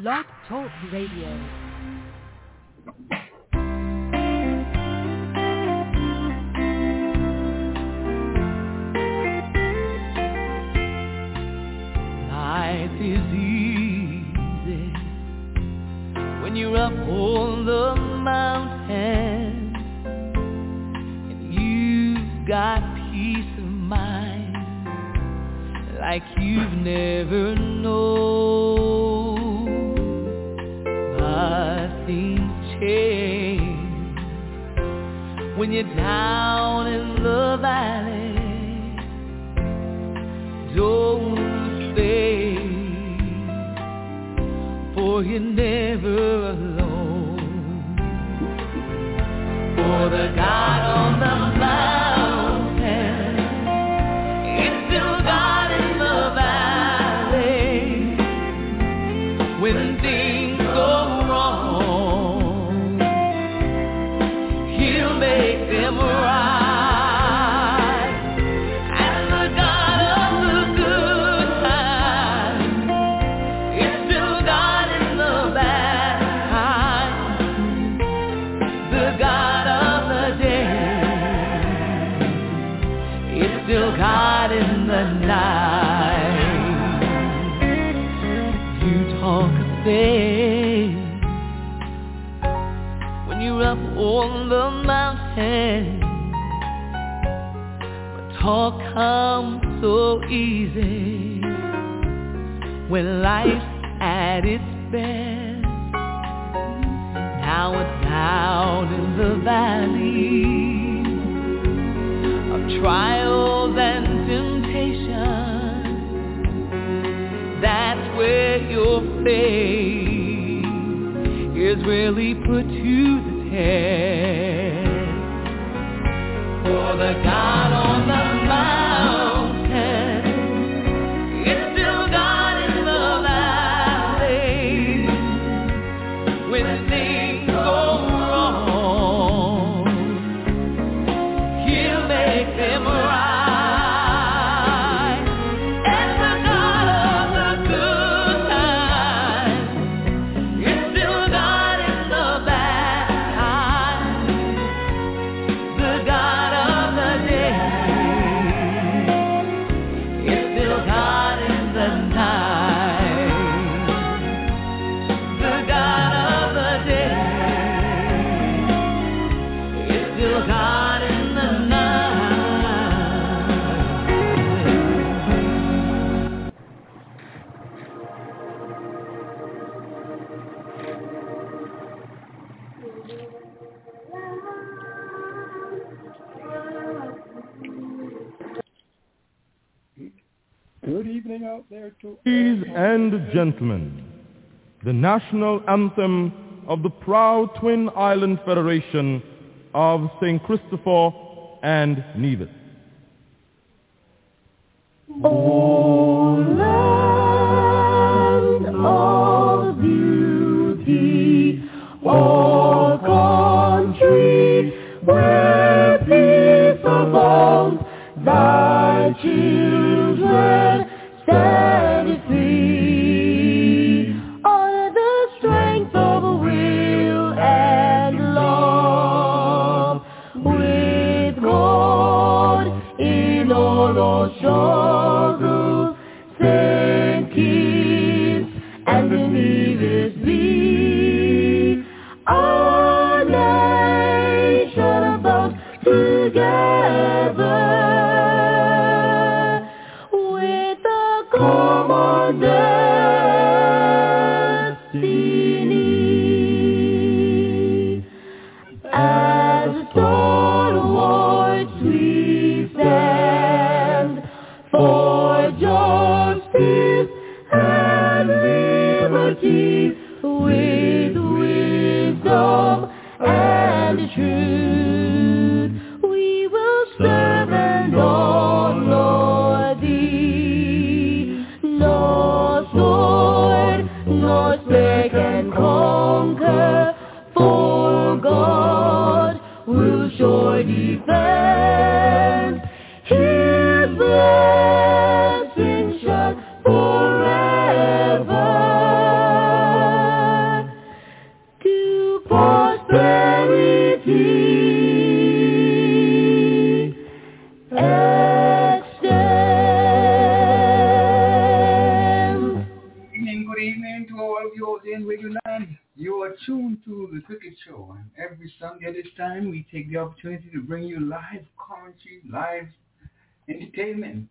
Blog Talk Radio. Life is easy when you're up on the mountain and you've got peace of mind like you've never known. When you're down in the valley. Don't faith, for you're never alone. For the God on the mountain easy when life's at its best. Now it's down in the valley of trials and temptations. That's where your faith is really put to the test. For the God and gentlemen, the national anthem of the proud Twin Island Federation of St. Christopher and Nevis. O land of beauty, O country where peace abounds, thy children Cricket Show. And every Sunday at this time, we take the opportunity to bring you live commentary, live entertainment,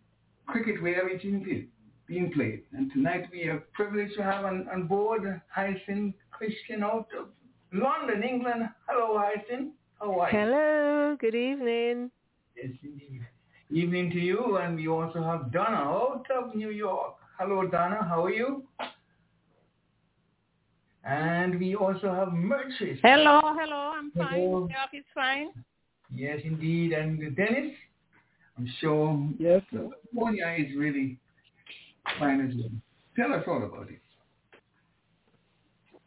cricket where everything is being played. And tonight we are privileged to have on, on board Hyacinth Christian out of London, England. Hello, Hyacinth. How are you? Hello, good evening. Yes, indeed. Evening to you. And we also have Donna out of New York. Hello, Donna. How are you? And we also have Merchis. Hello, hello, I'm fine. Hello. New York is fine. Yes, indeed. And Dennis, I'm sure Yes, sir. California is really fine as well. Tell us all about it.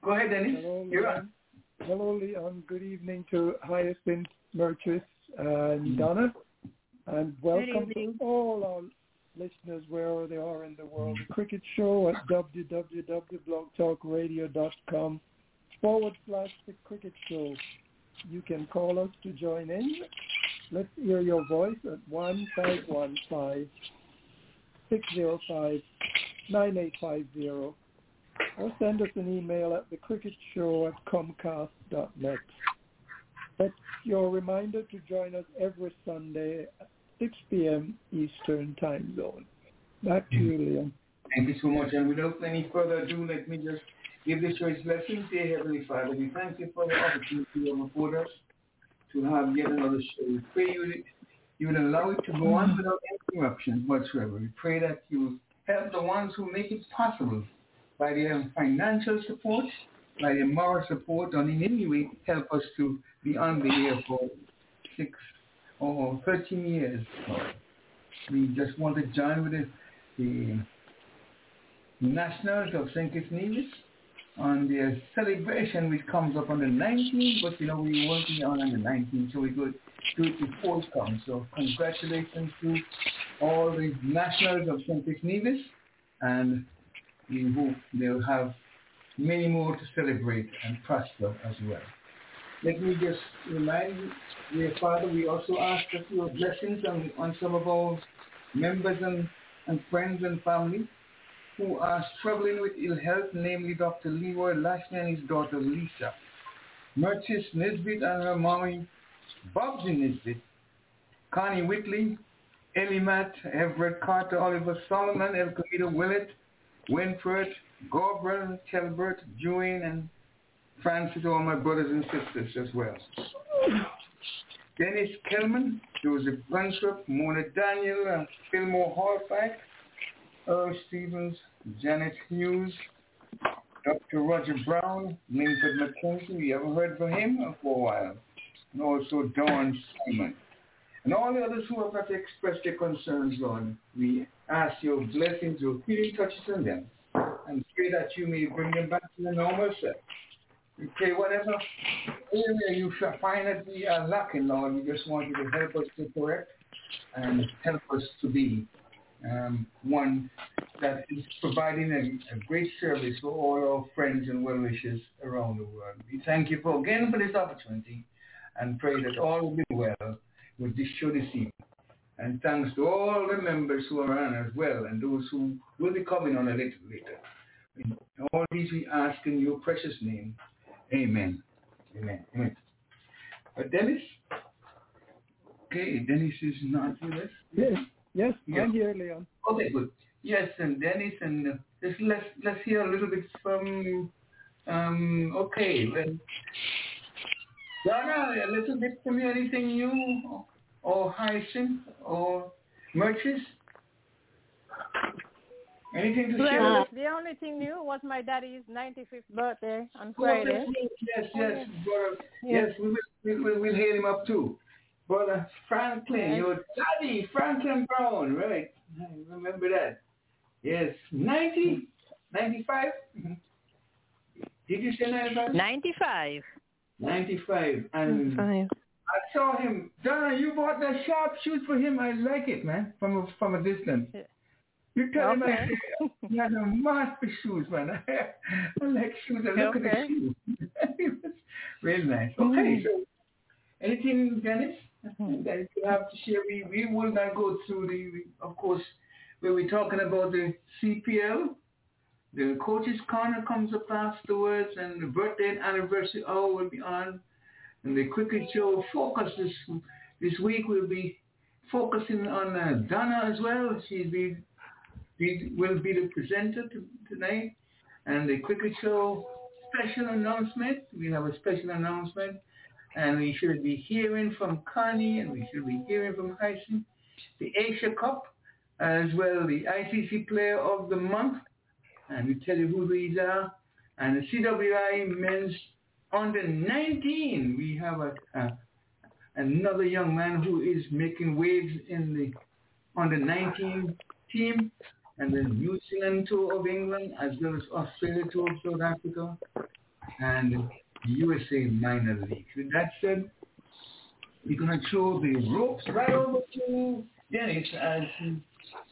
Go ahead, Dennis. Hello, You're Leon. on. Hello, Leon. Good evening to Hyacinth, Merchis, and mm. Donna. And welcome to all our listeners wherever they are in the world. The Cricket Show at www.blogtalkradio.com forward slash the Cricket Show. You can call us to join in. Let's hear your voice at 1515 605 9850 or send us an email at thecricketshow at comcast.net. That's your reminder to join us every Sunday 6 p.m. Eastern Time Zone. Back to you, Leon. Thank you so much. And without any further ado, let me just give this choice blessing. Dear Heavenly Father, we thank you for the opportunity you have afforded us to have yet another show. We pray you, that you would allow it to go on mm-hmm. without interruption whatsoever. We pray that you will help the ones who make it possible by their financial support, by their moral support, and in any way help us to be on the air for six or 13 years. We just want to join with the, the Nationals of St. Kitts Nevis on their celebration which comes up on the 19th, but you know we won't be on on the 19th, so we go do it before it comes. So congratulations to all the Nationals of St. Kitts Nevis, and we hope they'll have many more to celebrate and prosper as well. Let me just remind you, dear Father, we also ask that your blessings on, on some of our members and, and friends and family who are struggling with ill health, namely Dr. Leroy Lashley and his daughter Lisa, Mertis Nisbet and her mommy, Bobsy Nisbet, Connie Whitley, Ellie Matt, Everett Carter, Oliver Solomon, Elkamita Willett, Winfred, Gabriel, Telbert, Julian, and Francis, to all my brothers and sisters as well. Dennis Kelman, Joseph Bruntrup, Mona Daniel, and Fillmore Hallback, Earl Stevens, Janet Hughes, Dr. Roger Brown, Linford McKenzie, we haven't heard from him oh, for a while, and also Dawn Simon. And all the others who have not expressed their concerns, Lord, we ask your blessings, your healing touches on them, and pray that you may bring them back to the normal self. Pray whatever area you find that we are lacking, Lord, we just want you to help us to correct and help us to be um, one that is providing a, a great service for all our friends and well-wishers around the world. We thank you for again for this opportunity and pray that all will be well with this show this evening. And thanks to all the members who are on as well and those who will be coming on a little later. All these we ask in your precious name. Amen. Amen. Amen. But Dennis? Okay, Dennis is not with us. Yes, yes, Yeah. I'm here, Leon. Okay, good. Yes, and Dennis, and uh, just let's let's hear a little bit from. Um, okay, then. Donna, a little bit from you. Anything new, or, or Hyacinth, or Merchis? Anything to share? Well, with the only thing new was my daddy's 95th birthday on? Friday. Yes, yes, brother. Yeah. Yes, we will, we will we'll hail him up too. Brother Franklin, Yes. your daddy, Franklin Brown, right? I remember that. Yes, 90, 95? Mhm. Did you say 95? 95. 95. And I saw him. Donna, you bought that sharp shoes for him. I like it, man, from a, from a distance. Yeah. You tell him Okay. I, he has a master shoes, man. I like shoes. I look at the shoes. it was really nice. Okay, so anything, Dennis, that you have to share? We, we will not go through the, of course, where we're talking about the CPL, the coaches corner comes up afterwards and the birthday and anniversary hour will be on. And the cricket show focus this, this week will be focusing on uh, Donna as well. She'll be, be will be the presenter to, tonight. And the cricket show special announcement. We have a special announcement. And we should be hearing from Connie and we should be hearing from Hyson. The Asia Cup as well, the ICC Player of the Month. And we tell you who these are. And the CWI Men's Under 19. We have a, a another young man who is making waves in the under 19 team and the New Zealand tour of England as well as Australia tour of South Africa and USA minor league. With that said, we're going to throw the ropes right over to Dennis as he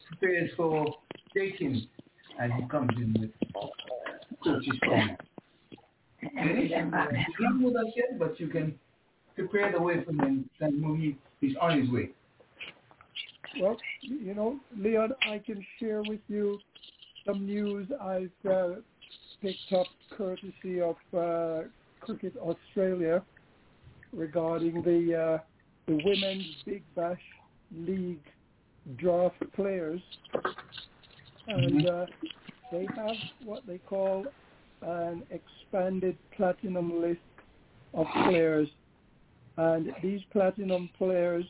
prepares for taking as he comes in with coach's corner. Dennis, you're not with us yet, but you can prepare the way for him he's on his way. Well, you know, Leon, I can share with you some news I've uh, picked up courtesy of uh, Cricket Australia regarding the uh, the women's Big Bash League draft players, and uh, they have what they call an expanded platinum list of players, and these platinum players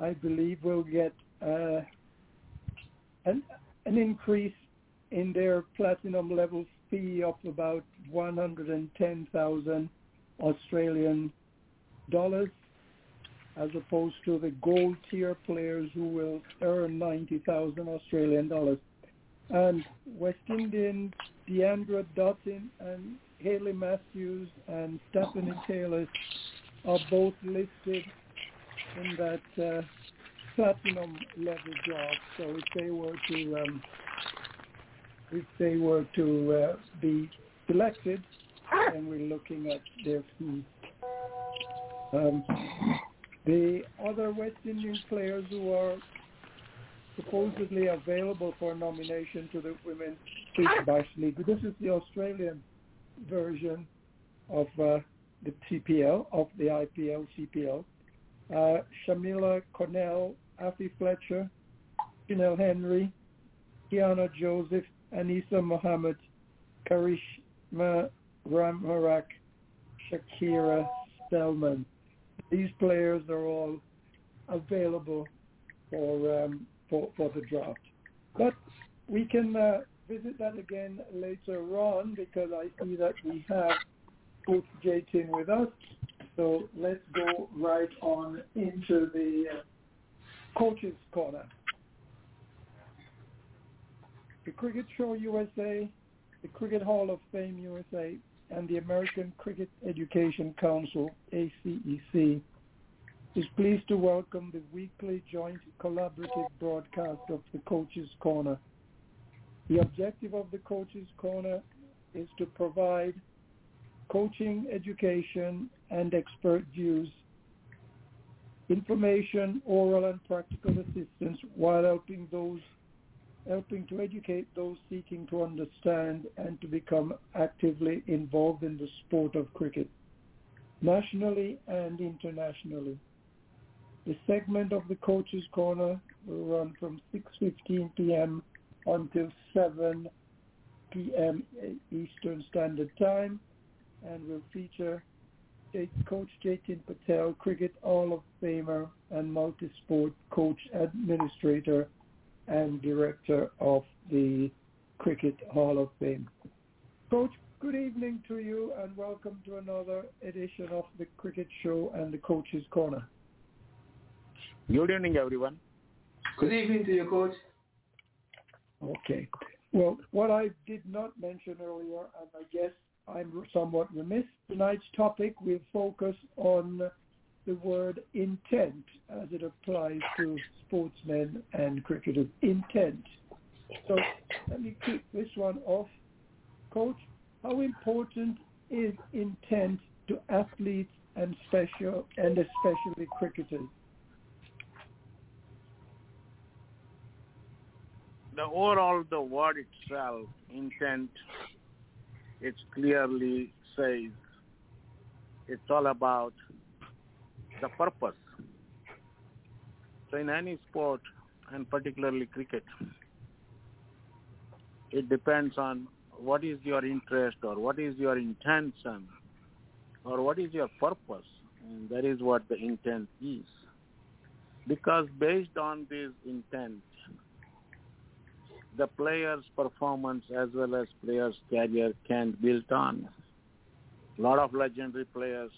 I believe will get uh, an, an increase in their platinum level fee of about 110,000 Australian dollars as opposed to the gold tier players who will earn 90,000 Australian dollars. And West Indian Deandra Dottin and Hayley Matthews and Stafanie Taylor are both listed in that uh, platinum level job. So if they were to um, if they were to uh, be selected, then we're looking at their. Um, the other West Indian players who are supposedly available for nomination to the Women's Big Bash League. This is the Australian version of uh, the CPL, of the IPL, CPL uh, Shamilia Connell, Afy Fletcher, Chinelle Henry, Qiana Joseph, Anisa Mohammed, Karishma Ramharak, Shakera Selman. These players are all available for um, for, for the draft. But we can uh, visit that again later on because I see that we have Coach Jatin with us. So let's go right on into the uh, coaches corner. The Cricket Show USA, the Cricket Hall of Fame USA, and the American Cricket Education Council, ACEC, is pleased to welcome the weekly joint collaborative broadcast of the Coaches Corner. The objective of the Coaches Corner is to provide coaching, education, and expert views, information, oral and practical assistance while helping those helping to educate those seeking to understand and to become actively involved in the sport of cricket, nationally and internationally. The segment of the Coach's Corner will run from 6.15 p.m. until 7 p.m. Eastern Standard Time and will feature Coach Jatin Patel, Cricket Hall of Famer and multi-sport coach administrator and director of the Cricket Hall of Fame. Coach, good evening to you and welcome to another edition of the Cricket Show and the Coach's Corner. Good evening, everyone. Good evening to you, Coach. Okay. Well, what I did not mention earlier, and I guess I'm somewhat remiss. Tonight's topic will focus on the word intent as it applies to sportsmen and cricketers. Intent. So let me kick this one off. Coach, how important is intent to athletes and special and especially cricketers? the overall the word itself, intent, it clearly says it's all about the purpose. So in any sport, and particularly cricket, it depends on what is your interest or what is your intention or what is your purpose. And that is what the intent is. Because based on this intent, the player's performance as well as player's career can build on. A lot of legendary players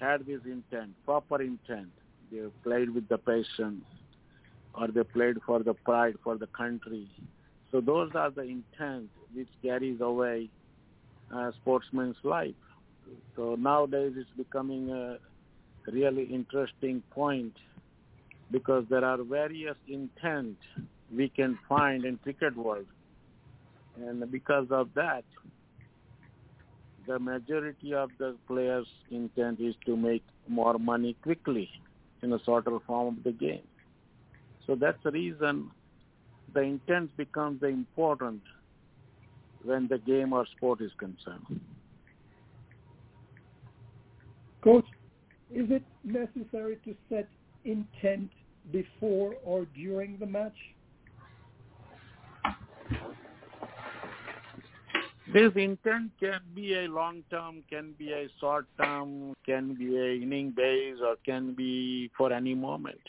had this intent, proper intent. They played with the passion or they played for the pride, for the country. So those are the intent which carries away a sportsman's life. So nowadays it's becoming a really interesting point because there are various intent we can find in cricket world. And because of that, the majority of the players' intent is to make more money quickly in a shorter form of the game. So that's the reason the intent becomes the important when the game or sport is concerned. Coach, is it necessary to set intent before or during the match? This intent can be a long term, can be a short term, can be a inning base, or can be for any moment.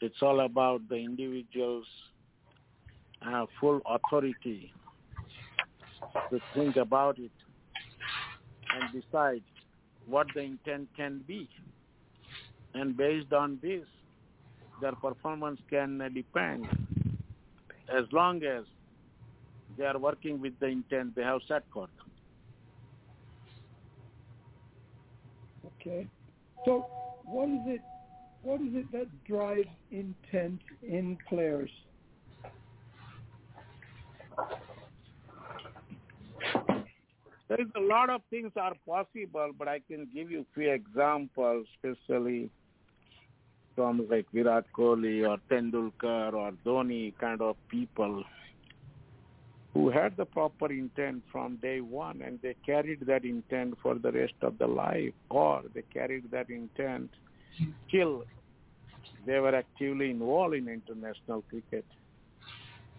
It's all about the individual's uh, full authority to think about it and decide what the intent can be. And based on this, their performance can depend as long as they are working with the intent they have set for them. Okay. So what is it what is it that drives intent in players? There is a lot of things are possible, but I can give you few examples, especially from like Virat Kohli or Tendulkar or Dhoni kind of people who had the proper intent from day one and they carried that intent for the rest of the life or they carried that intent till they were actively involved in international cricket.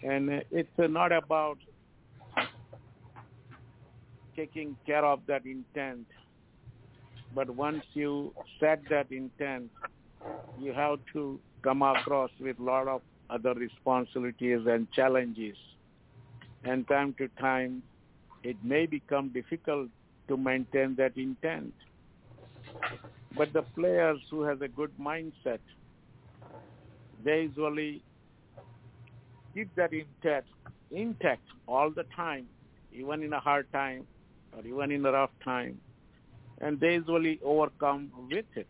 And it's not about taking care of that intent, but once you set that intent, you have to come across with a lot of other responsibilities and challenges. And time to time, it may become difficult to maintain that intent. But the players who have a good mindset, they usually keep that intact, intact all the time, even in a hard time or even in a rough time, and they usually overcome with it.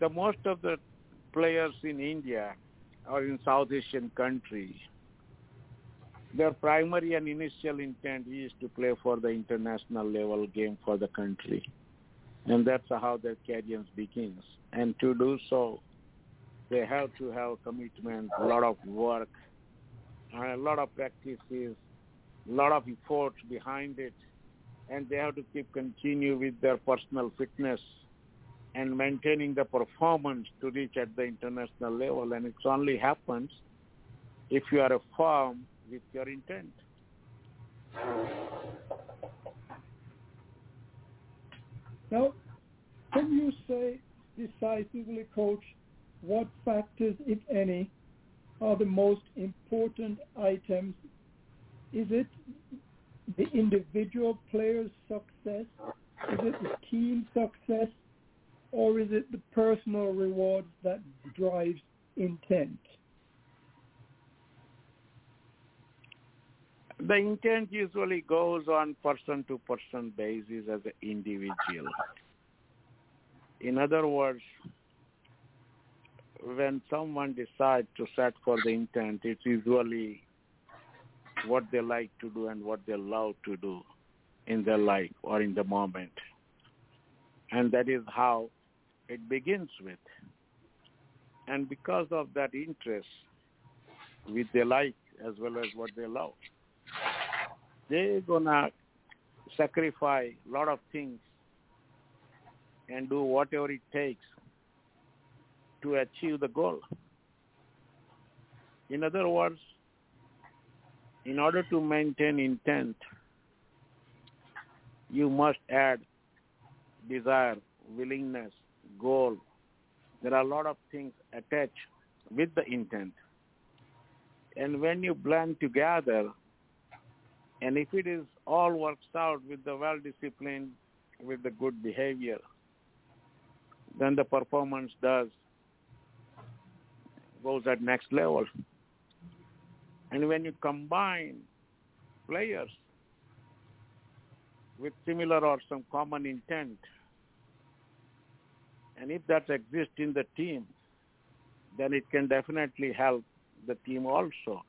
The most of the players in India or in South Asian countries, their primary and initial intent is to play for the international level game for the country. And that's how their career begins. And to do so, they have to have commitment, a lot of work, a lot of practices, a lot of effort behind it, and they have to keep continue with their personal fitness and maintaining the performance to reach at the international level. And it only happens if you are a firm with your intent. Now, can you say decisively, coach, what factors, if any, are the most important items? Is it the individual player's success? Is it the team success? Or is it the personal reward that drives intent? The intent usually goes on person-to-person basis as an individual. In other words, when someone decides to set for the intent, it's usually what they like to do and what they love to do in their life or in the moment. And that is how it begins with. And because of that interest, with they like as well as what they love. They're gonna sacrifice a lot of things and do whatever it takes to achieve the goal. In other words, in order to maintain intent, you must add desire, willingness, goal. There are a lot of things attached with the intent. And when you blend together, and if it is all works out with the well-disciplined, with the good behavior, then the performance does goes at next level. And when you combine players with similar or some common intent, and if that exists in the team, then it can definitely help the team also.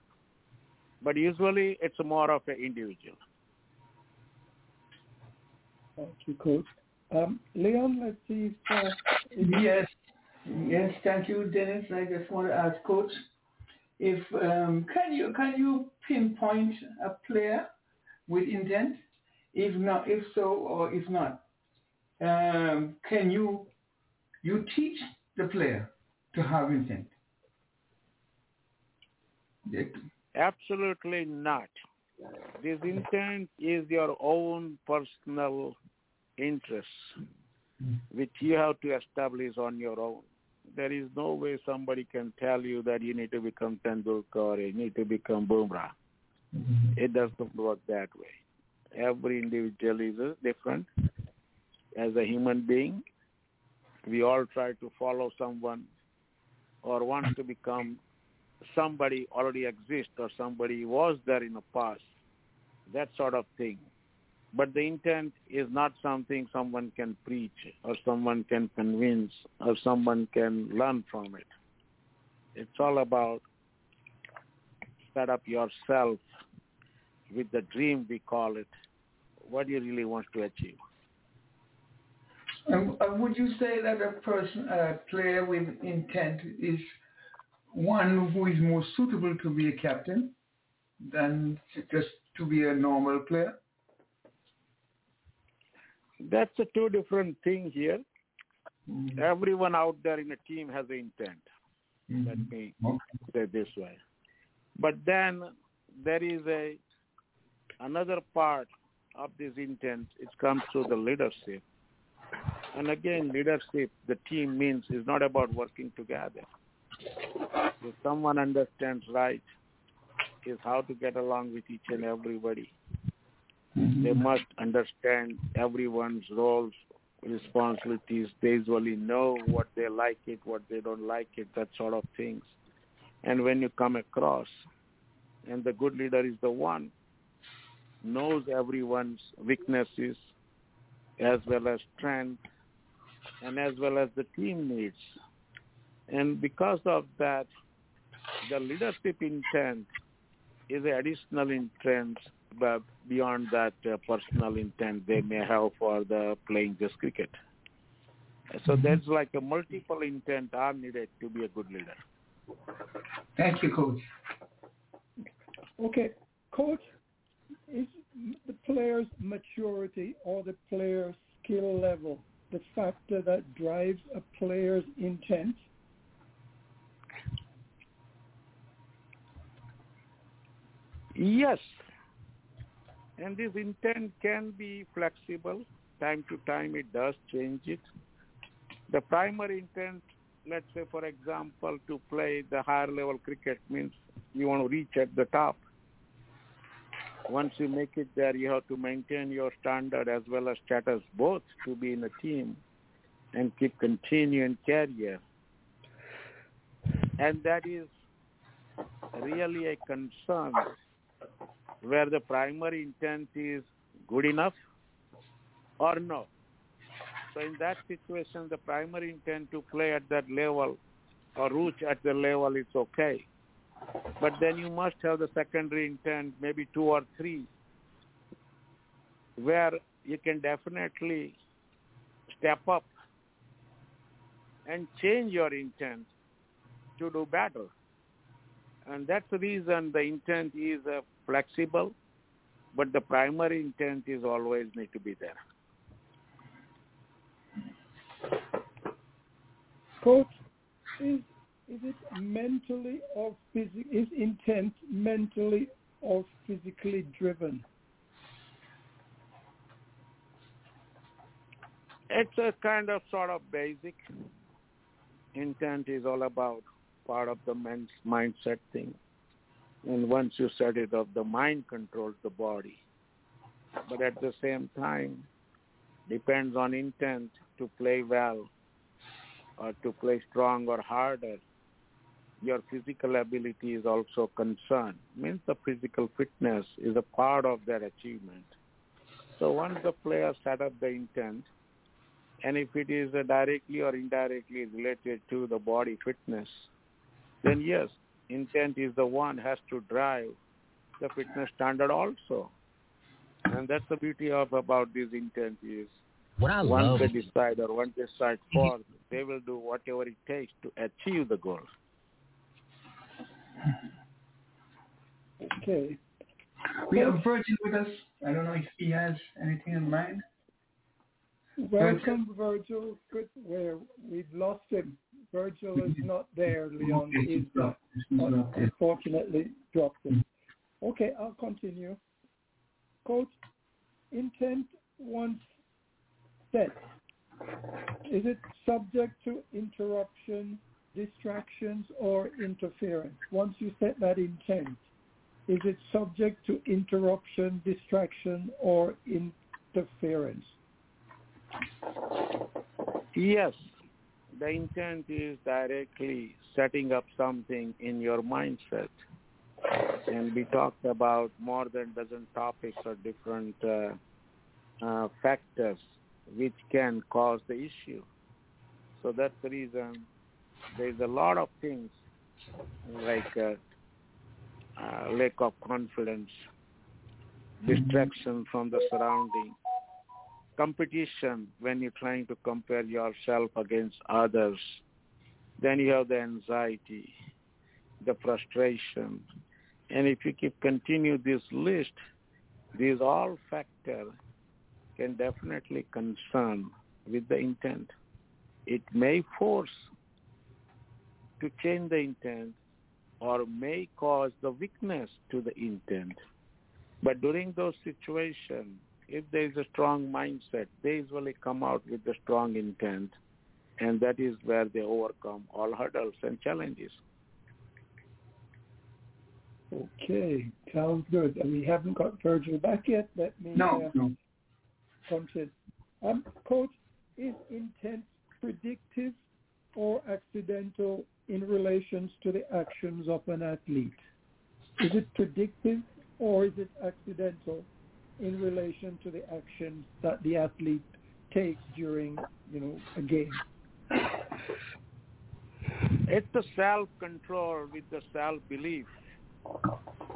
But usually it's more of an individual. Thank you, Coach. Um, Leon, let's see if, uh, if Yes, yes, thank you, Dennis. I just want to ask Coach, if um, can you can you pinpoint a player with intent? If not, if so, or if not, um, can you you teach the player to have intent? Absolutely not. This intent is your own personal interest, which you have to establish on your own. There is no way somebody can tell you that you need to become Tendulkar or you need to become Bumrah. It doesn't work that way. Every individual is uh, different. As a human being, we all try to follow someone or want to become somebody already exists or somebody was there in the past, that sort of thing. But the intent is not something someone can preach or someone can convince or someone can learn from it. It's all about set up yourself with the dream, we call it. What you really want to achieve? Uh, would you say that a person, a player with intent, is one who is more suitable to be a captain than just to be a normal player? That's a two different things here. Mm-hmm. Everyone out there in a team has an intent. Mm-hmm. Let me say this way. But then there is a another part of this intent. It comes through the leadership. And again, leadership, the team means is not about working together. If someone understands right, is how to get along with each and everybody. Mm-hmm. They must understand everyone's roles, responsibilities. They usually know what they like it, what they don't like it, that sort of things. And when you come across, and the good leader is the one knows everyone's weaknesses as well as strength and as well as the team needs. And because of that, the leadership intent is an additional intent but beyond that uh, personal intent they may have for the playing this cricket. So there's like a multiple intent are needed to be a good leader. Thank you, Coach. Okay, coach, is the player's maturity or the player's skill level the factor that drives a player's intent? Yes. And this intent can be flexible. Time to time it does change it. The primary intent, let's say for example, to play the higher level cricket means you want to reach at the top. Once you make it there, you have to maintain your standard as well as status both to be in a team and keep continuing career. And that is really a concern where the primary intent is good enough or no. So in that situation, the primary intent to play at that level or reach at the level is okay. But then you must have the secondary intent, maybe two or three, where you can definitely step up and change your intent to do better. And that's the reason the intent is uh, flexible, but the primary intent is always need to be there. Coach, is is it mentally or physically? Is intent mentally or physically driven? It's a kind of sort of basic. Intent is all about part of the men's mindset thing. And once you set it up, the mind controls the body. But at the same time, depends on intent to play well or to play strong or harder. Your physical ability is also concerned. Means the physical fitness is a part of that achievement. So once the player set up the intent, and if it is directly or indirectly related to the body fitness, then yes, intent is the one has to drive the fitness standard also. And that's the beauty of about these intent is What I once love they decide or once they decide mhm. for, they will do whatever it takes to achieve the goal. Okay. We have Virgil with us. I don't know if he has anything in mind. Welcome, Virgil. Good. Where we've lost him. Virgil is not there. Leon is uh, unfortunately dropped him. Okay, I'll continue. Coach, intent once set, is it subject to interruption, distractions, or interference? Once you set that intent, is it subject to interruption, distraction, or interference? Yes, the intent is directly setting up something in your mindset. And we talked about more than dozen topics or different uh, uh, factors which can cause the issue. So that's the reason there's a lot of things like uh, uh, lack of confidence, distraction from the surrounding, competition when you're trying to compare yourself against others. Then you have the anxiety, the frustration. And if you keep continue this list, these all factors can definitely concern with the intent. It may force to change the intent or may cause the weakness to the intent. But during those situations, if there is a strong mindset, they usually come out with a strong intent, and that is where they overcome all hurdles and challenges. Okay, sounds good. And we haven't got Virgil back yet. Let me No, uh, no. consider. Um, Coach, is intent predictive or accidental in relations to the actions of an athlete? Is it predictive or is it accidental in relation to the actions that the athlete takes during, you know, a game? It's the self-control with the self-belief.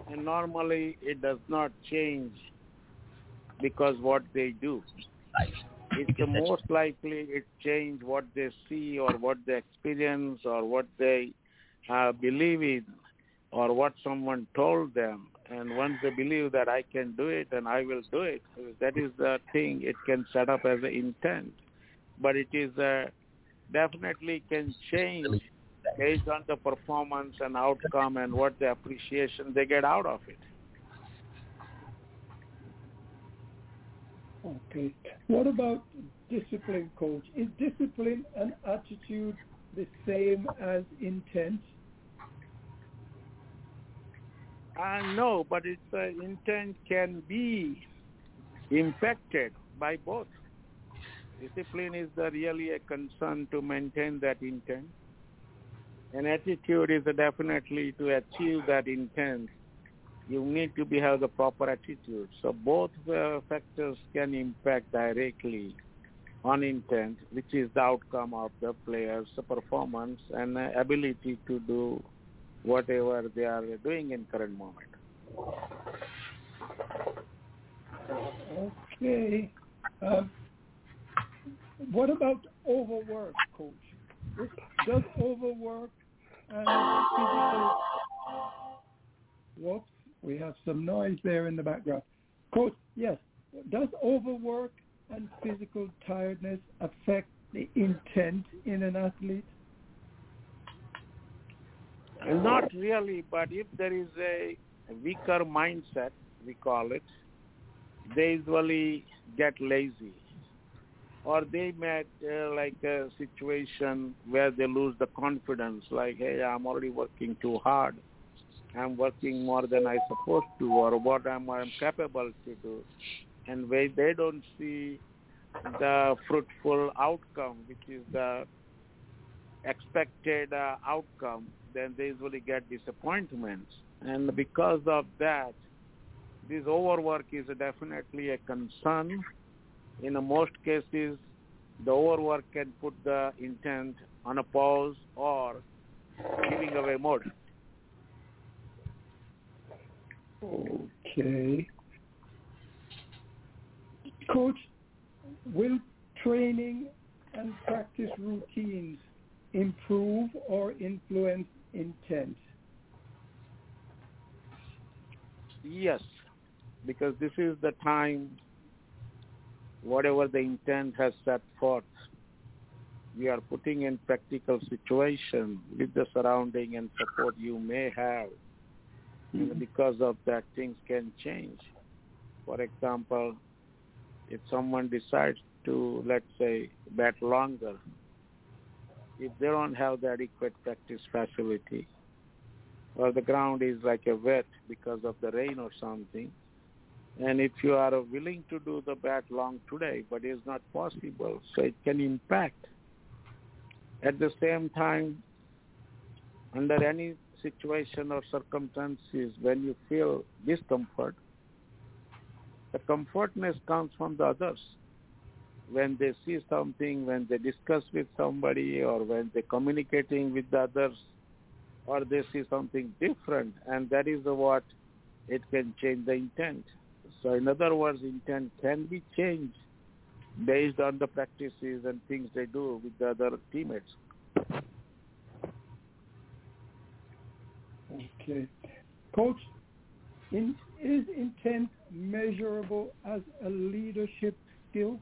And normally it does not change because what they do. It's the most likely it change what they see or what they experience or what they uh, believe in or what someone told them. And once they believe that I can do it and I will do it, that is the thing it can set up as an intent. But it is uh, definitely can change based on the performance and outcome and what the appreciation they get out of it. Okay. What about discipline, coach? Is discipline an attitude the same as intent? Uh, no, but its uh, intent can be impacted by both. Discipline is the really a concern to maintain that intent. And attitude is definitely to achieve that intent. You need to be have the proper attitude. So both uh, factors can impact directly on intent, which is the outcome of the player's performance and uh, ability to do whatever they are doing in current moment. Okay. Um, what about overwork, coach? Does overwork and physical Whoops, we have some noise there in the background. Coach, yes, does overwork and physical tiredness affect the intent in an athlete? Not really, but if there is a weaker mindset, we call it, they usually get lazy. Or they met uh, like a situation where they lose the confidence, like, hey, I'm already working too hard. I'm working more than I supposed to, or what I'm I capable to do. And they, they don't see the fruitful outcome, which is the expected uh, outcome, then they usually get disappointments. And because of that, this overwork is definitely a concern. In most cases, the overwork can put the intent on a pause or giving away mode. Okay. Coach, will training and practice routines improve or influence intent? Yes, because this is the time, whatever the intent has set forth, we are putting in practical situation with the surrounding and support you may have. Mm-hmm. And because of that, things can change. For example, if someone decides to, let's say, bat longer, if they don't have the adequate practice facility, or the ground is like a wet because of the rain or something, and if you are willing to do the bat long today, but it's not possible, so it can impact. At the same time, under any situation or circumstances, when you feel discomfort, the comfortness comes from the others. When they see something, when they discuss with somebody, or when they're communicating with the others, or they see something different, and that is what it can change the intent. So in other words, intent can be changed based on the practices and things they do with the other teammates. Okay. Coach, in, is intent measurable as a leadership skill?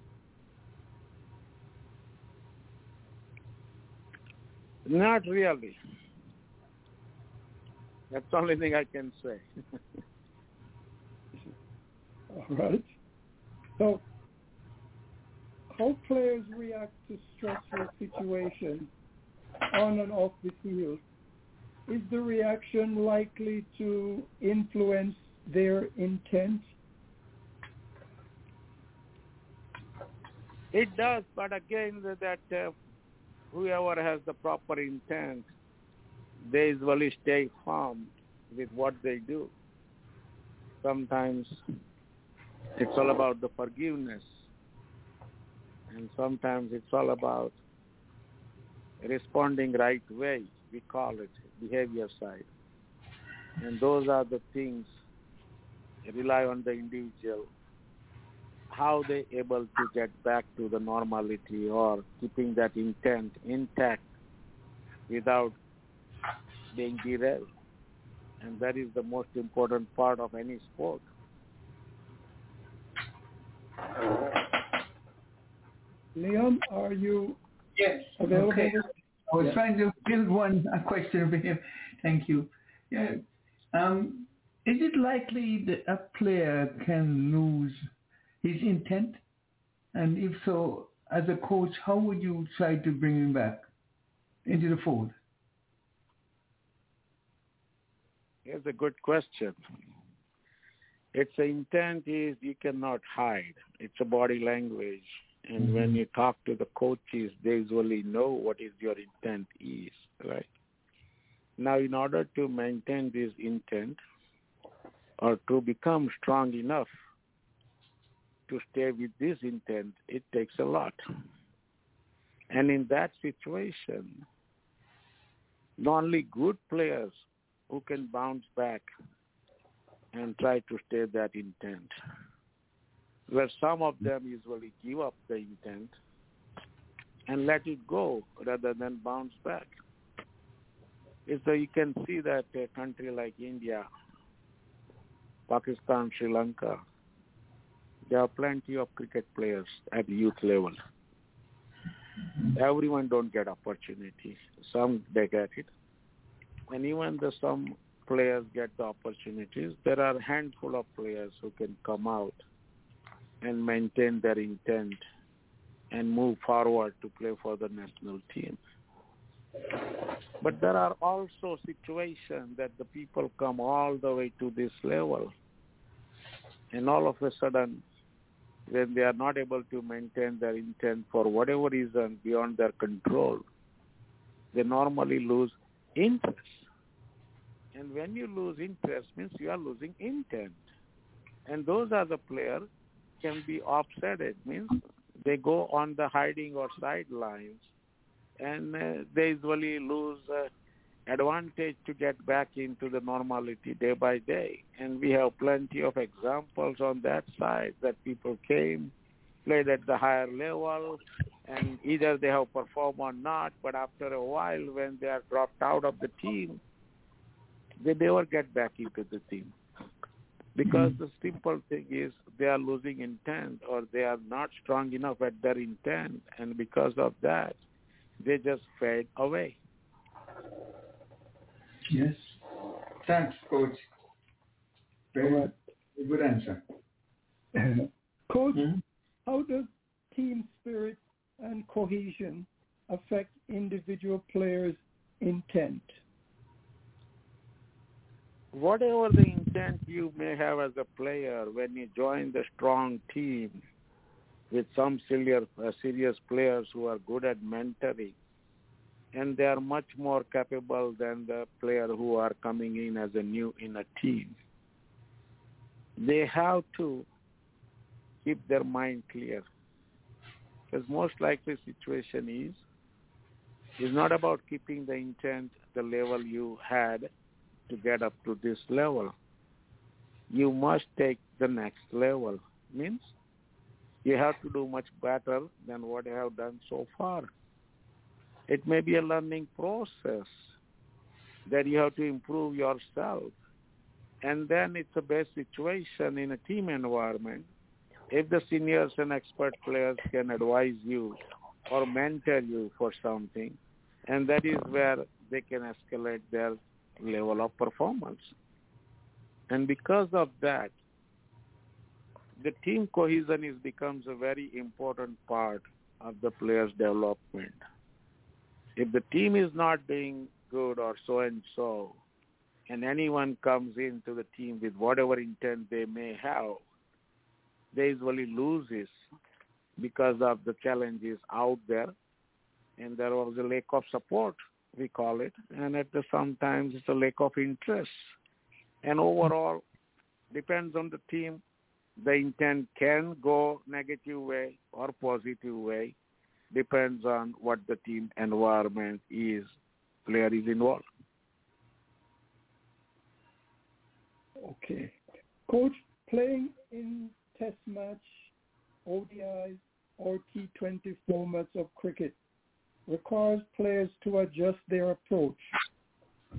Not really. That's the only thing I can say. All right. So, how players react to stressful situations on and off the field, is the reaction likely to influence their intent? It does, but again, that uh, whoever has the proper intent, they usually stay firm with what they do. Sometimes it's all about the forgiveness, and sometimes it's all about responding right way. We call it behavior side, and those are the things rely on the individual how they able to get back to the normality or keeping that intent intact without being derailed. And that is the most important part of any sport. Leon, are you Yes. available? Okay. I was Yeah. trying to build one a question over here. Thank you. Yeah. Um, is it likely that a player can lose his intent? And if so, as a coach, how would you try to bring him back into the fold? Here's a good question. Its intent is you cannot hide. It's a body language. And mm-hmm. when you talk to the coaches, they usually know what is your intent is, right? Now, in order to maintain this intent or to become strong enough to stay with this intent, it takes a lot. And in that situation, not only good players who can bounce back and try to stay that intent. Where some of them usually give up the intent and let it go rather than bounce back. So you can see that a country like India, Pakistan, Sri Lanka, there are plenty of cricket players at youth level. Everyone don't get opportunity. Some they get it. And even the some players get the opportunities, there are a handful of players who can come out and maintain their intent and move forward to play for the national team. But there are also situations that the people come all the way to this level and all of a sudden when they are not able to maintain their intent for whatever reason beyond their control, they normally lose interest. And when you lose interest means you are losing intent. And those are the players can be offset. It means they go on the hiding or sidelines and uh, they usually lose uh, advantage to get back into the normality day by day. And we have plenty of examples on that side that people came, played at the higher level, and either they have performed or not, but after a while when they are dropped out of the team, they never get back into the team. Because hmm. the simple thing is they are losing intent or they are not strong enough at their intent and because of that they just fade away. Yes. Thanks, Coach. Very All right. good answer. Coach, Hmm? how does team spirit and cohesion affect individual players' intent? Whatever the intent you may have as a player when you join the strong team with some serious, uh, serious players who are good at mentoring, and they are much more capable than the player who are coming in as a new in a team. They have to keep their mind clear. Because most likely situation is is not about keeping the intent the level you had to get up to this level. You must take the next level. Means you have to do much better than what you have done so far. It may be a learning process that you have to improve yourself. And then it's a best situation in a team environment. If the seniors and expert players can advise you or mentor you for something, and that is where they can escalate their level of performance. And because of that, the team cohesion is becomes a very important part of the player's development. If the team is not doing good or so and so, and anyone comes into the team with whatever intent they may have, they usually loses because of the challenges out there, and there was a lack of support, we call it, and at the sometimes it's a lack of interest. And overall, depends on the team. The intent can go negative way or positive way, depends on what the team environment is, player is involved. Okay. Coach, playing in test match, ODIs, or T20 formats of cricket requires players to adjust their approach.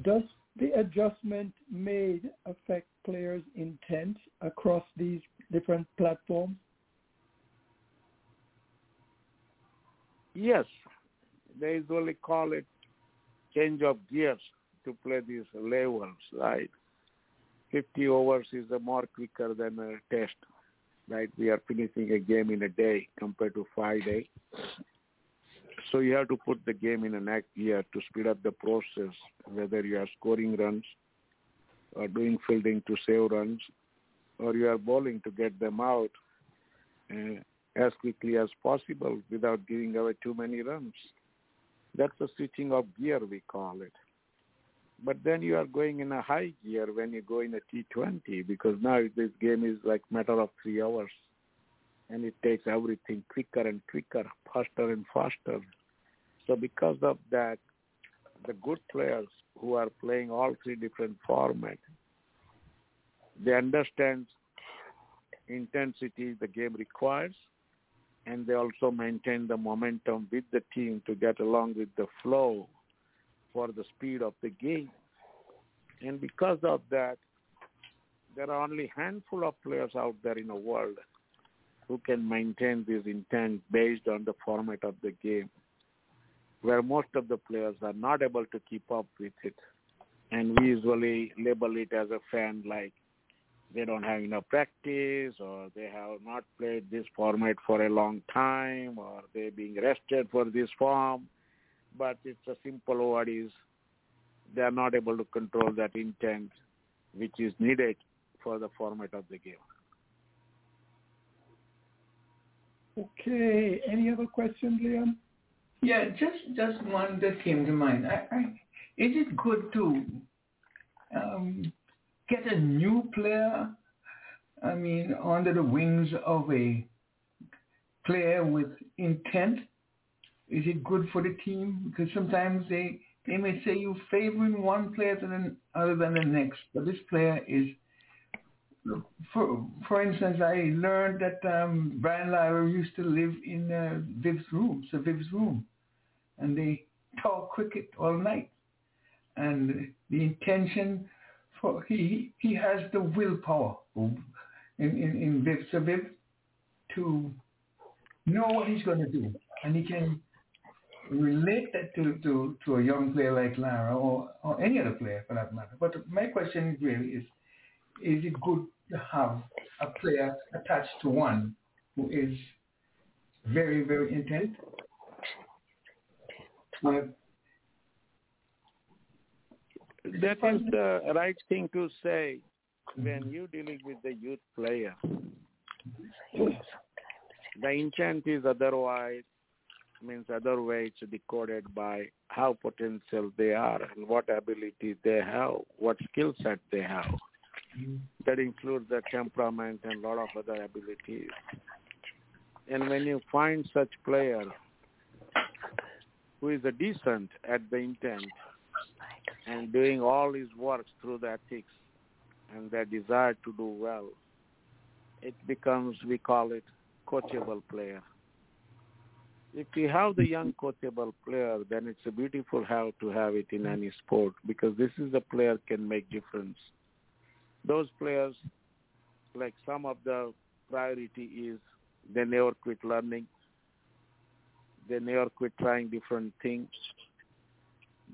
Does the adjustment made affect players' intent across these different platforms? Yes, they usually call it change of gears to play these levels, right? 50 overs is a more quicker than a test, right? We are finishing a game in a day compared to five days. So you have to put the game in a next gear to speed up the process, whether you are scoring runs or doing fielding to save runs, or you are bowling to get them out uh, as quickly as possible without giving away too many runs. That's the switching of gear, we call it. But then you are going in a high gear when you go in a T20 because now this game is like matter of three hours and it takes everything quicker and quicker, faster and faster. So because of that, the good players who are playing all three different formats, they understand intensity the game requires and they also maintain the momentum with the team to get along with the flow for the speed of the game. And because of that, there are only handful of players out there in the world who can maintain this intent based on the format of the game, where most of the players are not able to keep up with it. And we usually label it as a fan like they don't have enough practice or they have not played this format for a long time or they're being rested for this form. But it's a simple word is they are not able to control that intent which is needed for the format of the game. Okay. Any other questions, Leon? Yeah, just just one that came to mind. I, I, is it good to um, get a new player? I mean, under the wings of a player with intent. Is it good for the team? Because sometimes they they may say you favoring one player than other than the next, but this player is for for instance, I learned that um, Brian Lara used to live in uh, Viv's room, so Viv's room, and they talk cricket all night. And the intention for he he has the willpower in in, in Viv, so to know what he's going to do, and he can relate that to, to, to a young player like Lara or, or any other player for that matter. But my question really is, is it good to have a player attached to one who is very, very intent. Uh, that is the right thing to say when you're dealing with the youth player. The intent is otherwise means other way it's decoded by how potential they are and what ability they have, what skill set they have that includes the temperament and a lot of other abilities. And when you find such player who is a decent at the intent and doing all his work through the ethics and their desire to do well, it becomes, we call it, coachable player. If you have the young coachable player, then it's a beautiful how to have it in any sport because this is the player can make difference those players, like some of the priority is they never quit learning. They never quit trying different things.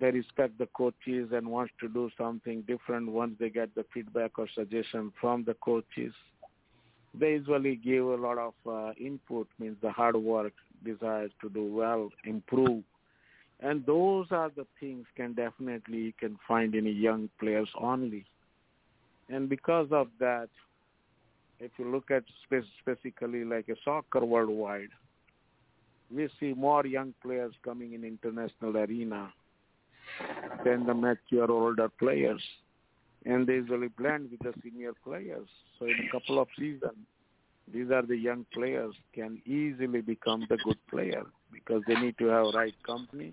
They respect the coaches and want to do something different once they get the feedback or suggestion from the coaches. They usually give a lot of uh, input, means the hard work, desire to do well, improve. And those are the things can definitely you can find in young players only. And because of that, if you look at specifically like a soccer worldwide, we see more young players coming in international arena than the mature older players. And they usually blend with the senior players. So in a couple of seasons, these are the young players can easily become the good player because they need to have right company.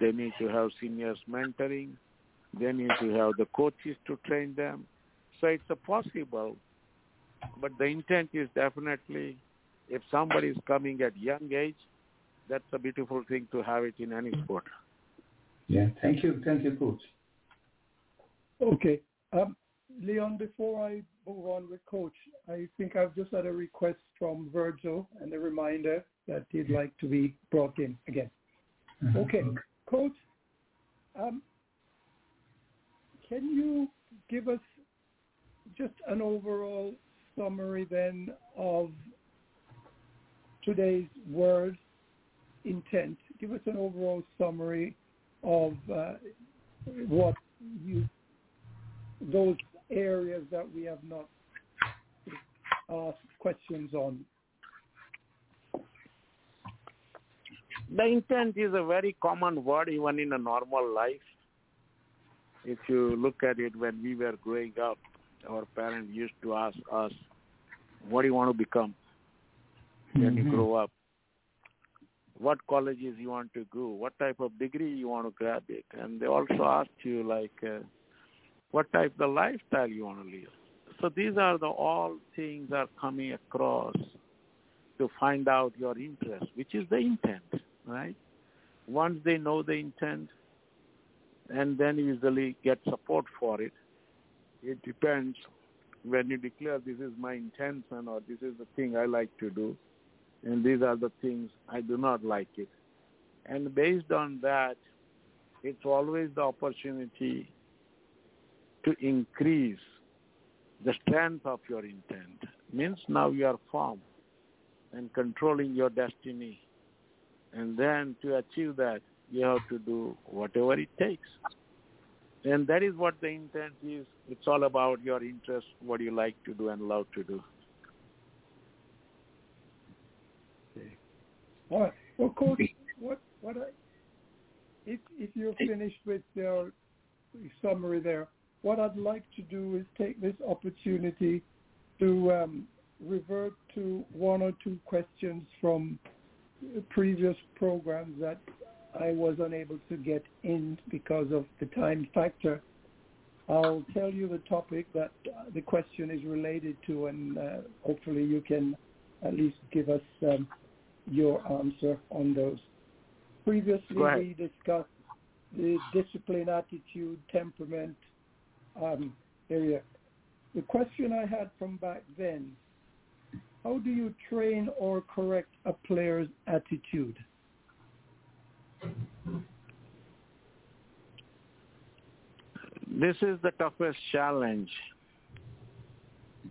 They need to have seniors mentoring. They need to have the coaches to train them. So it's possible, but the intent is definitely if somebody is coming at young age, that's a beautiful thing to have it in any sport. Yeah, thank you, thank you, coach. Okay, um, Leon. Before I move on with coach, I think I've just had a request from Virgil and a reminder that he'd like to be brought in again. Mm-hmm. Okay, coach. Um, can you give us just an overall summary then of today's word intent. Give us an overall summary of uh, what you those areas that we have not asked questions on. The intent is a very common word even in a normal life. If you look at it when we were growing up, our parents used to ask us, what do you want to become when mm-hmm. you grow up? What colleges you want to go? What type of degree you want to grab it? And they also ask you like, uh, what type of lifestyle you want to live. So these are the all things are coming across to find out your interest, which is the intent, right? Once they know the intent, and then usually get support for it, it depends when you declare this is my intention or this is the thing I like to do, and these are the things I do not like it. And based on that, it's always the opportunity to increase the strength of your intent. Means now you are firm and controlling your destiny. And then to achieve that, you have to do whatever it takes. And that is what the intent is. It's all about your interest, what you like to do and love to do. Right. Well, Coach, what what I if if you're finished with your summary there, what I'd like to do is take this opportunity to um, revert to one or two questions from previous programs that I was unable to get in because of the time factor. I'll tell you the topic that uh, the question is related to, and uh, hopefully you can at least give us um, your answer on those. Previously, we discussed the discipline, attitude, temperament um, area. The question I had from back then, how do you train or correct a player's attitude? This is the toughest challenge.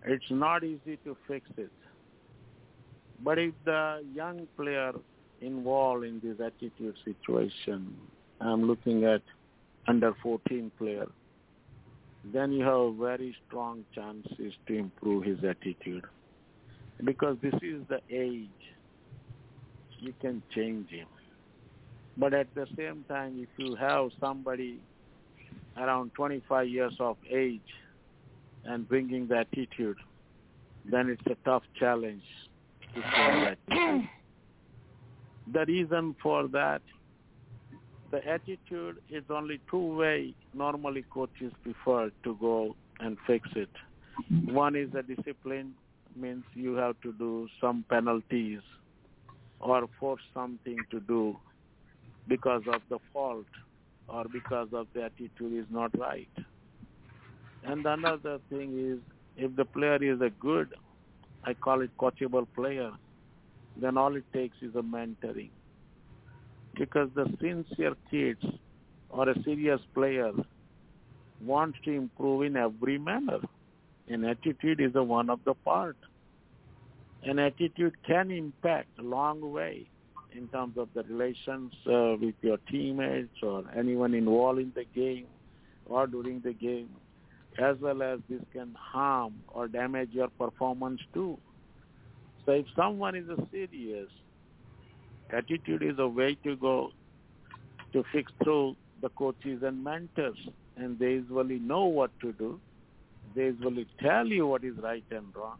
It's not easy to fix it. But if the young player involved in this attitude situation, I'm looking at under 14 player, then you have very strong chances to improve his attitude. Because this is the age you can change him. But at the same time, if you have somebody around 25 years of age and bringing the attitude, then it's a tough challenge to the reason for that, the attitude is only two way normally coaches prefer to go and fix it. One is the discipline, means you have to do some penalties or force something to do because of the fault or because of the attitude is not right. And another thing is if the player is a good, I call it coachable player, then all it takes is a mentoring. Because the sincere kids or a serious player wants to improve in every manner. And attitude is a one of the part. And attitude can impact a long way in terms of the relations uh, with your teammates or anyone involved in the game or during the game, as well as this can harm or damage your performance too. So if someone is a serious, attitude is a way to go to fix through the coaches and mentors, and they usually know what to do. They usually tell you what is right and wrong.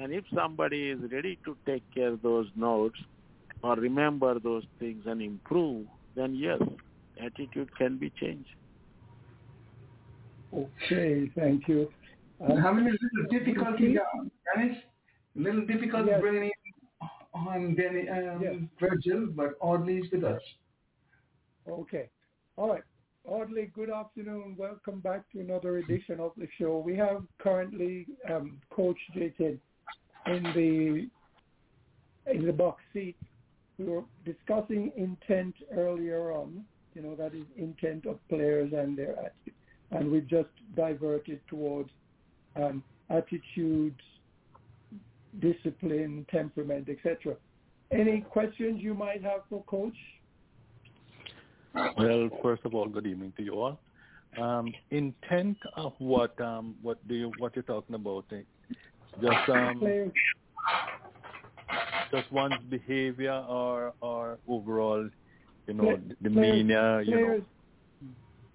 And if somebody is ready to take care of those notes or remember those things and improve, then yes, attitude can be changed. Okay, thank you. I'm Um, having a little difficulty, uh, Dennis. A little difficulty Yes. bringing in on Denny, um, Yes. Virgil, but Audley is with us. Okay. All right. Audley, good afternoon. Welcome back to another edition of the show. We have currently um, Coach Jatin in the in the box seat. We were discussing intent earlier on. You know that is intent of players and their attitude, and we've just diverted towards um, attitudes, discipline, temperament, etc. Any questions you might have for Coach? Well, first of all, good evening to you all. Um, intent of what um, what do you what you're talking about? eh? Just um, just one's behavior or or overall, you know, Play- demeanor. You know, players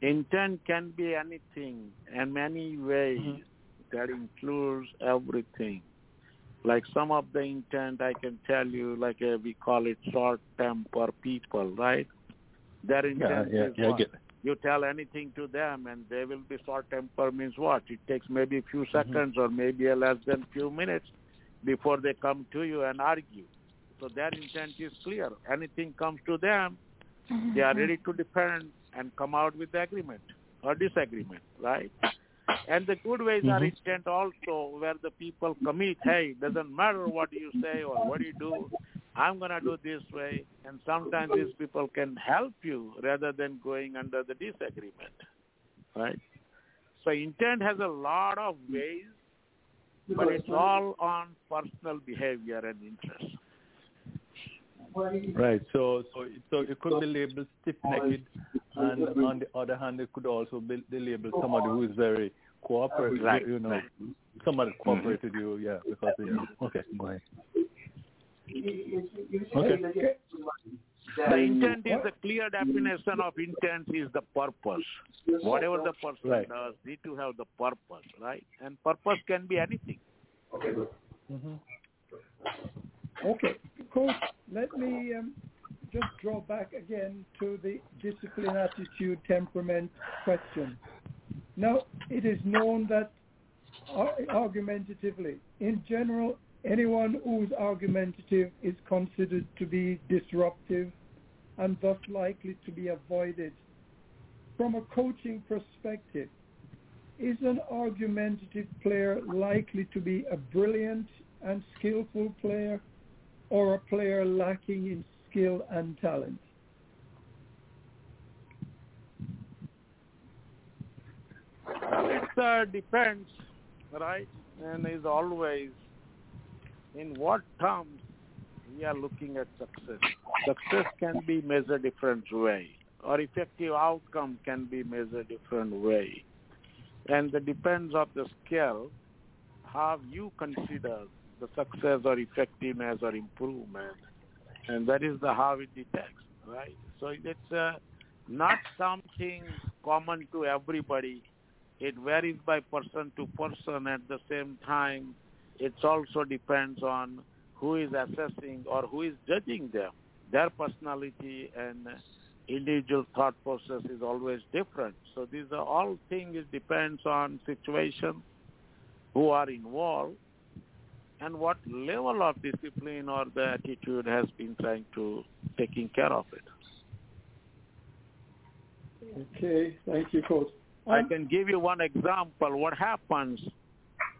Intent can be anything and many ways Mhm. that includes everything. Like some of the intent I can tell you, like uh, we call it short temper people, right? Their yeah, intent yeah, is yeah, I what? get you tell anything to them and they will be short temper means what? It takes maybe a few seconds or maybe a less than few minutes before they come to you and argue. So their intent is clear. Anything comes to them, they are ready to defend and come out with the agreement or disagreement, right? And the good ways are Mhm. intent also where the people commit, hey, doesn't matter what you say or what you do, I'm going to do this way. And sometimes these people can help you rather than going under the disagreement, right? So intent has a lot of ways, but it's all on personal behavior and interest. Right. So so so it could be labeled stiff-necked, and on the other hand, it could also be be labeled somebody who is very cooperative. Right. You know, somebody cooperated with you. Yeah. Because you know. Okay. Go ahead. Okay. The intent is the clear definition of intent is the purpose. Whatever the person Right. does, need to have the purpose, right? And purpose can be anything. Mm-hmm. Okay, Coach, let me um, just draw back again to the discipline, attitude, temperament question. Now, it is known that argumentatively, in general, anyone who's argumentative is considered to be disruptive and thus likely to be avoided. From a coaching perspective, is an argumentative player likely to be a brilliant and skillful player or a player lacking in skill and talent? It uh, depends, right? And is always in what terms we are looking at success. Success can be measured different way, or effective outcome can be measured different way, and it depends on the skill how you consider the success or effectiveness or improvement, and that is the how it detects, right? So it's uh, not something common to everybody. It varies by person to person. At the same time it also depends on who is assessing or who is judging them. Their personality and individual thought process is always different. So these are all things it depends on situation who are involved and what level of discipline or the attitude has been trying to taking care of it Okay, thank you, Coach. I can give you one example. What happens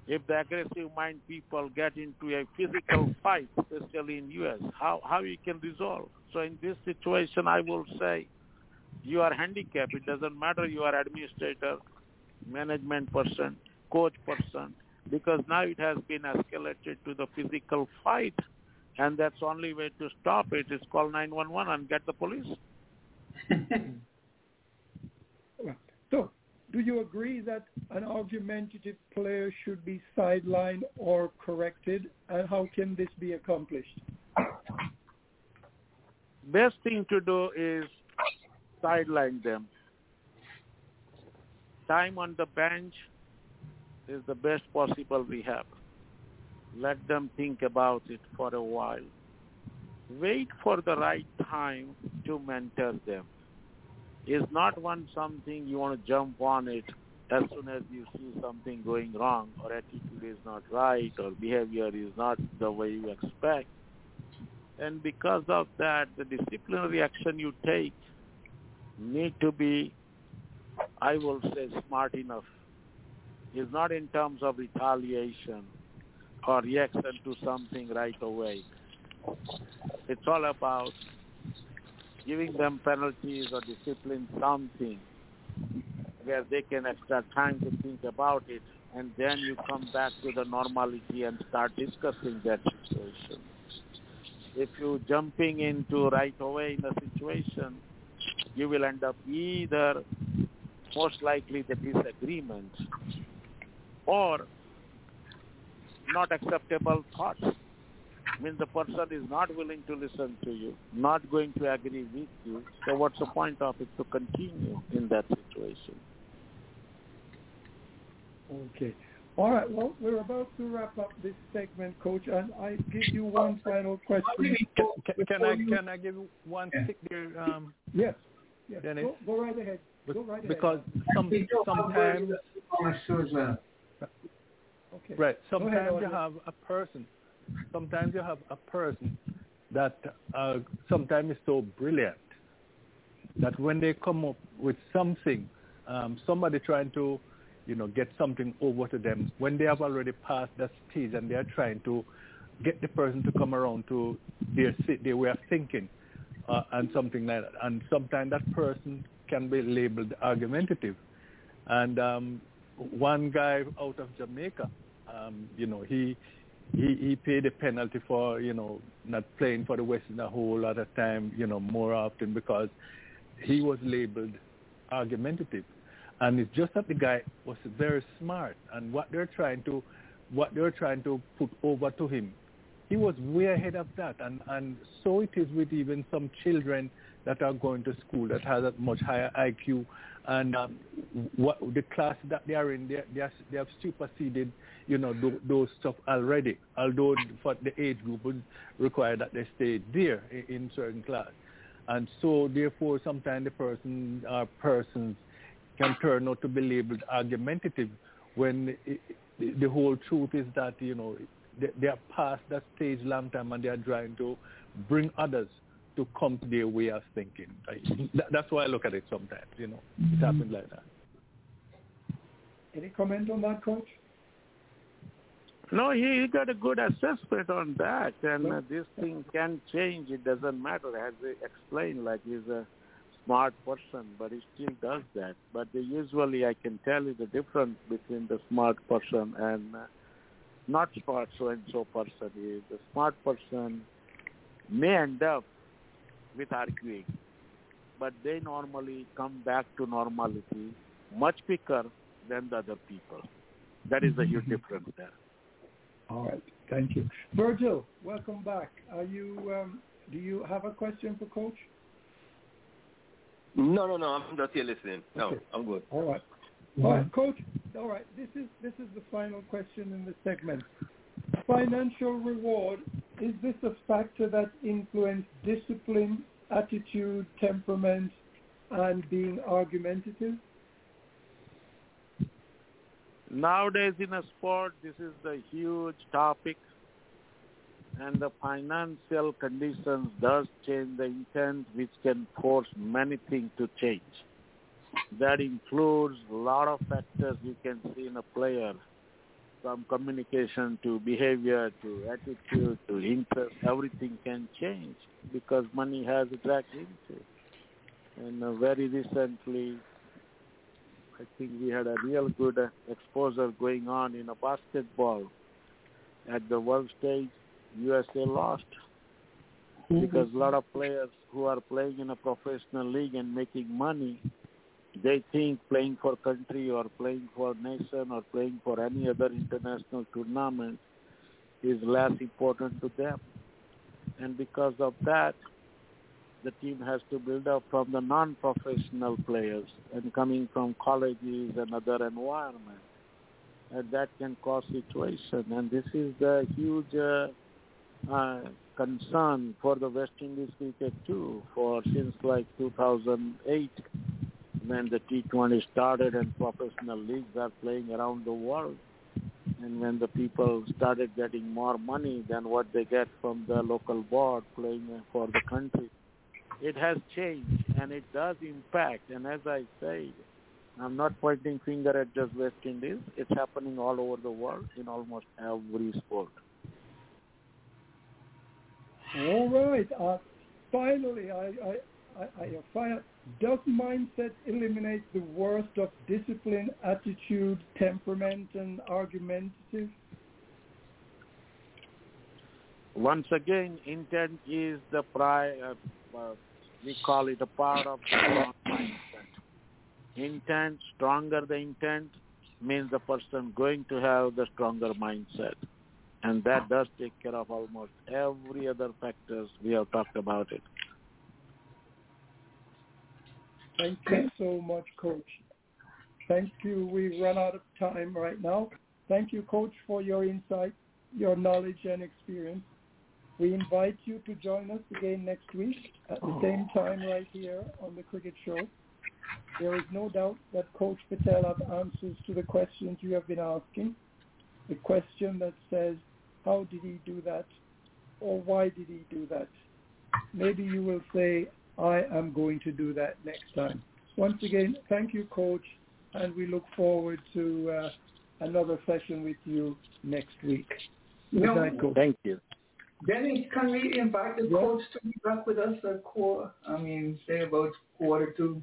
if the aggressive mind people get into a physical fight, especially in U.S.? How how you can resolve? So in this situation, I will say you are handicapped. It doesn't matter you are administrator, management person, coach person, because now it has been escalated to the physical fight, and that's only way to stop it is call 911 and get the police. So, do you agree that an argumentative player should be sidelined or corrected, and how can this be accomplished? best thing to do is sideline them. Time on the bench is the best possible rehab. Let them think about it for a while. Wait for the right time to mentor them. It's not one something you want to jump on it as soon as you see something going wrong or attitude is not right or behavior is not the way you expect and because of that, the disciplinary action you take need to be, I will say, smart enough. It's not in terms of retaliation or reaction to something right away. It's all about giving them penalties or discipline something where they can extra time to think about it and then you come back to the normality and start discussing that situation if you jumping into right away in a situation, you will end up either most likely the disagreement or not acceptable thoughts. I mean the person is not willing to listen to you, not going to agree with you. So what's the point of it to continue in that situation? Okay. All right. Well, we're about to wrap up this segment, Coach, and I give you one final question. Can, can, can I can I give one stick there? Um, Yes. Yes. Dennis? Go, go right ahead. Go right ahead. because some sometimes Okay. right sometimes you have a person sometimes you have a person that uh, sometimes is so brilliant that when they come up with something um, somebody trying to you know, get something over to them when they have already passed that stage and they are trying to get the person to come around to their their way of thinking uh, and something like that. And sometimes that person can be labeled argumentative. And um, one guy out of Jamaica, um, you know, he he he paid a penalty for you know not playing for the West in a whole lot of time, you know, more often because he was labeled argumentative. And it's just that the guy was very smart, and what they're trying to what they're trying to put over to him, he was way ahead of that. And and so it is with even some children that are going to school that has a much higher IQ and um, what the class that they are in, they, they, are, they have superseded, you know, th- those stuff already. Although for the age group would require that they stay there in, in certain class, and so therefore sometimes the person or persons can turn out to be labeled argumentative when it, the whole truth is that you know they, they are past that stage long time and they are trying to bring others to come to their way of thinking. That, that's why I look at it sometimes, you know. It happens like that. Any comment on that, Coach? No, he, he got a good assessment on that, and uh, this thing can change. It doesn't matter, as they explained, like he's a smart person, but he still does that. But the, usually, I can tell you the difference between the smart person and uh, not smart so and so person is the smart person may end up with arguing, but they normally come back to normality much quicker than the other people. That is the huge difference there. All right, thank you, Virgil. Welcome back. Are you? Um, do you have a question for Coach? No, no, no. I'm just here listening. No, Okay. I'm good. All right. All right, uh, Coach. All right. This is this is the final question in the segment. Financial reward is this a factor that influences discipline, attitude, temperament, and being argumentative? Nowadays in a sport, this is the huge topic, and the financial conditions does change the intent, which can force many things to change. That includes a lot of factors you can see in a player, from communication to behavior to attitude to interest. Everything can change because money has dragged into it. And uh, very recently, I think we had a real good uh, exposure going on in a basketball. At the world stage, USA lost because a lot of players who are playing in a professional league and making money, they think playing for country or playing for nation or playing for any other international tournament is less important to them. And because of that, the team has to build up from the non-professional players and coming from colleges and other environments. And that can cause situation. And this is the huge uh, uh, concern for the West Indies cricket too, for since like 2008 when the T20 started and professional leagues are playing around the world. And when the people started getting more money than what they get from the local board playing for the country, it has changed and it does impact. And as I said, I'm not pointing finger at just West Indies. It's happening all over the world in almost every sport. All right. Uh, finally, I, I, I, I does mindset eliminate the worst of discipline, attitude, temperament, and argumentative? Once again, intent is the pri- uh, uh, we call it a part of strong mindset. Intent, stronger the intent, means the person going to have the stronger mindset. And that does take care of almost every other factors we have talked about it. Thank you so much, Coach. Thank you. We run out of time right now. Thank you, Coach, for your insight, your knowledge, and experience. We invite you to join us again next week at the same oh. time right here on the Cricket Show. There is no doubt that Coach Patel has answers to the questions you have been asking. The question that says, how did he do that? Or why did he do that? Maybe you will say, I am going to do that next time. Once again, thank you, Coach. and we look forward to uh, another session with you next week. Good No. night, Coach. Thank you. Dennis, can we invite the coach to be back with us at quarter, I mean, say about quarter to,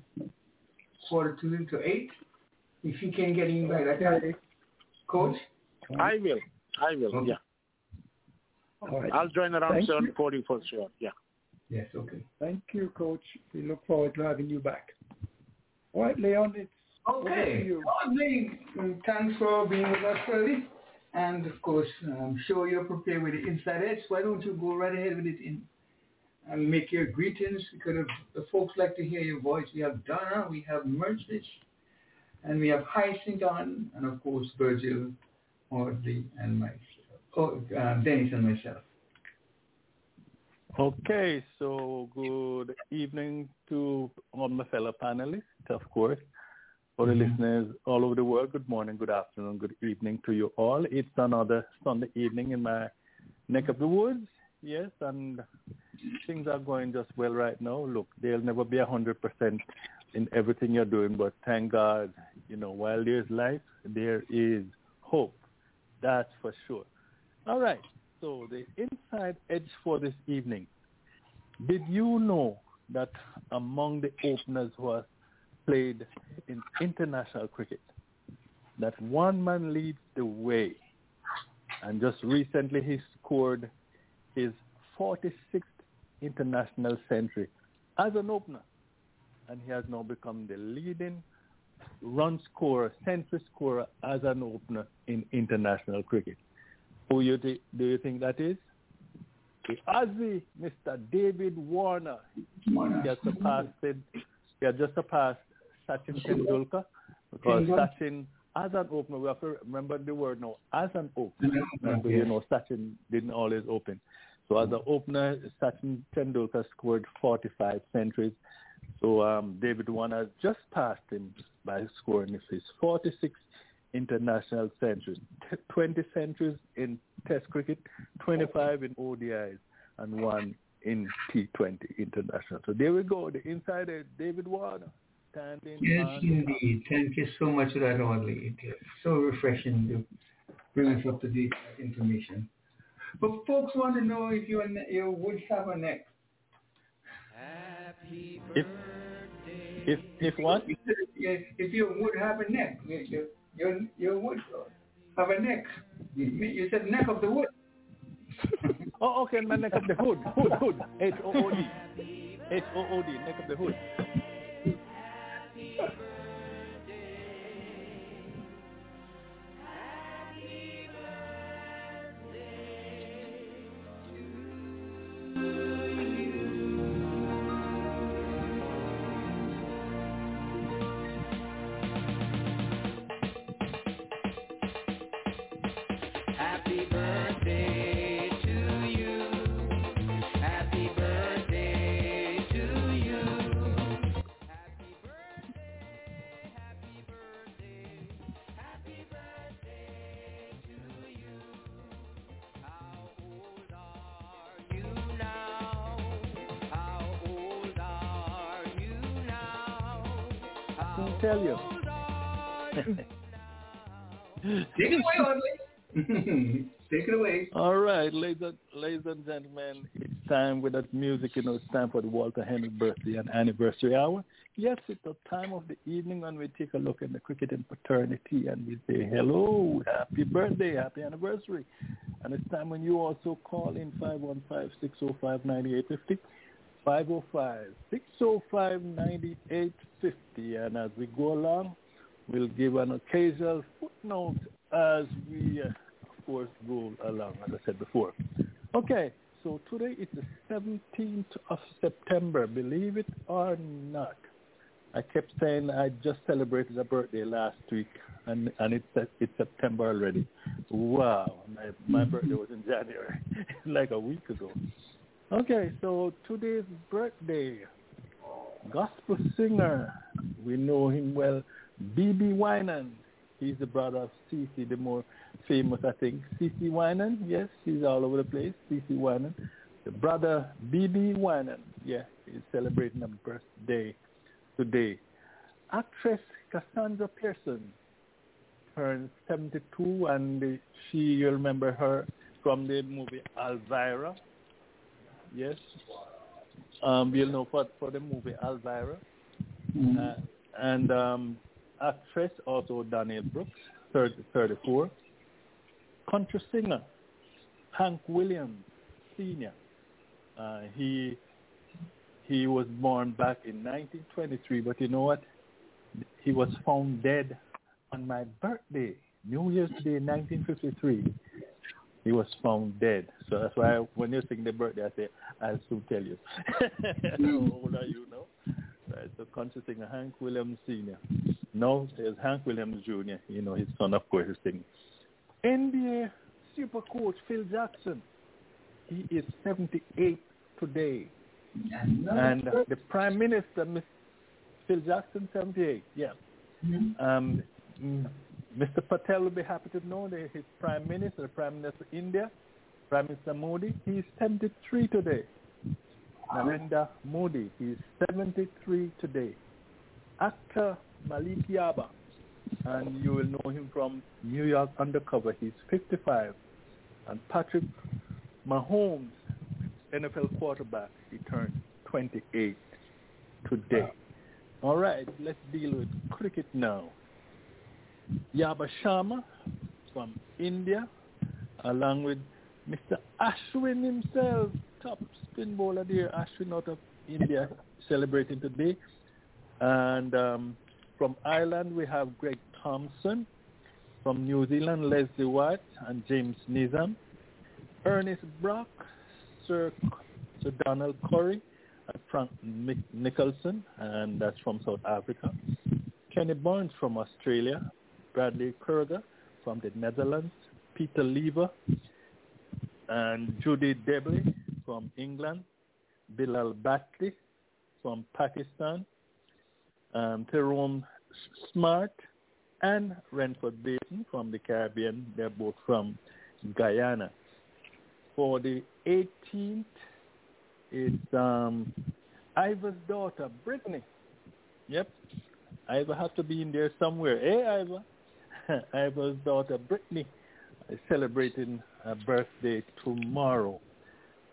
quarter to to eight? If you can get in by that time. Coach? I will. I will. Yeah. All right. I'll join around Thank you. 7:40 for sure. Yeah. Yes, okay. Thank you, Coach. We look forward to having you back. All right, Leon, it's Okay. you. Lovely. Thanks for being with us early. And of course, I'm sure you're prepared with the inside edge. Why don't you go right ahead with it in and make your greetings because the folks like to hear your voice. We have Donna, we have Merchlich, and we have Hyacinth on, and of course Virgil, Audley, and myself. Oh, uh, Dennis and myself. Okay, so good evening to all my fellow panelists, of course. For the mm-hmm. listeners all over the world, good morning, good afternoon, good evening to you all. It's another Sunday evening in my neck of the woods, yes, and things are going just well right now. Look, there'll never be a hundred percent in everything you're doing, but thank God, you know, while there's life, there is hope. That's for sure. All right. So the inside edge for this evening. Did you know that among the openers who have played in international cricket, that one man leads the way, and just recently he scored his 46th international century as an opener, and he has now become the leading run scorer, century scorer as an opener in international cricket. Who you th- do you think that is? Aussie, Mr. David Warner. He has surpassed. He has just surpassed Sachin Tendulkar because. Sachin, as an opener, we have to remember the word now, as an opener. Remember, you know, Sachin didn't always open. So as an opener, Sachin Tendulkar scored 45 centuries. So um, David Warner just passed him by scoring his 46 international centuries, T- 20 centuries in Test cricket, 25 in ODIs, and one in T20 international. So there we go, the insider, David Warner, standing Yes, on indeed. Thank you so much for that, Audley. It is so refreshing to bring us up to date with information. But folks want to know if you you would have a neck. If if if what? If if you would have a neck, you you you, you would uh, have a neck. You, you said neck of the wood. Oh, okay, my neck of the hood, hood, hood, H O O D, H O O D, neck of the hood. Ladies and gentlemen, it's time with that music. You know, it's time for the Walter Henry birthday and anniversary hour. Yes, it's the time of the evening when we take a look at the cricket and fraternity and we say hello, happy birthday, happy anniversary. And it's time when you also call in 515-605-9850, 505-605-9850. And as we go along, we'll give an occasional footnote as we, uh, of course, go along, as I said before. Okay, so today is the 17th of September, believe it or not. I kept saying I just celebrated a birthday last week, and and it's it's September already. Wow, my my birthday was in January, like a week ago. Okay, so today's birthday, gospel singer, we know him well, B.B. Winan. He's the brother of C.C., the more famous, I think. C.C. Winan, yes, he's all over the place, C.C. Winan. The brother B.B. Winan, yeah, he's celebrating a birthday today. Actress Cassandra Peterson turned 72, and she, you remember her from the movie Elvira. Yes. Um, you'll know for, for the movie Elvira. Uh, and um, actress also Danielle Brooks, 30, 34. Country singer Hank Williams Sr. Uh, he he was born back in 1923, but you know what? He was found dead on my birthday, New Year's Day, 1953. He was found dead. So that's why when you sing the birthday, I say, I'll soon tell you. How old are you now? Right, so country singer Hank Williams Sr. No, there's Hank Williams Jr., you know, his son, of course, is singing. NBA super coach Phil Jackson, he is 78 today. And the Prime Minister, Ms. Phil Jackson, 78, yeah. Um, Mr. Patel will be happy to know that his Prime Minister, the Prime Minister of India, Prime Minister Modi, he is 73 today. Narendra Modi, he is 73 today. Actor Malik Yoba, and you will know him from New York Undercover, he's 55. And Patrick Mahomes, NFL quarterback, he turned 28 today. All right, let's deal with cricket now. Yaba Sharma from India, along with Mr. Ashwin himself, top spin bowler there, Ashwin out of India, celebrating today. And um, from Ireland, we have Greg Thompson. From New Zealand, Leslie White and James Nizam. Ernest Brock, Sir, Sir Donald Curry, and Frank Nicholson, and that's from South Africa. Kenny Barnes from Australia. Bradley Kruger from the Netherlands. Peter Lever and Judy Debley from England. Bilal Bhatti from Pakistan. Um, Tyrone Smart and Renford Basin from the Caribbean. They're both from Guyana. For the 18th, it's um, Ivor's daughter, Brittany. Yep. Ivor has to be in there somewhere. Hey, Ivor. Ivor's daughter, Brittany, is celebrating her birthday tomorrow.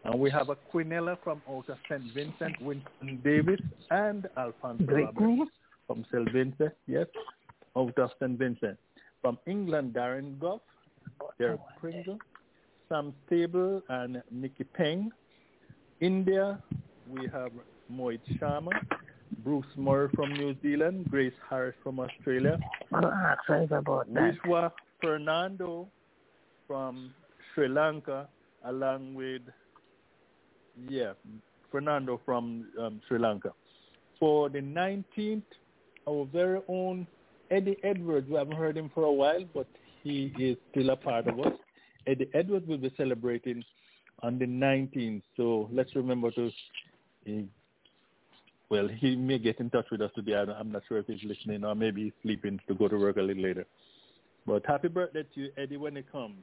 And we have a Quinella from out of St. Vincent, Winston Davis, and Alfonso Roberts from St. Vincent, yes, out of St. Vincent. From England, Darren Gough, Derek Pringle, Sam Stable, and Nicky Peng. India, we have Mohit Sharma, Bruce Murray from New Zealand, Grace Harris from Australia, about that. Vishwa Fernando from Sri Lanka, along with, yeah, Fernando from um, Sri Lanka. For the 19th, our very own Eddie Edwards, we haven't heard him for a while, but he is still a part of us. Eddie Edwards will be celebrating on the 19th, so let's remember to, uh, well, he may get in touch with us today. I'm not sure if he's listening or maybe he's sleeping to go to work a little later. But happy birthday to you, Eddie, when it comes.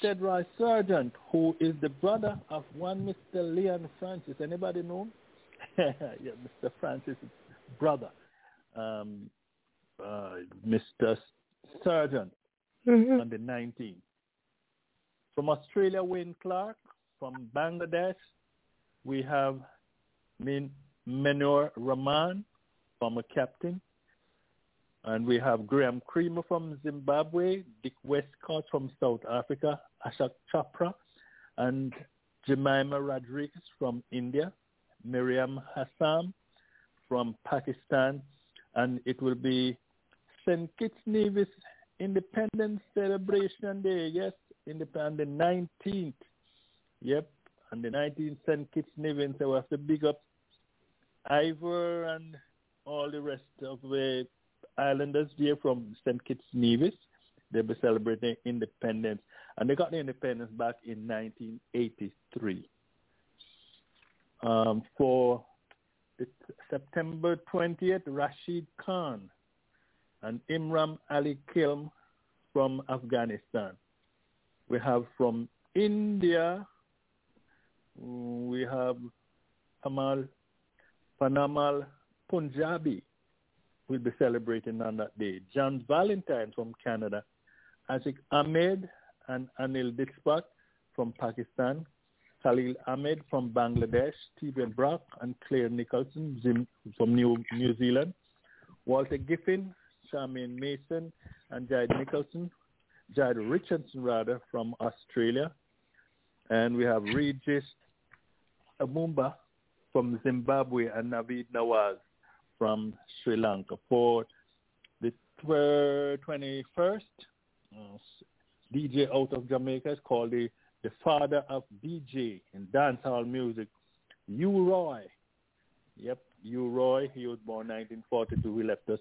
Ted Roy Sargent, who is the brother of one Mr. Leon Francis. Anybody know? yeah, Mr. Francis' brother, um, uh, Mr. Sargent, on the 19th. From Australia, Wayne Clark. From Bangladesh, we have Min Menor Rahman, former captain. And we have Graeme Cremer from Zimbabwe, Dick Westcott from South Africa, Ashok Chopra, and Jemimah Rodrigues from India, Miriam Hassan from Pakistan, and it will be St. Kitts Nevis Independence Celebration Day. Yes, independent the 19th. Yep, on the 19th, St. Kitts Nevis. So we have to big up Ivor and all the rest of the islanders here from St. Kitts Nevis. They'll be celebrating independence. And they got the independence back in 1983. Um, for the September 20th, Rashid Khan and Imran Ali Kilm from Afghanistan. We have from India, we have Amal Panamal Punjabi will be celebrating on that day. John Valentine from Canada, Ashik Ahmed and Anil Dalpat from Pakistan, Khalil Ahmed from Bangladesh, Stephen Brock and Claire Nicholson from New, New Zealand, Walter Giffen, Charmaine Mason and Jade Nicholson, Jade Richardson rather from Australia, and we have Regis Amumba from Zimbabwe and Navid Nawaz from Sri Lanka. For the 21st, uh, DJ out of Jamaica is called the, the father of DJ in dancehall music, U. Roy. Yep, U. Roy. He was born 1942. He left us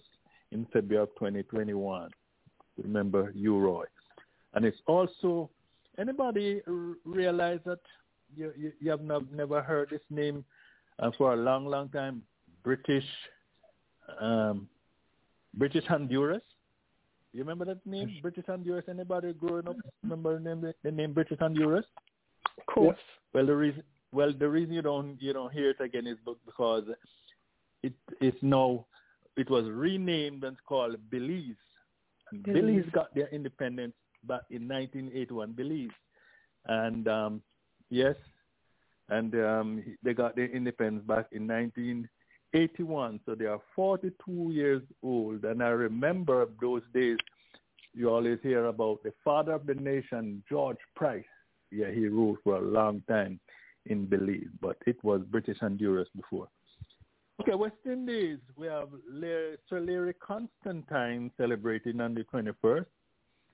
in February of 2021. Remember U. Roy. And it's also, anybody r- realize that you, you, you have not, never heard this name uh, for a long, long time? British, um, British Honduras. You remember that name, British Honduras? Anybody growing up remember the name, the name British Honduras? Of course. Well, the reason well the reason you don't you don't hear it again is because it is now it was renamed and called Belize. And Belize. Belize. got their independence back in 1981. Belize, and um, yes, and um, they got their independence back in 1981. So they are 42 years old, and I remember those days. You always hear about the father of the nation, George Price. Yeah, he ruled for a long time in Belize, but it was British Honduras before. Okay, West Indies, we have Sir Learie Constantine celebrating on the 21st.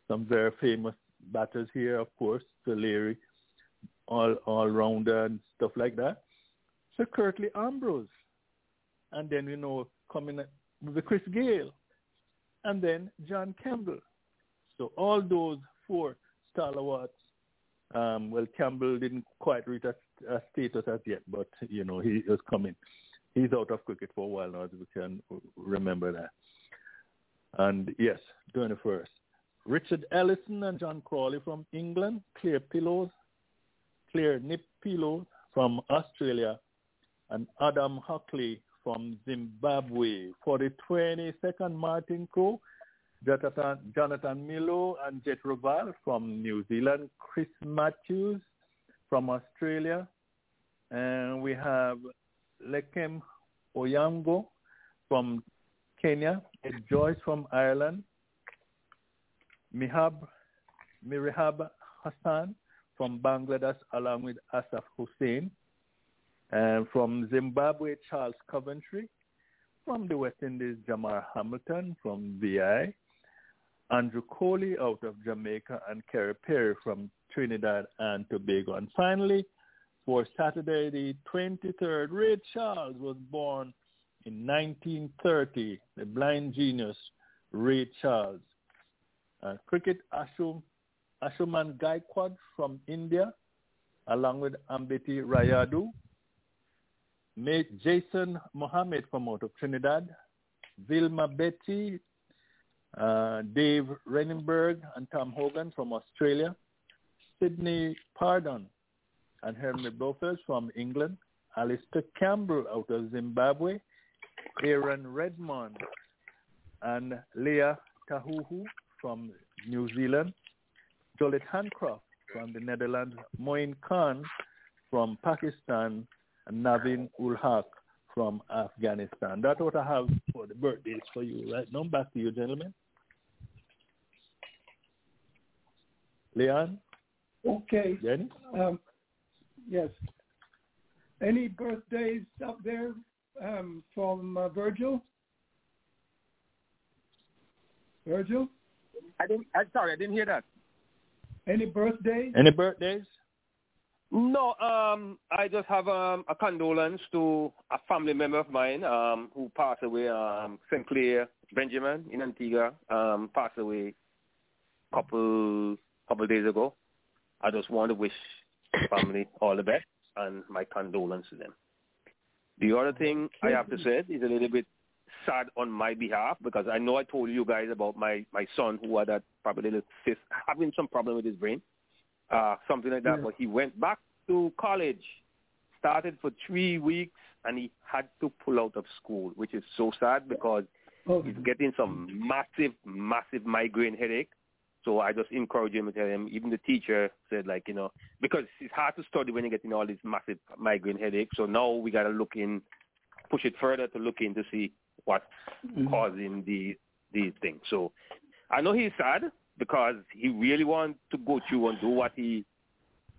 Some very famous batters here, of course, Sir Larry, all, all rounder and stuff like that. Sir Curtly Ambrose. And then, you know, coming with Chris Gayle. And then John Campbell. So all those four stalwarts um, well, Campbell didn't quite reach a, a status as yet, but you know he was coming. He's out of cricket for a while now, as we can remember that. And yes, 21st. Richard Ellison and John Crawley from England, Claire Pillows, Claire Nip Pillows from Australia, and Adam Hockley from Zimbabwe. For the 22nd Martin Crowe, Jonathan, Jonathan Milo and Jeet Raval from New Zealand, Chris Matthews from Australia, and we have Lameck Onyango from Kenya, Ed Joyce from Ireland, Mihab Mirihab Hassan from Bangladesh along with Asaf Hussein, and from Zimbabwe, Charles Coventry, from the West Indies, Jamar Hamilton from VI, Andrew Coley out of Jamaica, and Kerry Perry from Trinidad and Tobago. And finally, for Saturday the 23rd, Ray Charles was born in 1930, the blind genius Ray Charles. Uh, cricket Ashum, Anshuman Gaekwad from India, along with Ambati Rayudu. Jason Mohammed from out of Trinidad, Vilma Betty, uh, Dave Renneberg and Tom Hogan from Australia, Sydney Pardon and Hermie Blofeld from England, Alistair Campbell out of Zimbabwe, Aaron Redmond and Leah Tahuhu from New Zealand, Jolette Handcroft from the Netherlands, Moin Khan from Pakistan, Naveen ul Haq from Afghanistan. That's what I have for the birthdays for you right now. Back to you, gentlemen. Leon? Okay. Jenny? Um, yes. Any birthdays up there um, from uh, Virgil? Virgil? I didn't. I'm sorry, I didn't hear that. Any birthdays? Any birthdays? No, um, I just have um, a condolence to a family member of mine um, who passed away. Um, Sinclair Benjamin in Antigua um, passed away a couple couple days ago. I just want to wish the family all the best and my condolence to them. The other thing I have to say is a little bit sad on my behalf because I know I told you guys about my my son who had that probably little cyst, having some problem with his brain, uh, something like that. Yeah. But he went back to college, started for three weeks, and he had to pull out of school, which is so sad because Oh. he's getting some massive, massive migraine headache. So I just encourage him and tell him, even the teacher said like, you know, because it's hard to study when you're getting all these massive migraine headaches. So now we got to look in, push it further to look in to see what's causing the, these things. So I know he's sad because he really wants to go through and do what he,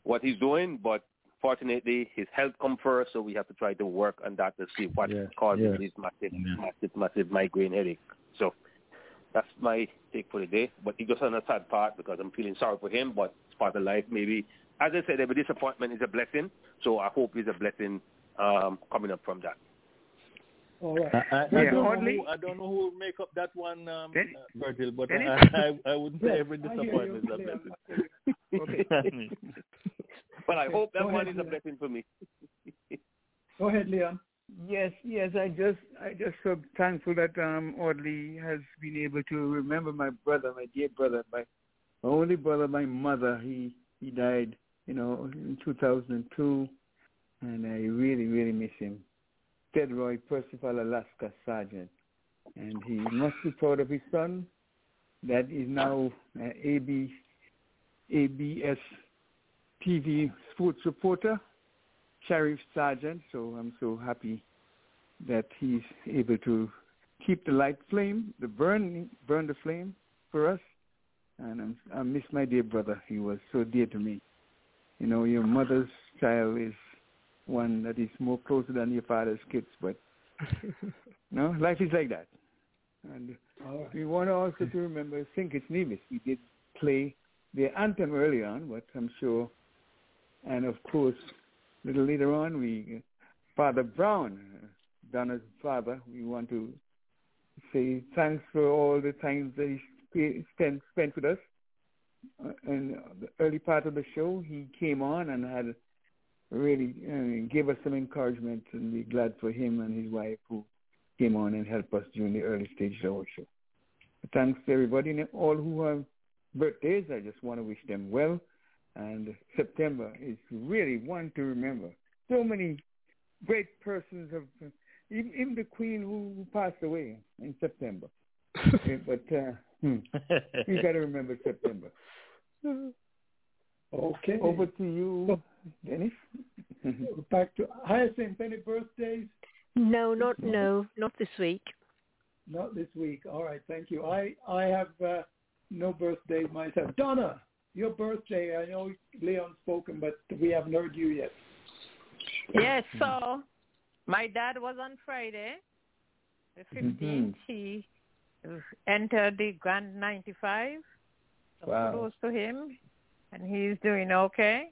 what he's doing, but fortunately his health come first, so we have to try to work on that to see what Yeah, causes yeah. this massive, massive, massive migraine headache. So that's my take for the day. But he just on a sad part because I'm feeling sorry for him, but it's part of life. Maybe, as I said, every disappointment is a blessing. So I hope it's a blessing um, coming up from that. All right. I, I, I, don't know who, I don't know who will make up that one, um, Den- uh, Virgil, but Dennis? I, I, I wouldn't say every disappointment is a blessing. Okay. But I hope that go one ahead, is a blessing for me. Go ahead, Leon. Yes, yes. I just, I just so thankful that um Audley has been able to remember my brother, my dear brother, my, my only brother, my mother. He he died, you know, in 2002, and I really, really miss him. Ted Roy, Percival, Alaska Sergeant, and he must be proud of his son. That is now uh, AB, ABS TV sports reporter. Sheriff Sergeant, so I'm so happy that he's able to keep the light flame, the burn, burn the flame for us. And I'm, I miss my dear brother. He was so dear to me. You know, your mother's child is one that is more closer than your father's kids, but no, life is like that. And All right. we want also to remember St. Kitts Nevis. We did play the anthem early on, but I'm sure, and of course, a little later on, we Father Brown, uh, Donna's father, we want to say thanks for all the time that he spent spent with us. Uh, and the early part of the show, he came on and had really uh, gave us some encouragement, and we're glad for him and his wife who came on and helped us during the early stages of our show. Thanks to everybody and all who have birthdays. I just want to wish them well. And September is really one to remember. So many great persons have, even, even the Queen who, passed away in September. But uh, hmm, you got to remember September. Okay. Over to you, Dennis. Back to Hyacinth. Any birthdays? No, not no, not this week. Not this week. All right. Thank you. I I have uh, no birthdays myself. Donna, your birthday. I know Leon's spoken, but we haven't heard you yet. Yes, so my dad was on Friday, the 15th. Mhm. He entered the Grand 95. So Wow. Kudos to him, and he's doing okay.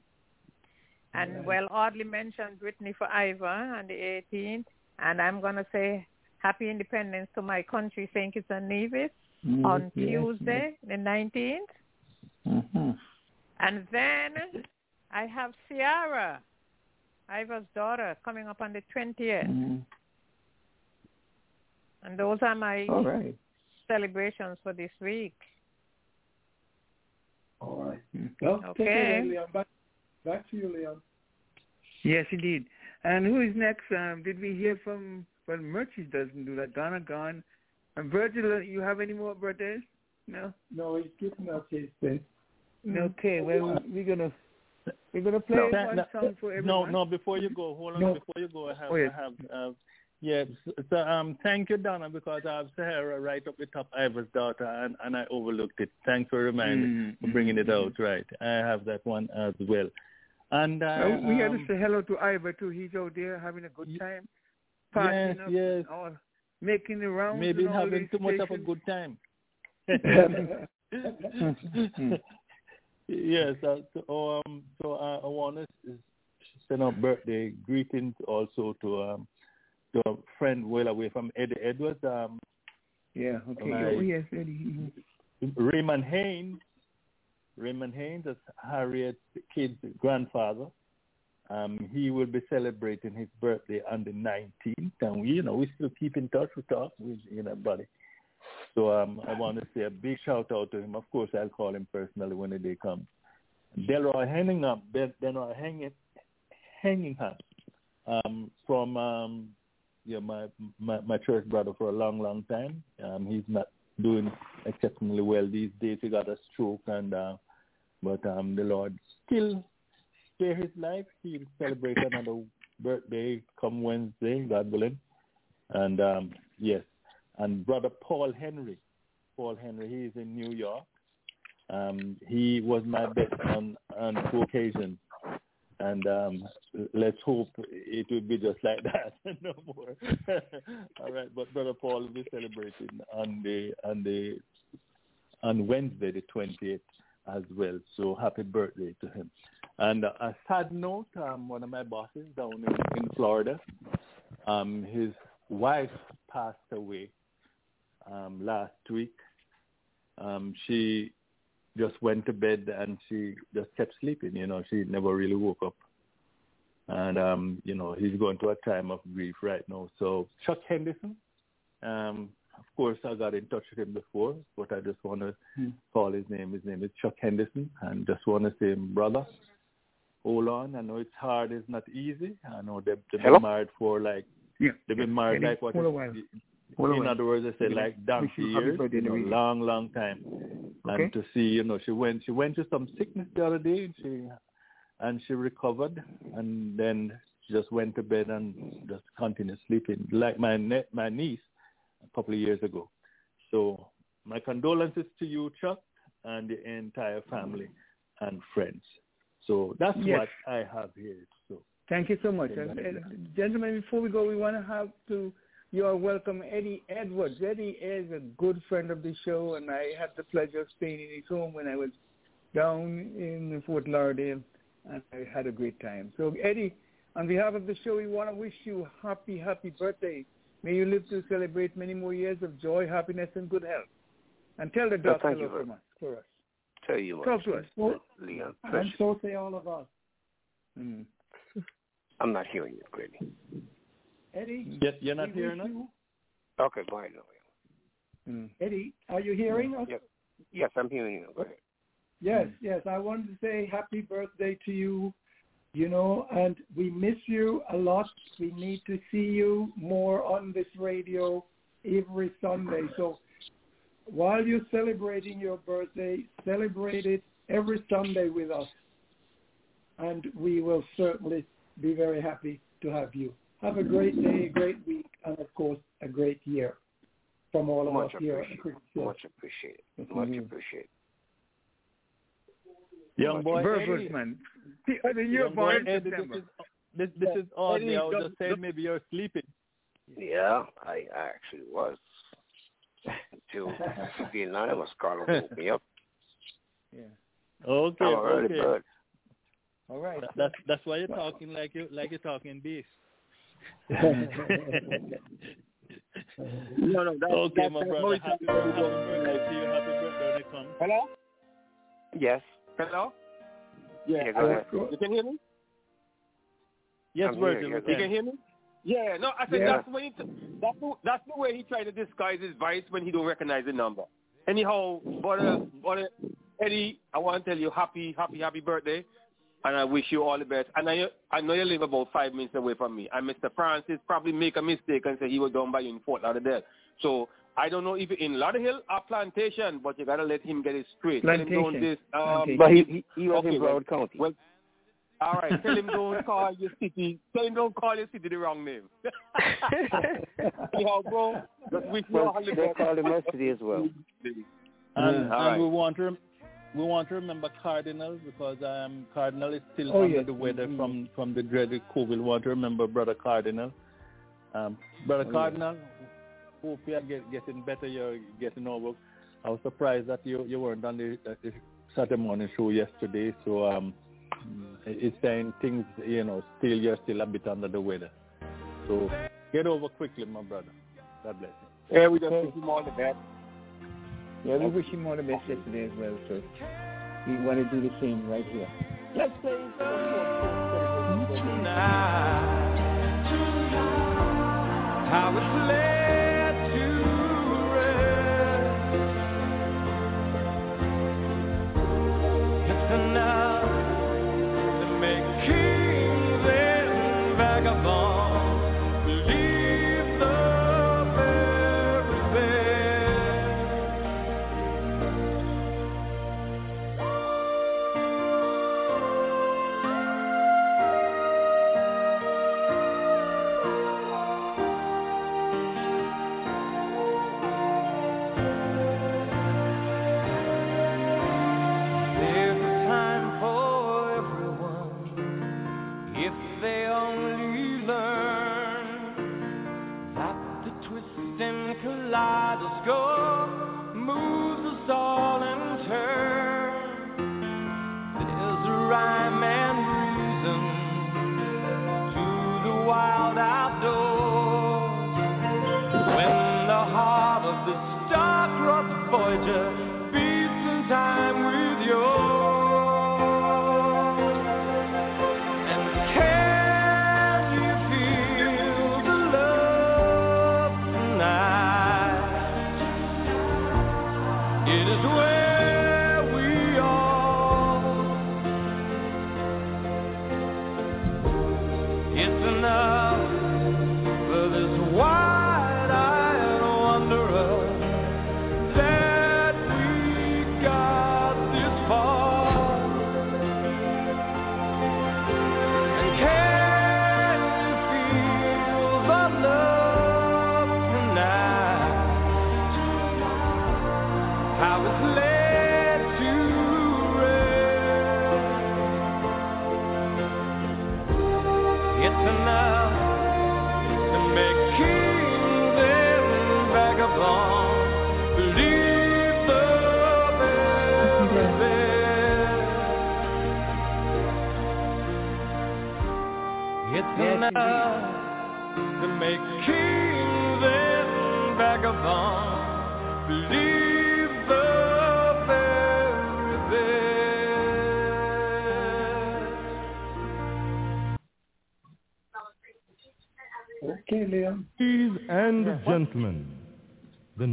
And Right. well, oddly mentioned Whitney for Ivor on the 18th, and I'm going to say Happy Independence to my country, St. Kitts and Nevis, on Yes, Tuesday, the 19th. Mhm. And then I have Ciara, Ivor's daughter, coming up on the 20th. Mhm. And those are my All right. celebrations for this week. All right. Mhm. Well, take it Okay. away, Leon. Back, back to you, Leon. Yes, indeed. And who is next? Um, did we hear from? Well, Murchie doesn't do that. Donna gone. And Virgil, you have any more birthdays? No. No, he's giving us his thing. Okay. Well, we're gonna we're gonna play No, one no, song for everyone. no, no. Before you go, hold on. No. Before you go, I have, Oh, yes. I have, uh, yeah. So, um, thank you, Donna, because I have Sahara right up the top, Ivor's daughter, and, and I overlooked it. Thanks for reminding, Mm, for bringing it out. Right, I have that one as well. And uh, we got to um, say hello to Ivor too. He's out there having a good time, yes, partying up, yes. and all, making the rounds. maybe having too much of a good time. Yes. Uh, so, um, so uh, I want to send out birthday greetings also to um, a friend well away from Eddie Edwards, um, Yeah. Okay. Oh yes, Eddie. Raymond Haynes. Raymond Haynes is Harriet's kid's grandfather. Um, he will be celebrating his birthday on the 19th, and we, you know, we still keep in touch with talk, with, you know, buddy. So um, I want to say a big shout out to him. Of course, I'll call him personally when the day comes. Delroy Henningham, Del- Delroy Henning- Henningham, um, from um, know, my, my my church brother for a long, long time. Um, he's not doing exceptionally well these days. He got a stroke, and uh, but um, the Lord still spare his life. He'll celebrate another birthday come Wednesday, God willing. And um, yes, and brother Paul Henry. Paul Henry, he is in New York. Um, he was my best man on two occasions. And um, let's hope it will be just like that, no more. All right, but brother Paul will be celebrating on the on the on Wednesday the twentieth as well. So happy birthday to him. And a sad note, um, one of my bosses down in, in Florida, um, his wife passed away um, last week. Um, she just went to bed and she just kept sleeping. You know, she never really woke up. And um, you know, he's going through a time of grief right now. So Chuck Henderson, um, of course, I got in touch with him before, but I just want to Hmm. call his name. His name is Chuck Henderson, and just want to say, brother, hold on. I know it's hard. It's not easy. I know they've, they've been married for like Yeah. they've been married Eddie, like what? a is- a in other words, they say like donkey Wish you happy years, you know, long, long time. Okay. And to see, you know, she went she went through some sickness the other day, and she and she recovered, and then she just went to bed and just continued sleeping, like my ne- my niece a couple of years ago. So my condolences to you, Chuck, and the entire family and friends. So that's Yes. what I have here. So Thank you so much. And, and gentlemen, before we go, we want to have to, you are welcome Eddie Edwards. Eddie is a good friend of the show, and I had the pleasure of staying in his home when I was down in Fort Lauderdale, and I had a great time. So, Eddie, on behalf of the show, we want to wish you happy, happy birthday. May you live to celebrate many more years of joy, happiness, and good health. And tell the Well, doctor thank you hello from us, for us. Tell you what, Talk to us. Leon, And precious. so say all of us. Mm. I'm not hearing you clearly. Eddie, yeah, you're not hearing wish us? you- Okay, go ahead. Mm. Eddie, are you hearing us? Yes, yes, I'm hearing you. Go ahead. Yes, yes. I wanted to say happy birthday to you, you know, and we miss you a lot. We need to see you more on this radio every Sunday. So while you're celebrating your birthday, celebrate it every Sunday with us. And we will certainly be very happy to have you. Have a great day, a great week, and of course, a great year from all of Much us here at appreciated. Cricket Show. Much appreciated. Much appreciated. Young boy, Verbal, Eddie. man. I mean, you're Young boy, born in Eddie, September. This is, this, this is odd. Eddie, I was just saying maybe you're sleeping. Yeah, I, I actually was. Until the anonymous caller woke me up. Yeah. Okay, I'm an early okay. bird. All right. That's that's why you're talking like you like you're talking bass. No, no, that, okay, that, my that brother. noise- Happy, happy birthday to you. Happy birthday when it comes. Hello? Yes. Hello? Yeah, Yeah, go ahead. You can hear me? Yes, I'm Virgil. here, You can hear me? Yeah, no, I said Yeah. that's when he t- that's the, that's the way he tried to disguise his voice when he don't recognize the number. Anyhow, brother, brother Eddie, I want to tell you happy, happy, happy birthday, and I wish you all the best. And I I know you live about five minutes away from me, and Mr. Francis probably make a mistake and say he was down by you in Fort Lauderdale. So I don't know if you're in Lauderdale or Plantation, but you gotta let him get it straight. Tell him don't Plantation. this. Um, Plantation. But he he, he was Okay, in well- Broward County. well, all right, tell him don't call your city. Tell him don't call your city the wrong name. Anyhow, bro, just wish you well, all the they best. called him yesterday as well. And, all and right. we want to rem- we want to remember Cardinal because um Cardinal is still Oh, under yes. the weather Mhm. from from the dreaded COVID. We want to remember Brother Cardinal. Um, Brother Oh, Cardinal, hope you are get, getting better. You're getting over. I was surprised that you you weren't on the, uh, the Saturday morning show yesterday. So um, it- it's saying things you know still you're still a bit under the weather. So get over quickly, my brother. God bless you. Yeah, we just wish him all the best. Yeah, we wish you all the best yesterday as well, so we want to do the same right here. Let's play. How it's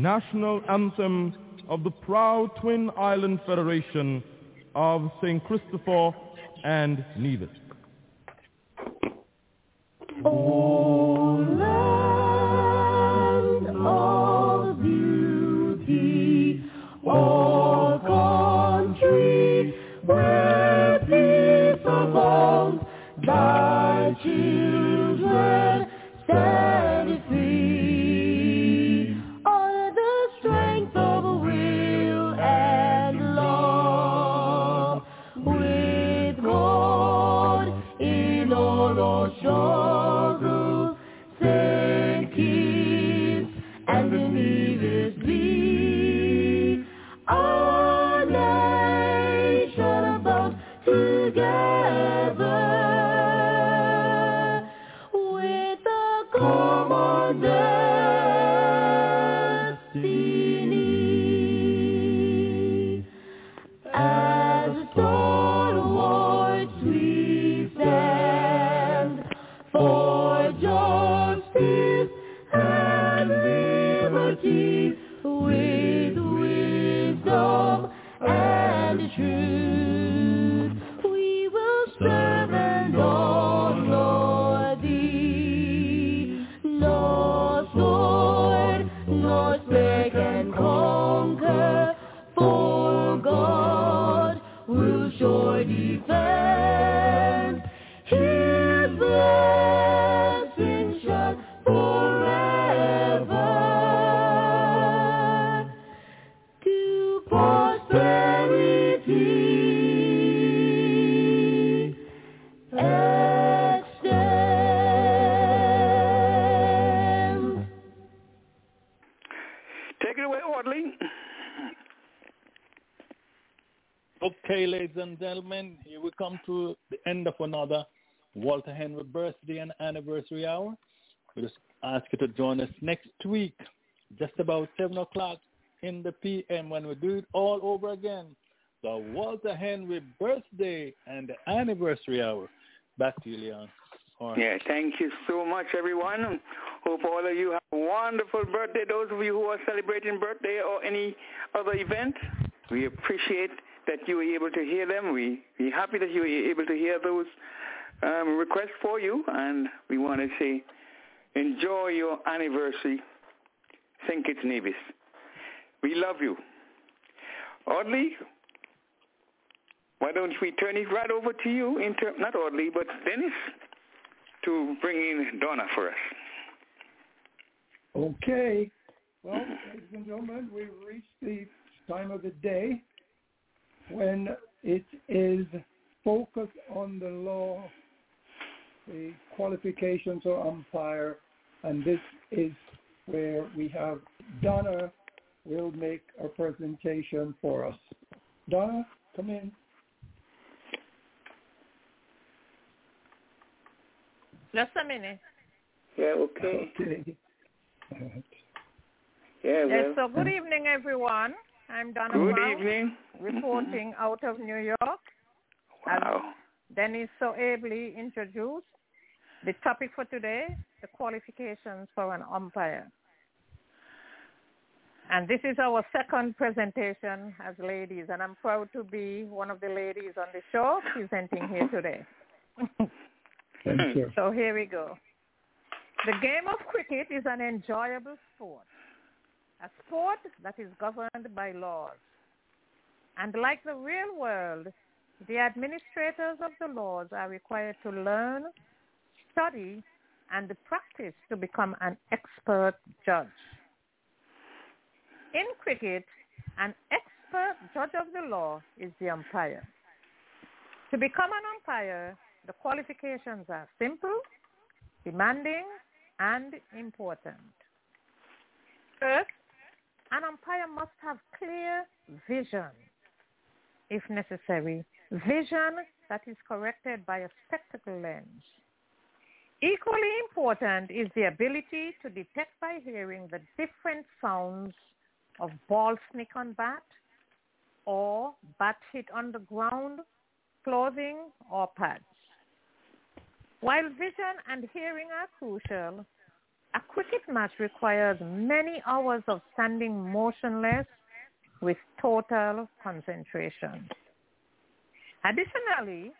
national anthem of the proud Twin Island Federation of St. Christopher and Nevis. O and gentlemen, here we come to the end of another Walter Henry birthday and anniversary hour. We just ask you to join us next week, just about 7 o'clock in the PM when we do it all over again. The Walter Henry birthday and anniversary hour. Back to you, Leon. Right. Yeah, thank you so much, everyone. Hope all of you have a wonderful birthday. Those of you who are celebrating birthday or any other event, we appreciate you were able to hear them. We we happy that you were able to hear those um, requests for you, and we want to say, enjoy your anniversary, St. Kitts Nevis. We love you. Audley, why don't we turn it right over to you, not Audley, but Dennis, to bring in Donna for us. Okay. Well, ladies and gentlemen, we've reached the time of the day when it is focused on the law the qualifications or umpire, and this is where we have Donna will make a presentation for us. Donna, come in. Just a minute. Yeah, okay. Okay. Yeah, well. Yes, so good evening, everyone. I'm Donna Good Brown, evening. reporting out of New York. Wow. As Dennis so ably introduced the topic for today, the qualifications for an umpire. And this is our second presentation as ladies, and I'm proud to be one of the ladies on the show presenting here today. Thank you. So here we go. The game of cricket is an enjoyable sport, a sport that is governed by laws. And like the real world, the administrators of the laws are required to learn, study, and practice to become an expert judge. In cricket, an expert judge of the law is the umpire. To become an umpire, the qualifications are simple, demanding, and important. First, an umpire must have clear vision, if necessary, vision that is corrected by a spectacle lens. Equally important is the ability to detect by hearing the different sounds of ball snick on bat or bat hit on the ground, clothing, or pads. While vision and hearing are crucial, a cricket match requires many hours of standing motionless with total concentration. Additionally,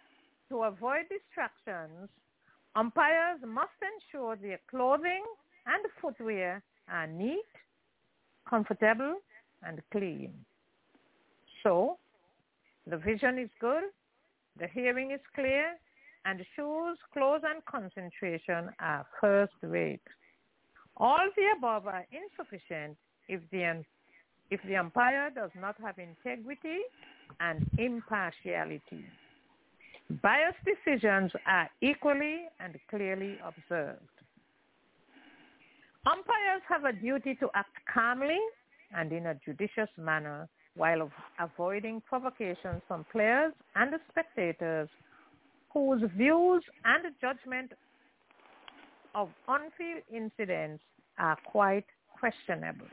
to avoid distractions, umpires must ensure their clothing and footwear are neat, comfortable, and clean. So, the vision is good, the hearing is clear, and shoes, clothes, and concentration are first rate. All the above are insufficient if the, if the umpire does not have integrity and impartiality. Biased decisions are equally and clearly observed. Umpires have a duty to act calmly and in a judicious manner while avoiding provocations from players and spectators whose views and judgment of on-field incidents are quite questionable.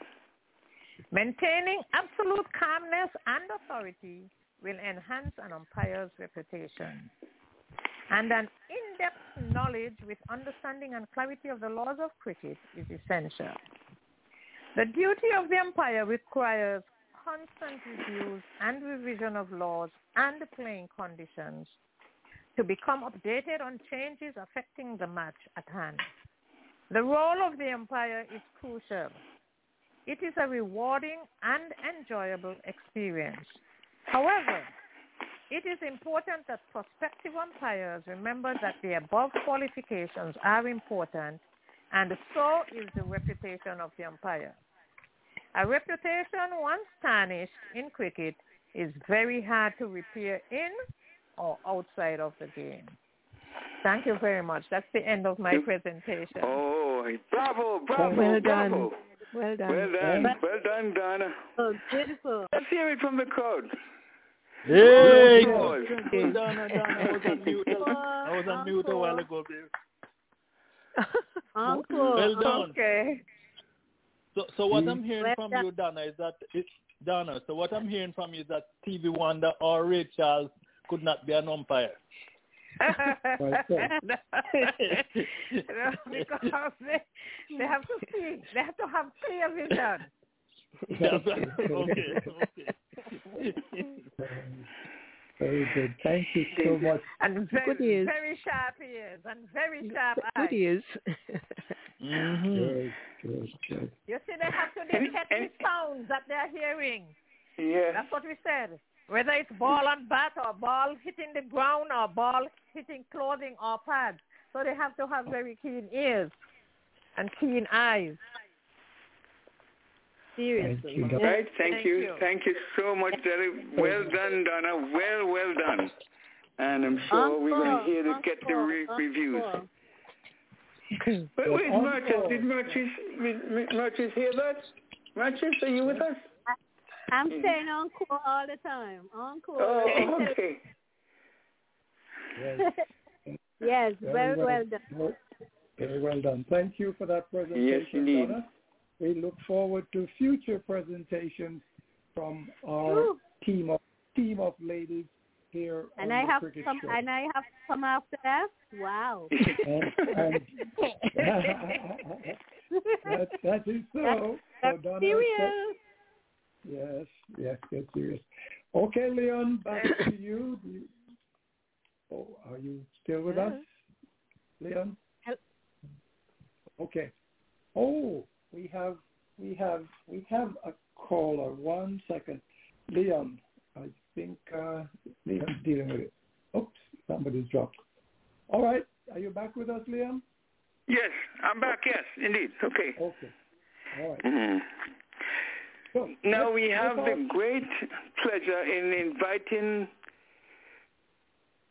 Maintaining absolute calmness and authority will enhance an umpire's reputation. And an in-depth knowledge with understanding and clarity of the laws of cricket is essential. The duty of the umpire requires constant reviews and revision of laws and playing conditions to become updated on changes affecting the match at hand. The role of the umpire is crucial. It is a rewarding and enjoyable experience. However, it is important that prospective umpires remember that the above qualifications are important and so is the reputation of the umpire. A reputation once tarnished in cricket is very hard to repair in or outside of the game. Thank you very much. That's the end of my presentation. Oh, bravo, bravo, Well bravo. done. Well done. Well done, well done, Donna. Oh, beautiful. Let's hear it from the crowd. Hey! Applause. Donna, Donna, I was on mute. I was on mute a while ago, babe. Encore. Well done. Okay. So, so what I'm mm. hearing Well from done. you, Donna, is that it, Donna. So what I'm hearing from you is that Stevie Wonder or Ray Charles could not be an umpire. No, because they, they have to see, they have to have clear vision. okay, okay. Very good. Thank you so much. And very, Good ears. very sharp ears and very sharp eyes. Good ears. Mm-hmm. Good, good, good. You see, they have to detect the sounds that they're hearing. Yeah. That's what we said. Whether it's ball on bat or ball hitting the ground or ball hitting clothing or pads. So they have to have very keen ears and keen eyes. Seriously. Thank you, Right, thank, Thank you. you. Thank you so much, Derek. Well done, Donna. Well, well done. and I'm sure we're going to hear the, get the re- reviews. Wait, wait, Merchant, did Merchant, did Merchant hear that? Merchant, are you with us? I'm saying encore all the time. Encore. Oh, okay. Yes. yes, very well done. Well, Very well done. Thank you for that presentation, Yes, indeed. Donna. We look forward to future presentations from our Ooh. team of team of ladies here And on I the have Cricket some, Show. and I have some after that. Wow. And- and- that, that is so. That's so Donna, serious. Yes, yes, get serious. Okay, Leon, back to you. You- Oh, are you still with us, Leon? Hel- Okay. Oh, we have, we have, we have a caller. One second, Leon. I think uh, Leon's dealing with it. Oops, somebody's dropped. All right, are you back with us, Leon? Yes, I'm back. Yes, indeed. Okay. Okay. All right. Mhm. So, Now we have the great pleasure in inviting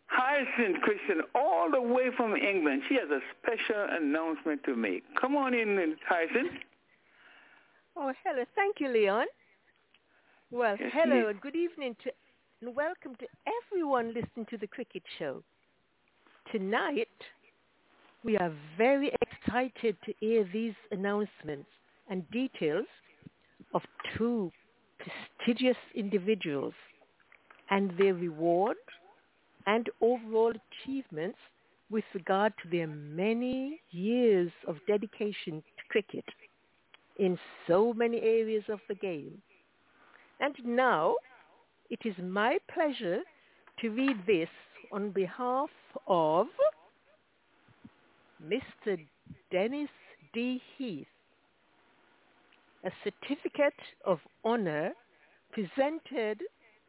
Hyacinth Christian all the way from England. She has a special announcement to make. Come on in, Hyacinth. Oh, hello. Thank you, Leon. Well, Yes, hello indeed. and good evening to and welcome to everyone listening to the Cricket Show. Tonight, we are very excited to hear these announcements and details of two prestigious individuals and their reward and overall achievements with regard to their many years of dedication to cricket in so many areas of the game. And now it is my pleasure to read this on behalf of Mr. Dennis D. Heath, a certificate of honor presented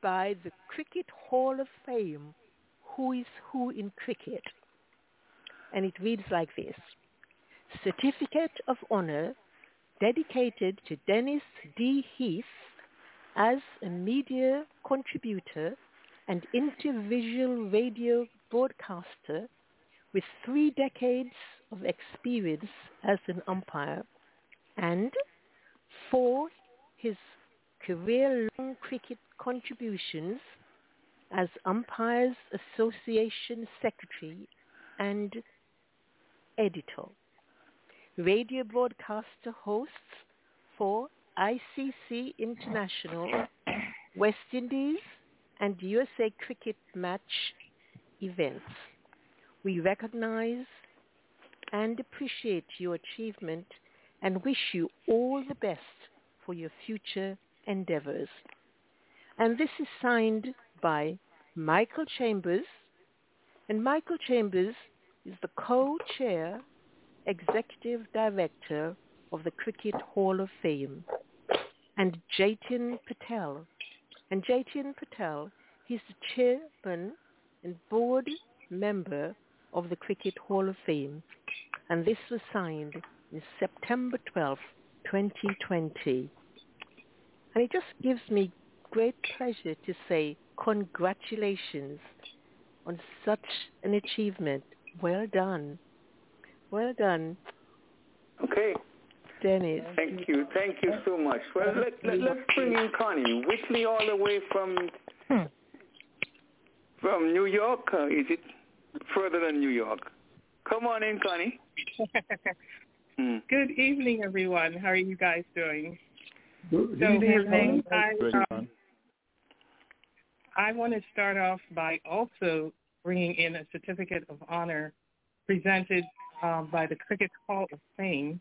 by the Cricket Hall of Fame, Who is Who in Cricket. And it reads like this. Certificate of Honor dedicated to Dennis D. Heath as a media contributor and intervisual radio broadcaster with three decades of experience as an umpire and for his career-long cricket contributions as Umpires Association Secretary and Editor. Radio broadcaster hosts for ICC International, West Indies, and USA Cricket Match events. We recognize and appreciate your achievement and wish you all the best for your future endeavors. And this is signed by Michael Chambers, and Michael Chambers is the co-chair executive director of the Cricket Hall of Fame, and Jatin Patel. And Jatin Patel, he's the chairman and board member of the Cricket Hall of Fame. And this was signed in September 12, 2020. And it just gives me great pleasure to say congratulations on such an achievement. Well done. Well done. Okay. Dennis. Thank you. Thank you so much. Well, let, let, let's bring in Connie. Whitley all the way from hmm. from New York. Is it further than New York? Come on in, Connie. Hmm. Good evening, everyone. How are you guys doing? Good So, evening, I, um, I want to start off by also bringing in a certificate of honor presented um, by the Cricket Hall of Fame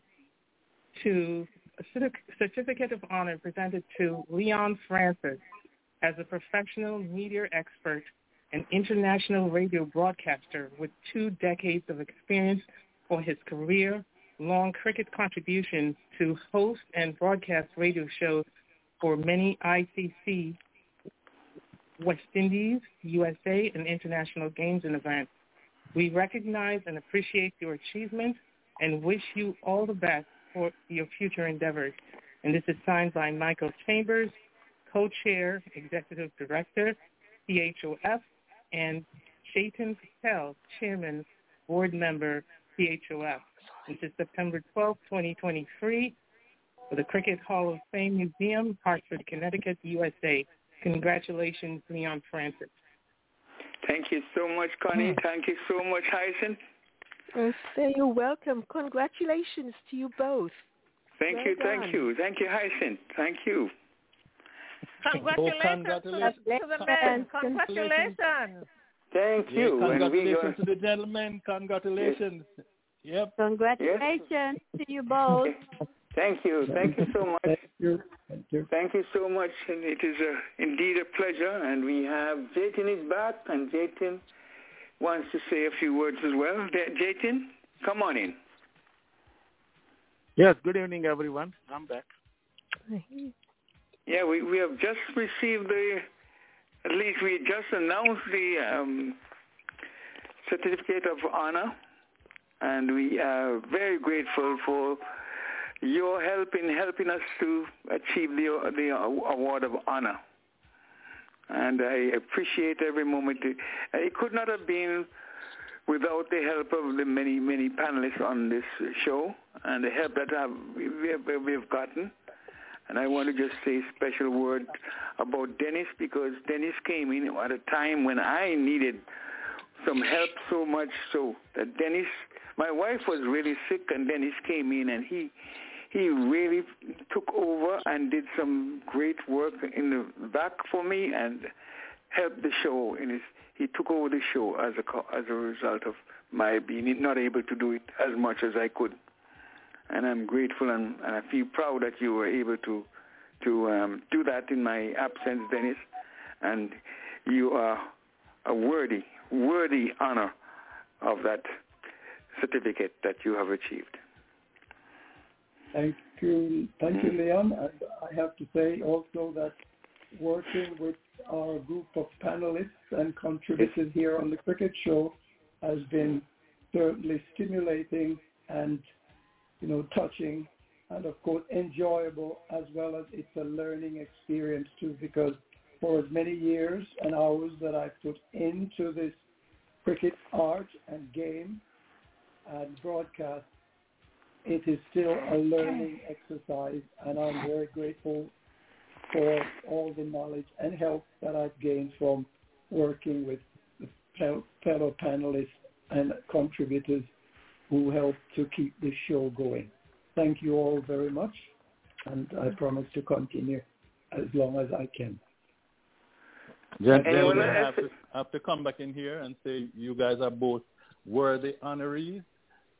to a certificate of honor presented to Leon Francis as a professional media expert and international radio broadcaster with two decades of experience for his career, long cricket contributions to host and broadcast radio shows for many ICC, West Indies, USA, and international games and events. We recognize and appreciate your achievements and wish you all the best for your future endeavors. And this is signed by Michael Chambers, co-chair, executive director, CHOF, and Jatin Patel, Chairman, Board Member, CHOF, which is September 12, 2023, for the Cricket Hall of Fame Museum, Hartford, Connecticut, USA. Congratulations, Leon Francis. Thank you so much, Connie. Mm. Thank you so much, Hyacinth. Say you're welcome. Congratulations to you both. Thank Well you, done. thank you, thank you, Hyacinth. Thank you. Congratulations, congratulations. To, the, to the men. Congratulations. Thank Yeah, you. And we congratulations gonna- to the gentlemen. Congratulations. Yep. Congratulations to you both. Thank you. Thank you so much. Thank you. Thank you. Thank you so much. And it is a, indeed a pleasure. And we have Jatin is back, and Jatin wants to say a few words as well. Jatin, come on in. Yes, good evening, everyone. I'm back. Yeah, we, we have just received the, at least we just announced the um, certificate of honor, and we are very grateful for your help in helping us to achieve the, the award of honor. And I appreciate every moment. It could not have been without the help of the many, many panelists on this show and the help that we have, we've gotten. And I want to just say a special word about Dennis because Dennis came in at a time when I needed some help so much so that Dennis, my wife was really sick and Dennis came in and he he really took over and did some great work in the back for me and helped the show his he took over the show as a as a result of my being not able to do it as much as I could and I'm grateful and, and I feel proud that you were able to to um, do that in my absence, Dennis. And you are a worthy, worthy honor of that certificate that you have achieved. Thank you, thank you, mm-hmm. Leon. And I have to say also that working with our group of panelists and contributors here on the Cricket Show has been certainly stimulating and, you know, touching and of course enjoyable as well as it's a learning experience too because for as many years and hours that I've put into this cricket art and game broadcast, it is still a learning exercise and I'm very grateful for all the knowledge and help that I've gained from working with fellow panelists and contributors who help to keep this show going. Thank you all very much, and I promise to continue as long as I can. Gentlemen, Anyone I else? have to, I have to come back in here and say you guys are both worthy honorees,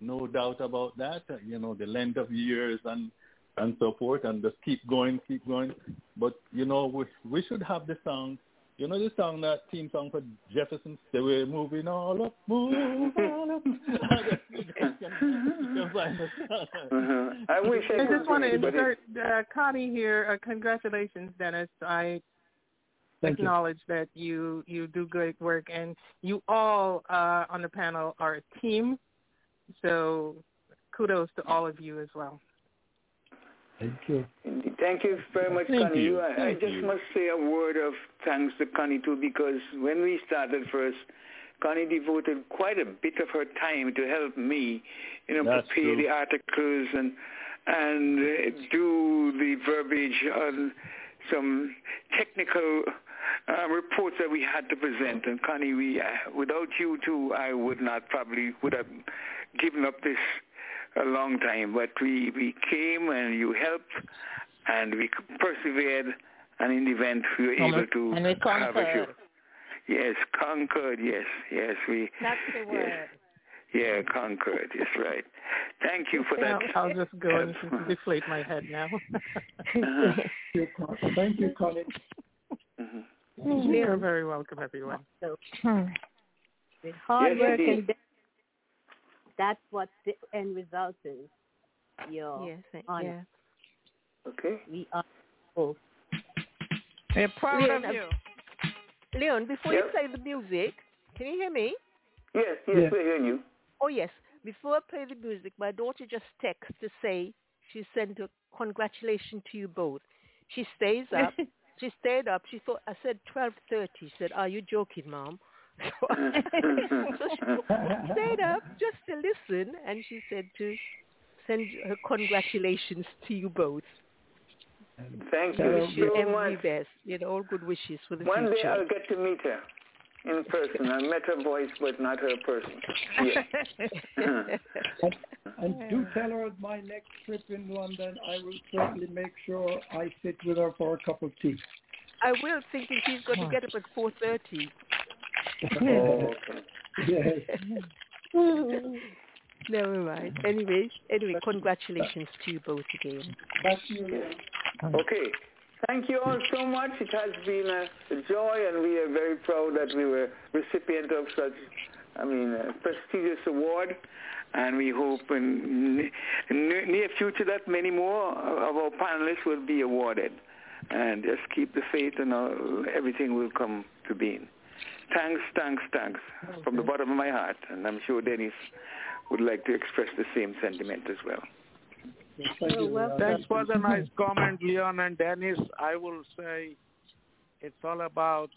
no doubt about that. Uh, You know, the length of years and and so forth, and just keep going, keep going. But you know, we we should have the song. You know the song that theme song for Jefferson's "The Way Moving All Up, Move All Up." You guys can- you can find the song. Uh-huh. I wish I, I just want to do it, but it- insert uh, Connie here. Uh, congratulations, Dennis. I Thank you. acknowledge that you you do great work, and you all uh, on the panel are a team. So kudos to all of you as well. Thank you. Indeed. Thank you very much, Thank Connie. you. I, I just you. must say a word of thanks to Connie too, because when we started first, Connie devoted quite a bit of her time to help me, you know, That's prepare true. the articles and and uh, do the verbiage on some technical uh, reports that we had to present. And Connie, we uh, without you too, I would not probably would have given up this a long time. But we we came and you helped, and we persevered, and in the event we were able to And we have a show. Yes, conquered. Yes, yes, we. That's the yes. word. Yeah, conquered. Yes, right. Thank you for that. I'll, I'll just go and deflate my head now. Uh-huh. Thank you, Con- Thank you, Connie. Mhm. You're very welcome, everyone. So with hard Yes, work indeed. and de- that's what the end result is. Your Yes, thank- honor. yeah. Okay. We are both. We're proud Leon, of you. Leon, before Yep. you play the music, can you hear me? Yes, yes, Yes. we're hearing you. Oh yes. Before I play the music, my daughter just texted to say she sent a congratulations to you both. She stays up. she stayed up. She thought I said twelve thirty. She said, "Are you joking, mom?" so she stayed up just to listen, and she said to send her congratulations to you both. Thank you wish you so every much. best. You know, all good wishes for the One day. I'll get to meet her in person. I met her voice, but not her person. Yes. And, and do tell her at my next trip in London, I will certainly make sure I sit with her for a cup of tea. I will, thinking she's going to get up at four thirty. Never mind. Anyway, anyway, congratulations to you both again. Okay. Thank you all so much. It has been a joy, and we are very proud that we were recipient of such, I mean, a prestigious award. And we hope in near future that many more of our panelists will be awarded. And just keep the faith, and everything will come to being. Thanks, thanks, thanks from the bottom of my heart. And I'm sure Dennis would like to express the same sentiment as well. Thanks for the nice comment, Leon and Dennis. I will say it's all about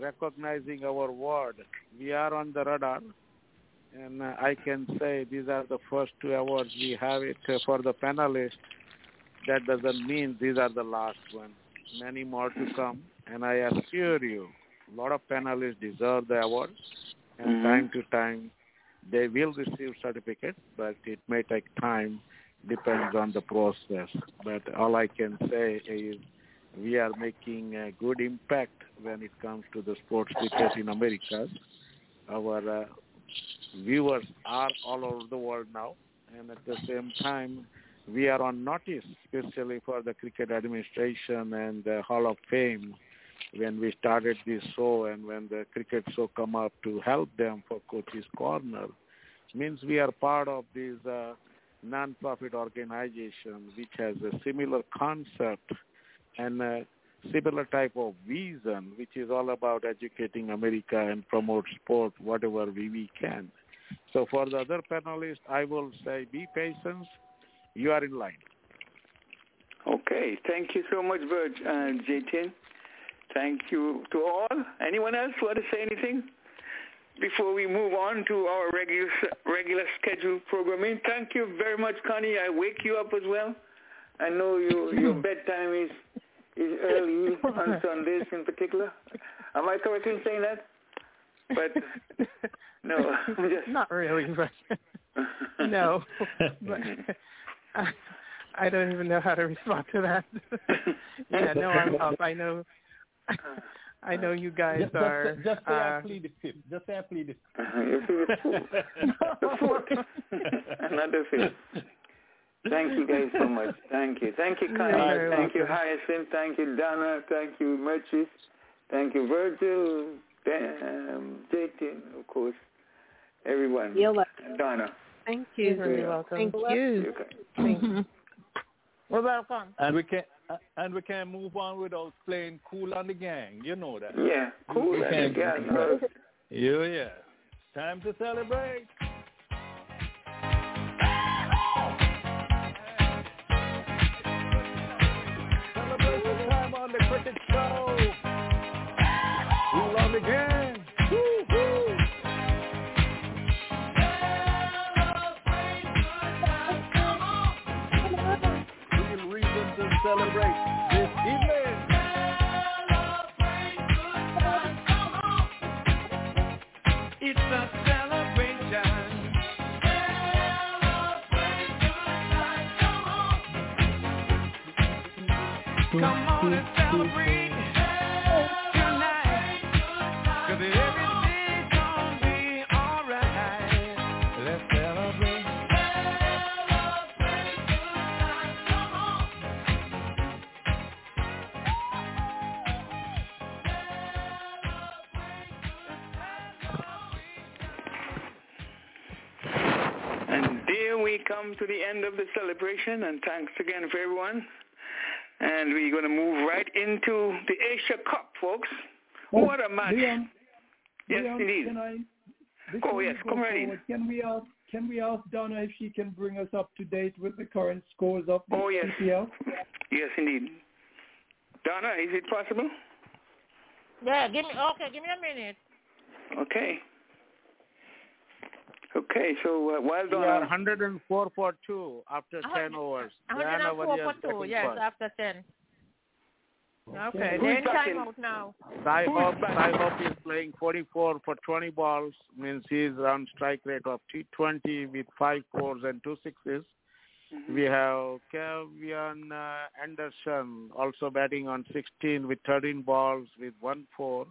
recognizing our word. We are on the radar, and uh, I can say these are the first two awards we have it uh, for the panelists. That doesn't mean these are the last one. Many more to come, and I assure you, a lot of panelists deserve the award, and Mhm. time to time they will receive certificates, but it may take time depends on the process. But all I can say is we are making a good impact when it comes to the sports cricket in America. Our uh, viewers are all over the world now, and at the same time, we are on notice, especially for the Cricket Administration and the Hall of Fame. When we started this show and when the cricket show come up to help them for Coach's Corner, means we are part of this uh, non-profit organization which has a similar concept and a similar type of vision, which is all about educating America and promote sport whatever we, we can. So for the other panelists, I will say be patient. You are in line. Okay. Thank you so much, Bert and Jatin. Thank you to all. Anyone else want to say anything before we move on to our regular regular scheduled programming? Thank you very much, Connie. I wake you up as well. I know you, your hmm. bedtime is is early on Sundays in particular. Am I correct in saying that? But no, just Not really, but no. But I, I don't even know how to respond to that. yeah, no, I'm up. I know. I know you guys Just, are. just, just say I uh, plead the fifth. Just say I plead the You see the fourth. the fifth. Thank you guys so much. Thank you. Thank you, Connie. You're very Thank you, welcome. Hyacinth. Thank you, Donna. Thank you, Merchis. Thank you, Virgil. Dan- Um, Jatin, of course. Everyone. You're And Donna. Thank you. You're very welcome. Thank you. Okay. Well, welcome. And we can and we can move on without playing Kool and the Gang. You know that. Yeah, cool. We can- again, uh, Yeah, yeah. Time to celebrate. Celebration time on the cricket show. Celebrate this evening. It's a celebration. Come on and celebrate come to the end of the celebration, and thanks again for everyone. And we're going to move right into the Asia Cup, folks. Oh, what a match! Leon, yes, Leon, it is. Can I, Oh, yes, come right in. Can we ask can we ask Donna if she can bring us up to date with the current scores of the Oh, yes. CPL? Yes, indeed. Donna, is it possible? Yeah, give me okay. Give me a minute. Okay. Okay, so uh, well We done. are 104 for 2 after 10 overs. 104 Warriors for 2, yes, first. after 10. Okay, Who's they're in timeout now. Sai Who's Hope, batting? Sai Hope is playing 44 for 20 balls, means he's on strike rate of T20 with 5 fours and 2 sixes. Mm-hmm. We have Kevin uh, Anderson also batting on 16 with 13 balls with 1 4.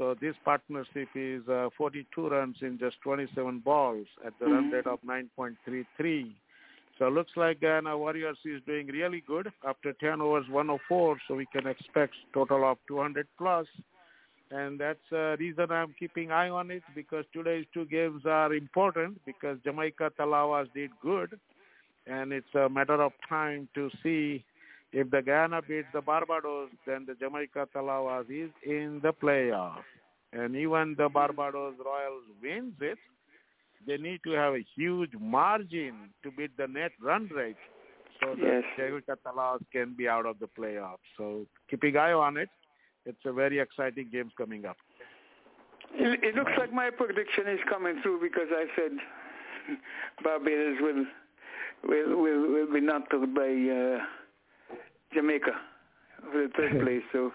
So this partnership is uh, 42 runs in just 27 balls at the run Mhm. rate of 9.33. So it looks like Guyana Warriors is doing really good after 10 overs, 104. So we can expect total of 200 plus. And that's the reason I'm keeping eye on it because today's two games are important because Jamaica Tallawahs did good. And it's a matter of time to see if the Guyana beats the Barbados, then the Jamaica Tallawahs is in the playoff. And even the Barbados Royals wins it, they need to have a huge margin to beat the net run rate so that Yes. Jamaica Tallawahs can be out of the playoff. So keeping eye on it, it's a very exciting games coming up. It, it looks like my prediction is coming through because I said Barbados will will will, will be knocked out by uh, Jamaica for the third place. So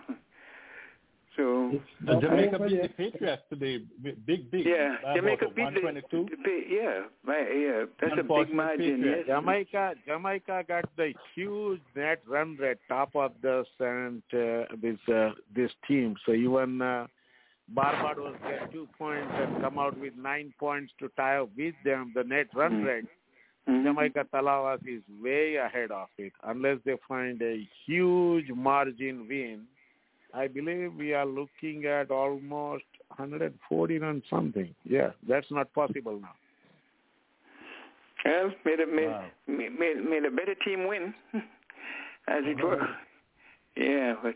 so And Jamaica beat the Patriots today, big, big. yeah, by Jamaica beat the, 122. the yeah, right, yeah. That's a big margin. Patriots. Yes. Jamaica, Jamaica got the huge net run rate top of the and uh, this uh, this team. So even uh, Barbados get two points and come out with nine points to tie up with them. The net run Mhm. rate. Mhm. Jamaica Tallawahs is way ahead of it unless they find a huge margin win. I believe we are looking at almost 140 and something. Yeah, that's not possible now. Well, made a made, Wow. a better team win, as it were. Yeah, but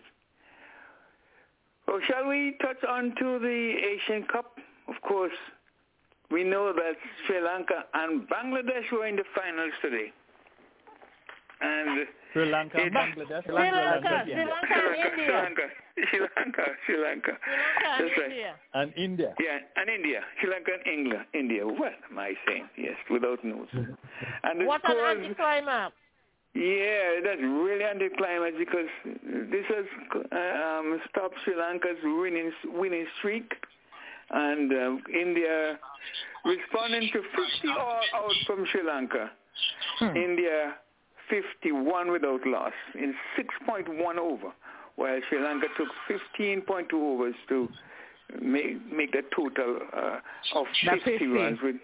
oh, shall we touch on to the Asian Cup? Of course, we know that Sri Lanka and Bangladesh were in the finals today, and Sri Lanka and Bangladesh. Sri Lanka, Sri Lanka Sri Lanka, Sri Lanka, Sri Lanka, Sri Lanka. Sri Lanka and That's right. India. And India. Yeah, and India, Sri Lanka and England, India. What am I saying? Yes, without news. And the What an anticlimax. Yeah, that's really anticlimax because this has uh, um, stopped Sri Lanka's winning winning streak, and um, India responding to 50 all out from Sri Lanka. India 51 without loss in 6.1 over, while Sri Lanka took 15.2 overs to make make the total uh, of That's 50 50. runs with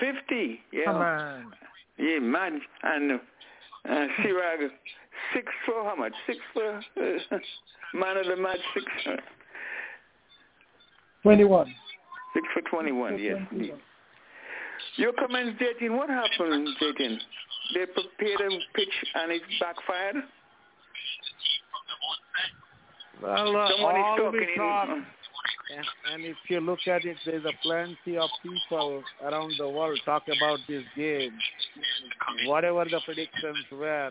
50. Yeah. Come on. Yeah, man. And uh, Siraj, six for how much? Six for uh, man of the match, six, uh, 21. six for 21, yes. indeed. Your comments, Jatin, what happened, Jatin? They prepared a pitch and it backfired? Well, uh, Someone is talking we talk, and, and if you look at it, there's a plenty of people around the world talk about this game. Whatever the predictions were,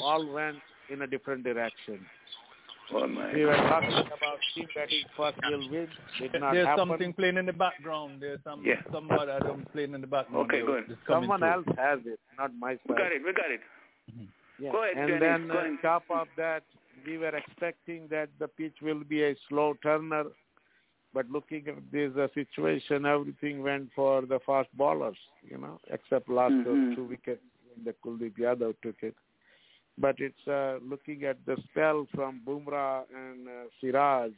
all went in a different direction. Oh, We were talking about team betting first will win. Did not There's happen. something playing in the background. There's some Yeah. somebody I don't playing in the background. Okay, there, good. which is coming Someone through. else has it, not myself. We got it, we got it. Yeah. Go ahead, and Dennis, then go uh, top of that, we were expecting that the pitch will be a slow turner, but looking at this uh, situation, everything went for the fast bowlers, you know, except last Mhm. two wickets when the Kuldeep Yadav took it. But it's uh, looking at the spell from Bumrah and uh, Siraj,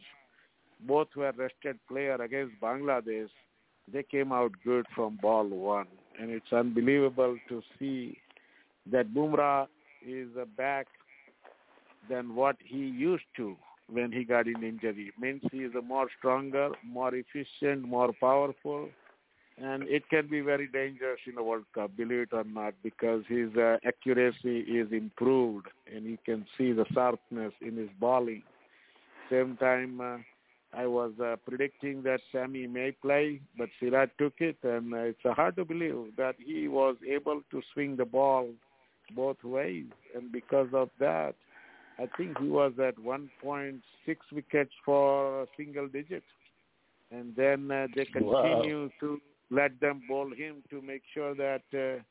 both were rested player against Bangladesh. They came out good from ball one, and it's unbelievable to see that Bumrah is uh, back than what he used to when he got in injury. Means he is a more stronger, more efficient, more powerful, and it can be very dangerous in the World Cup, believe it or not, because his uh, accuracy is improved, and you can see the sharpness in his bowling. Same time, uh, I was uh, predicting that Shami may play, but Siraj took it, and uh, it's uh, hard to believe that he was able to swing the ball both ways, and because of that, I think he was at 1.6 wickets for single digits, and then uh, they Wow. continue to let them bowl him to make sure that uh,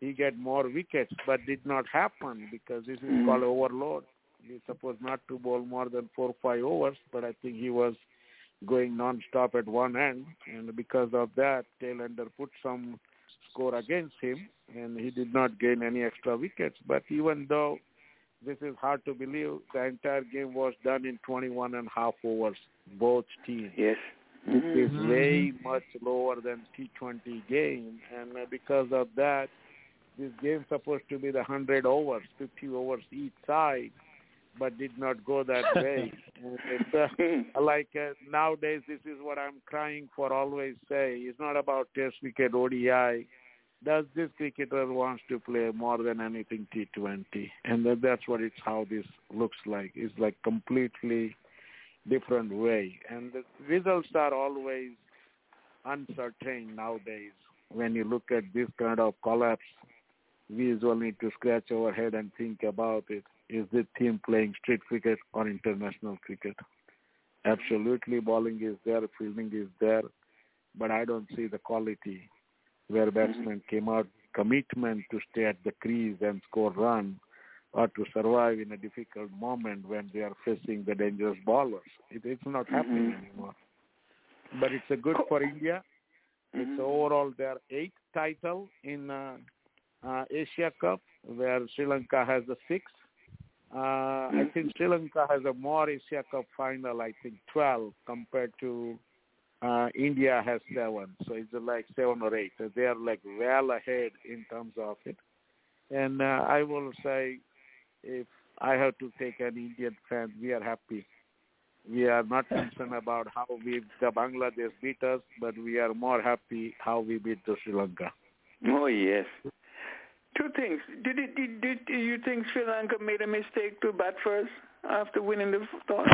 he get more wickets, but did not happen because this is called overload. He's supposed not to bowl more than four or five overs, but I think he was going non-stop at one end, and because of that, Tailender put some score against him, and he did not gain any extra wickets. But even though this is hard to believe, the entire game was done in 21 and a half overs, both teams. Yes. This is Mhm. way much lower than T20 game, and uh, because of that, this game supposed to be the 100 overs, 50 overs each side, but did not go that way. It's uh, like uh, nowadays, this is what I'm crying for. Always say it's not about Test cricket ODI. Does this cricketer wants to play more than anything T20? And that- that's what it's how this looks like. It's like completely different way. And the results are always uncertain nowadays. When you look at this kind of collapse, we usually need to scratch our head and think about it. Is the team playing street cricket or international cricket? Absolutely, bowling is there, fielding is there, but I don't see the quality where mm-hmm. batsmen came out commitment to stay at the crease and score run or to survive in a difficult moment when they are facing the dangerous bowlers. It, it's not happening anymore. But it's a good for India. It's overall their eighth title in uh, uh, Asia Cup, where Sri Lanka has the sixth. Uh, I think Sri Lanka has a more Asia Cup final, I think 12, compared to uh, India has seven. So it's like seven or eight. So they are like well ahead in terms of it. And uh, I will say, if I have to take an Indian fan, we are happy. We are not concerned about how we the Bangladesh beat us, but we are more happy how we beat the Sri Lanka. Oh yes. Two things. Did it? Did, did, you think Sri Lanka made a mistake to bat first after winning the toss?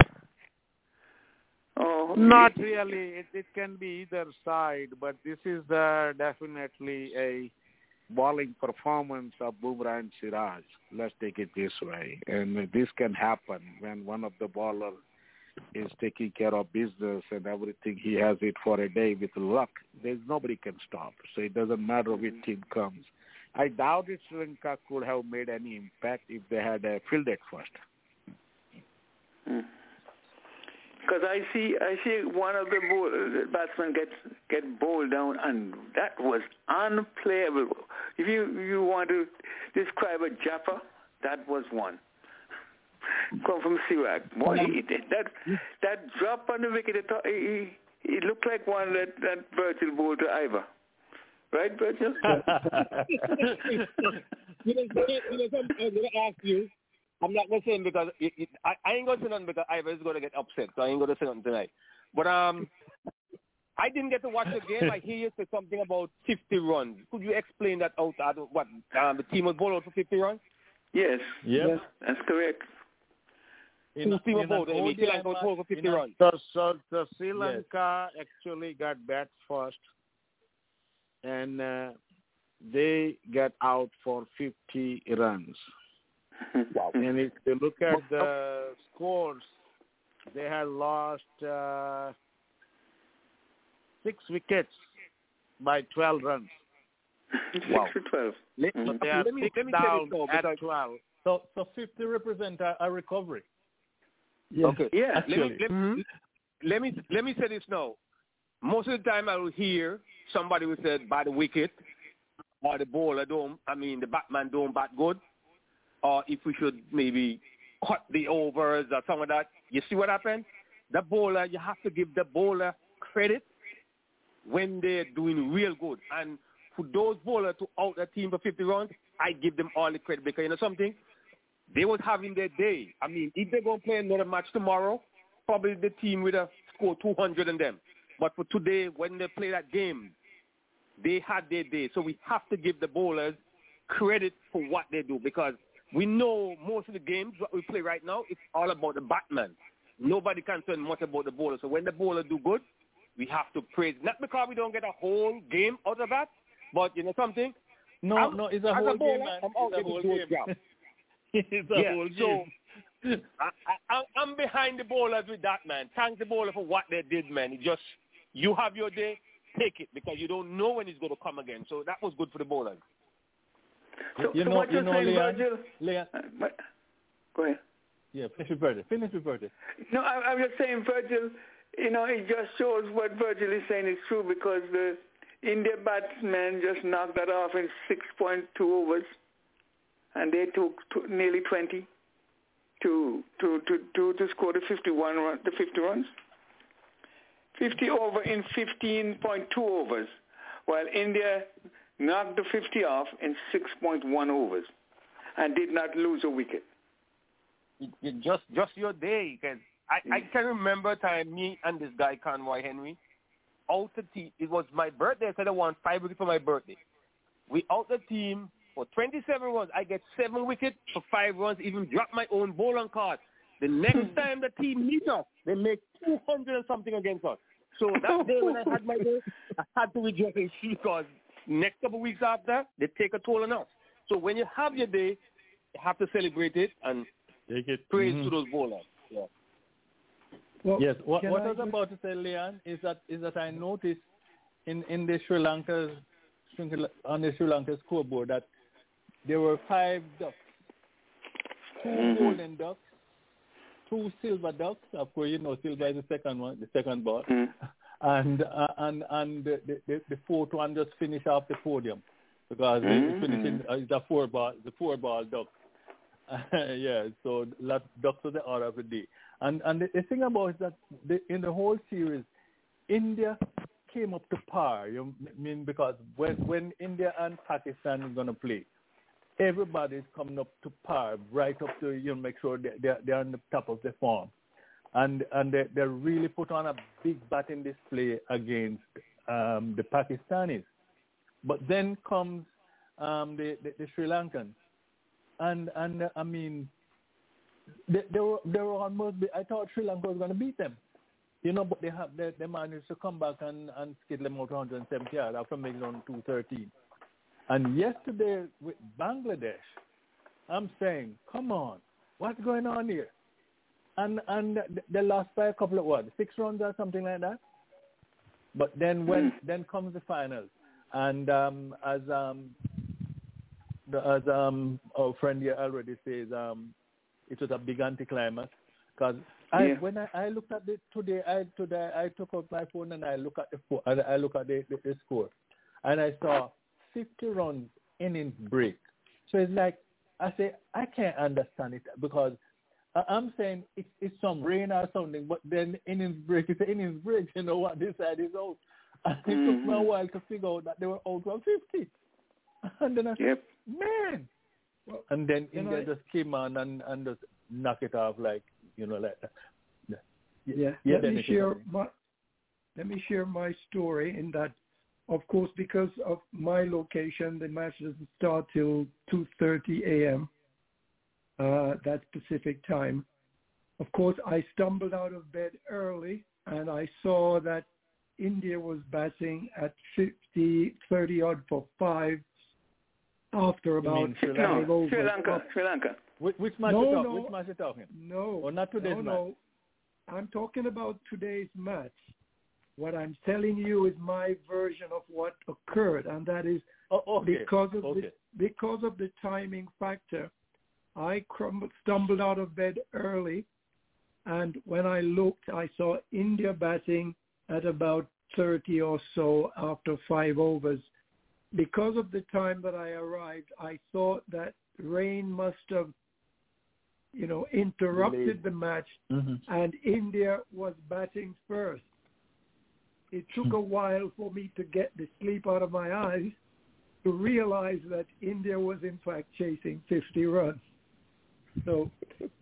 Oh, Not really. It, it can be either side, but this is uh, definitely a bowling performance of Bumrah and Siraj. Let's take it this way. And this can happen when one of the bowlers is taking care of business and everything. He has it for a day with luck. There's nobody can stop. So it doesn't matter which team comes. I doubt if Sri Lanka could have made any impact if they had uh, fielded first. Because I see, I see one of the, bowl, the batsmen get get bowled down, and that was unplayable. If you you want to describe a jaffa, that was one. Come from Siraj. Boy, he that that drop on the wicket. It, he, he looked like one that that Virgil bowled to Ivor. Right, Virgil? you know, you know, something I'm going to ask you. I'm not going to say it because it, it, I, I ain't going to say nothing because Ivor is going to get upset, so I ain't going to say nothing tonight. But um, I didn't get to watch the game. I hear you say something about 50 runs. Could you explain that out? out what um, the team was bowled out for 50 runs? Yes. Yep. Yes, that's correct. Who team was bowled? I mean, Sri Lanka was bowled for 50 runs. So, so the Sri Lanka actually got bat first, and uh, they got out for 50 runs. Wow. And if you look at the scores, they had lost uh, six wickets by 12 runs. Wow. Six to 12. So they are Let me- six let me say this down though, at 12. So, so 50 represent a, a recovery. Okay. Yeah, Let me, let, Mm-hmm. let me let me say this now. Most of the time, I will hear somebody will say by the wicket, or the bowler don't. I mean, the batman don't bat good, or if we should maybe cut the overs or some of that. You see what happened? The bowler, you have to give the bowler credit when they're doing real good. And for those bowlers to out a team for 50 runs, I give them all the credit because you know something, they was having their day. I mean, if they're going to play another match tomorrow, probably the team would have scored 200 in them. But for today, when they play that game, they had their day. So we have to give the bowlers credit for what they do because we know most of the games, what we play right now, it's all about the batman. Nobody can say much about the bowler. So when the bowler do good, we have to praise. Not because we don't get a whole game out of that, but you know something? No, I'm- no, it's a whole bowler, game, man. I'm out It's a whole a game. job. it's a yeah, whole so game. I, I, I'm behind the bowlers with that, man. Thank the bowler for what they did, man. It just you have your day, take it because you don't know when it's going to come again. So that was good for the bowlers. So, you so know, what you you're know, saying, Leon, Virgil? Leon. Uh, Go ahead. Yeah, finish with Virgil. Finish with Virgil. No, I, I'm just saying, Virgil. You know, it just shows what Virgil is saying is true because the India batsmen just knocked that off in 6.2 overs, and they took to nearly 20 to to to to, to score the 51 run, the 50 runs. 50 over in 15.2 overs, while India knocked the 50 off in 6.1 overs, and did not lose a wicket. Just just your day. Cause I, I mm. can remember time me and this guy Conroy Henry out the team. It was my birthday. I said I want five wickets for my birthday. We out the team for 27 runs. I get seven wickets for five runs. Even drop my own bowling card. The next time the team meet us, they make 200 and something against us. So that day when I had my day, I had to the issue because next couple of weeks after, they take a toll on us. So when you have your day, you have to celebrate it and Take it. praise Mhm. to those bowlers. Yeah. yes. What, what I I was about to say, Leon, is that is that I noticed in in the Sri Lanka Sri Lanka- on the Sri Lanka scoreboard that there were five ducks, 2 Mhm. golden ducks, two silver ducks. Of course, you know silver is the second one, the second ball, and uh, and and the, the the fourth one just finish off the podium because Mhm. it's finishing. Uh, it's a four ball, the four ball duck. yeah, so that ducks are the order of the day. And and the, the thing about it is that the, in the whole series, India came up to par. You mean because when when India and Pakistan is gonna play, everybody's coming up to par, right up to you know make sure they they're, they're on the top of the form, and and they they really put on a big batting display against um, the Pakistanis. But then comes um, the, the the Sri Lankans, and and uh, I mean they, they were they were almost. I thought Sri Lanka was going to beat them, you know, but they have they, they managed to come back and and skid them out 170 yards after making on 213. And yesterday with Bangladesh, I'm saying, come on, what's going on here? And and they lost by a couple of what six runs or something like that. But then when then comes the finals, and um, as um, the, as um, our friend here already says, um, it was a big anticlimax because I Yeah. when I, I looked at it today, I today I took out my phone and I look at the fo- I, look at the, the, the score, and I saw 50 runs innings break. So it's like I say I can't understand it because I'm saying it's, it's some rain or something, but then innings break is an innings break. You know what? This side is out. And it took me a Mhm. while to figure out that they were out from 50. And then I said, Yep. man. And then India I- just came on and, and just knock it off like, you know, like that. Yeah. Yeah. Yeah, let me share my let me share my story in that of course because of my location the match doesn't start till two thirty AM uh that specific time. Of course I stumbled out of bed early and I saw that India was batting at 50, 30 odd for five after about mean Sri five No, overs. Sri Lanka, Sri Lanka. Which, which match No, you talk, no. Which match you talking? No. Or not today's no, match? no. I'm talking about today's match. What I'm telling you is my version of what occurred, and that is Oh, okay. because of okay. the because of the timing factor. I crumbled, stumbled out of bed early, and when I looked, I saw India batting at about 30 or so after five overs. Because of the time that I arrived, I thought that rain must have, you know, interrupted the match Mhm. and India was batting first. It took a while for me to get the sleep out of my eyes to realize that India was in fact chasing 50 runs. So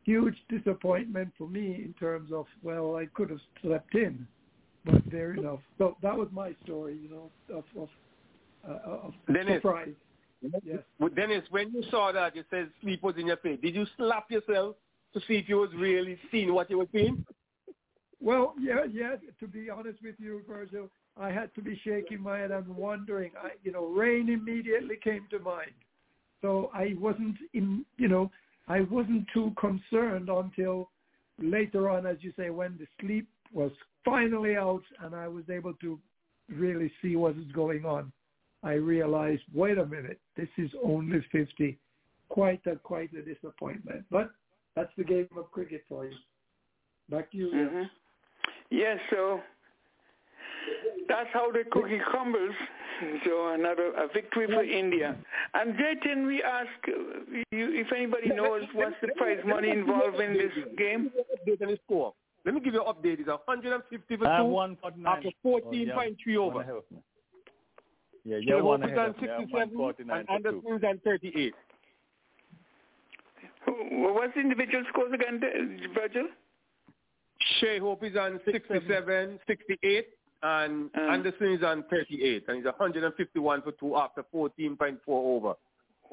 huge disappointment for me in terms of, well, I could have slept in, but fair enough. So that was my story, you know, of, of, uh, of Dennis. surprise. Yes. Dennis, when you saw that, you said sleep was in your face. Did you slap yourself to see if you was really seeing what you were seeing? Well, yeah, yeah. To be honest with you, Virgil, I had to be shaking my head and wondering. I, you know, rain immediately came to mind, so I wasn't, in, you know, I wasn't too concerned until later on, as you say, when the sleep was finally out and I was able to really see what is going on, I realized, wait a minute, this is only 50. Quite a, quite a disappointment. But that's the game of cricket for you. Back to you. Leo. hmm Yes, so that's how the cookie crumbles. So another a victory for India. And Jatin, we ask uh, you if anybody knows what's the prize money involved in this game. Update on the score. Let me give you an update. It's 150 for two after 14.3 over. One ahead of me. Yeah, Shea you're one ahead on of me. I'm 67 and for two. Anderson's on 38. What's the individual scores again, Virgil? Shai Hope is on 67, 68, and Uh. Anderson is on 38, and he's 151 for two after 14.4 over.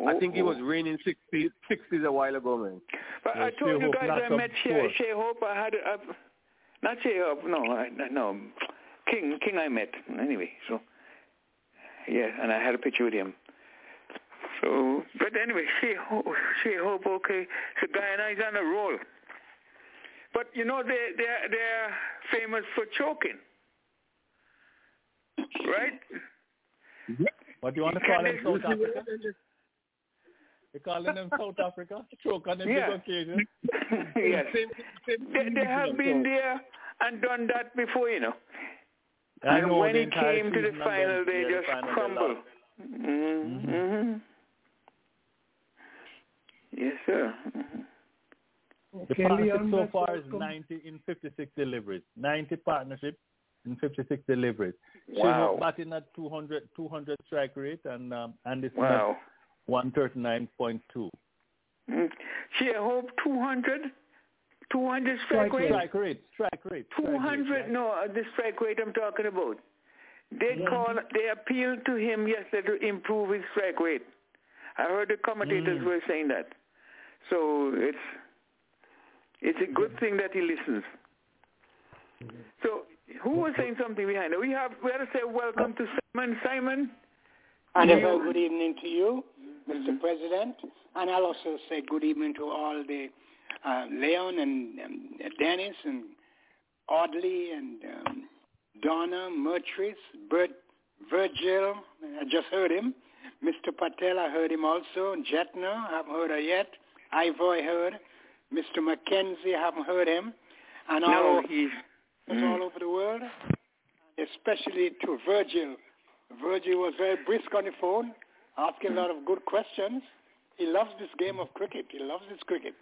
I think he was raining 60, 60s a while ago, man. But I told you guys I met Shea. Shai Hope. I had a, a- not Shai Hope. No, I, no, King. King I met anyway. So yeah, and I had a picture with him. So, but anyway, Shai Hope, Shai Hope. Okay, so Guyana is on a roll. But you know they they are they're famous for choking, right? What do you want to call them, South Africa? You calling them South Africa? Choke on them Yeah. big occasion. yes. They, they have been there and done that before, you know. I and know when the it came to the final, then- they yeah, the just final they crumble. lost. Mm-hmm. Yes, sir. Mhm. The Okay, partnership so far is welcome- 90 in 56 deliveries. 90 partnership in 56 deliveries. Wow. She's batting at 200, 200 strike rate and um, and it's Wow. 139.2. Mm. Shai Hope, 200? 200 strike rate? Strike rate. Strike rate. strike rate, 200, no, uh, the strike rate I'm talking about. They Yeah. call, they appealed to him yesterday to improve his strike rate. I heard the commentators Mm. were saying that. So it's it's a good thing that he listens. So who was saying something behind it? We have we have to say welcome to Simon. Simon. And a very good evening to you, Mr. President. And I'll also say good evening to all the uh, Leon and um, Dennis and Audley and um, Donna, Mertris, Bert, Virgil. I just heard him. Mr. Patel, I heard him also. Jetner, I haven't heard her yet. Ivor, I heard. Mr. Mackenzie, I haven't heard him. And all, No, over, he's all over the world, especially to Virgil. Virgil was very brisk on the phone, asking a lot of good questions. He loves this game of cricket. He loves this cricket.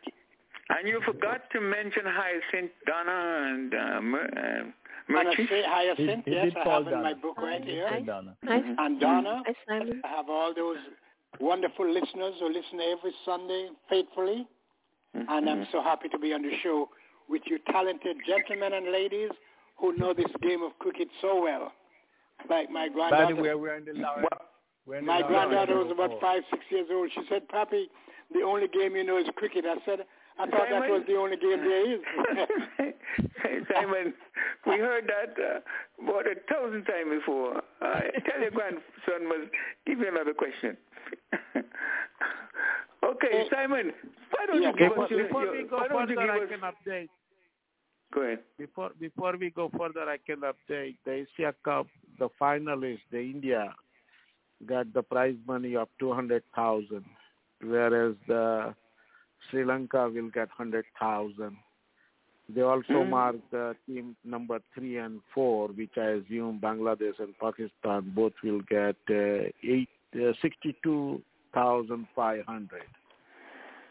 And you forgot to mention Hyacinth, Donna, and uh, Mer- uh, And I say Hyacinth, He- he yes, I call have in my book right here. said Donna. And Donna, Hi, I have all those wonderful listeners who listen every Sunday faithfully. And I'm so happy to be on the show with you talented gentlemen and ladies who know this game of cricket so well. Like my By granddaughter. the way, we're in the Lawrence. In My Lawrence granddaughter was about five, six years old. She said, Papi, the only game you know is cricket. I said, I thought that was the only game there is. Simon, we heard that uh, about a thousand times before. Uh, tell your grandson must give you another question. okay, Simon, why don't Yeah, you give Before, us your, before your- we go why don't you further, I can update. go ahead. Before before we go further, I can update. The Asia Cup, the finalists, the India, got the prize money of two hundred thousand, whereas the Sri Lanka will get hundred thousand. They also Hmm. marked the team number three and four, which I assume Bangladesh and Pakistan both will get uh, eight uh, sixty-two thousand five hundred.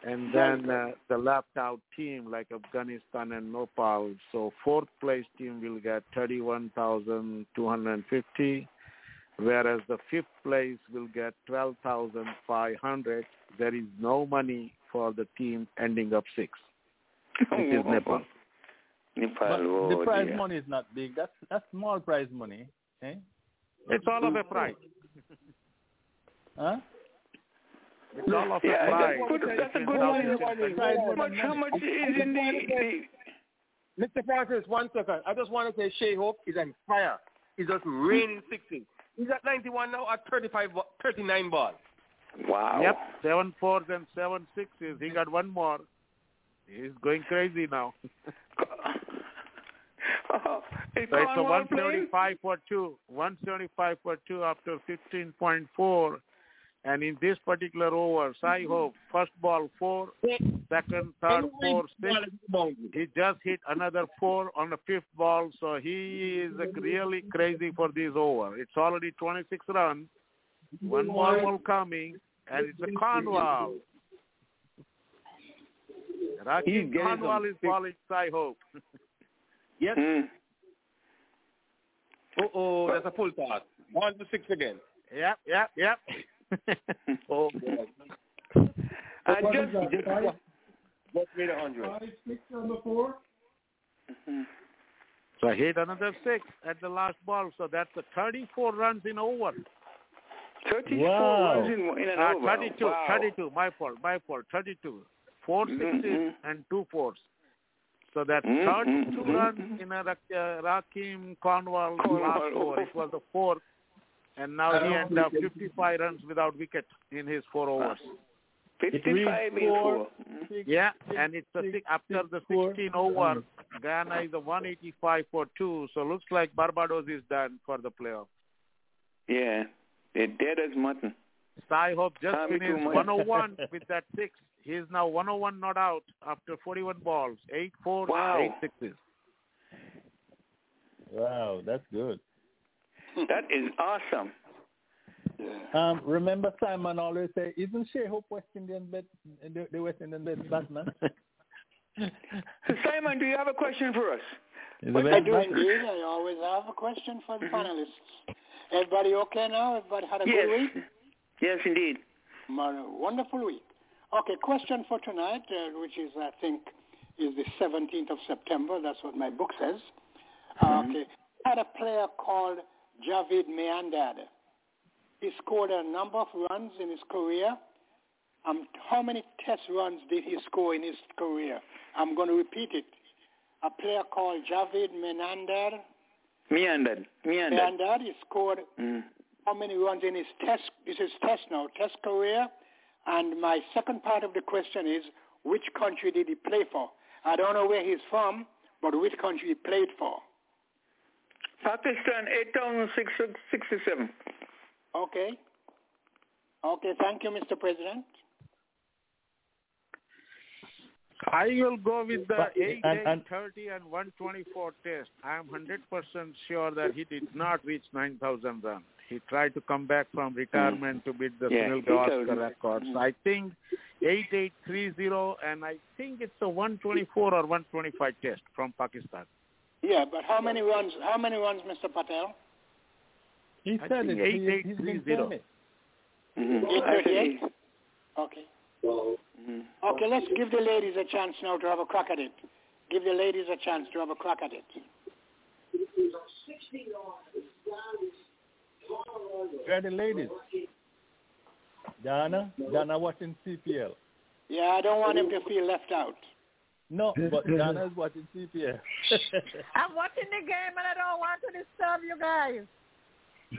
And then uh, the left out team like Afghanistan and Nepal. So fourth place team will get 31,250, whereas the fifth place will get 12,500. There is no money for the team ending up sixth, which is Nepal. Nepal, But oh the prize dear. money is not big. That's that's small prize money. Eh? It's all of a price. Huh? It's all of Yeah, a price. that's, good, that's a good one. all- How much, how much is in the, the Mr. Francis, one second. I just want to say Shai Hope is on fire. He's just raining 16. He's at 91 now at 35, ba- 39 balls. Wow. Yep, seven fours and seven sixes. He got one more. He's going crazy now. Oh, is So it's a Cornwall playing? 175 for two, 175 for two after 15.4. And in this particular over, Shai Hope, first ball four, second, third, four, six. He just hit another four on the fifth ball, so he is uh, really crazy for this over. It's already 26 runs, one more ball coming, and it's a Cornwall. He's Rahkeem getting Cornwall some is balling Shai Hope. Yes. Mm. Oh, oh, that's a full toss. One to six again. Yep, yep, yep. oh, boy. I just, is just five? Just made a hundred. Five, six on the four? So I hit another six at the last ball, so that's a 34 runs in over. 34 Wow. runs in, in an Uh, over. 32, wow. 32, my fault, my fault, 32. Four sixes Mhm. and two fours. So that's Mhm, 32 mhm, runs in a uh, Rahkeem Cornwall last Cornwall. over. It was the fourth, and now he ended up 55 runs without wicket in his four overs. 55 in four. Mm. Yeah, and it's a six, after the 16 over, Guyana is a 185 for two. So looks like Barbados is done for the playoff. Yeah, they're dead as mutton. Shai Hope just Tommy finished 101 with that six. He is now 101 not out after 41 balls, eight fours, Wow. eight sixes. Wow, that's good. That is awesome. Um, remember Simon always say, isn't Shai Hope West Indian bet, the, the West Indian bet batsman? So Simon, do you have a question for us? He's a I best do indeed. I always have a question for the panelists. Everybody okay now? Everybody had a Yes. good week? Yes, indeed. Mar- wonderful week. Okay, question for tonight, uh, which is, I think, is the 17th of September. That's what my book says. Uh, okay. Had a player called Javed Miandad. He scored a number of runs in his career. Um, how many test runs did he score in his career? I'm going to repeat it. A player called Javid Menandar. Meandered. Meandered. Miandad, he scored Mm. how many runs in his test, this is test now, test career. And my second part of the question is, which country did he play for? I don't know where he's from, but which country he played for. Pakistan, 8,667. Okay. Okay, thank you, Mr. President. I will go with the But- 8, and- and- 30 and 124 test. I am 100% sure that he did not reach 9,000 runs. He tried to come back from retirement to beat the Yeah, Sunil he Gavaskar records. Mm. I think 8830 and I think it's a 124 or 125 test from Pakistan. Yeah, but how many runs, how many runs, Mr. Patel? He I said think it. He, 8830. he's been saying it. Mm-hmm. 838? Okay. Mm-hmm. Okay, let's give the ladies a chance now to have a crack at it. Give the ladies a chance to have a crack at it. Where are the ladies? Dana? Dana watching CPL. Yeah, I don't want him to feel left out. No, but Dana is watching CPL. I'm watching the game and I don't want to disturb you guys.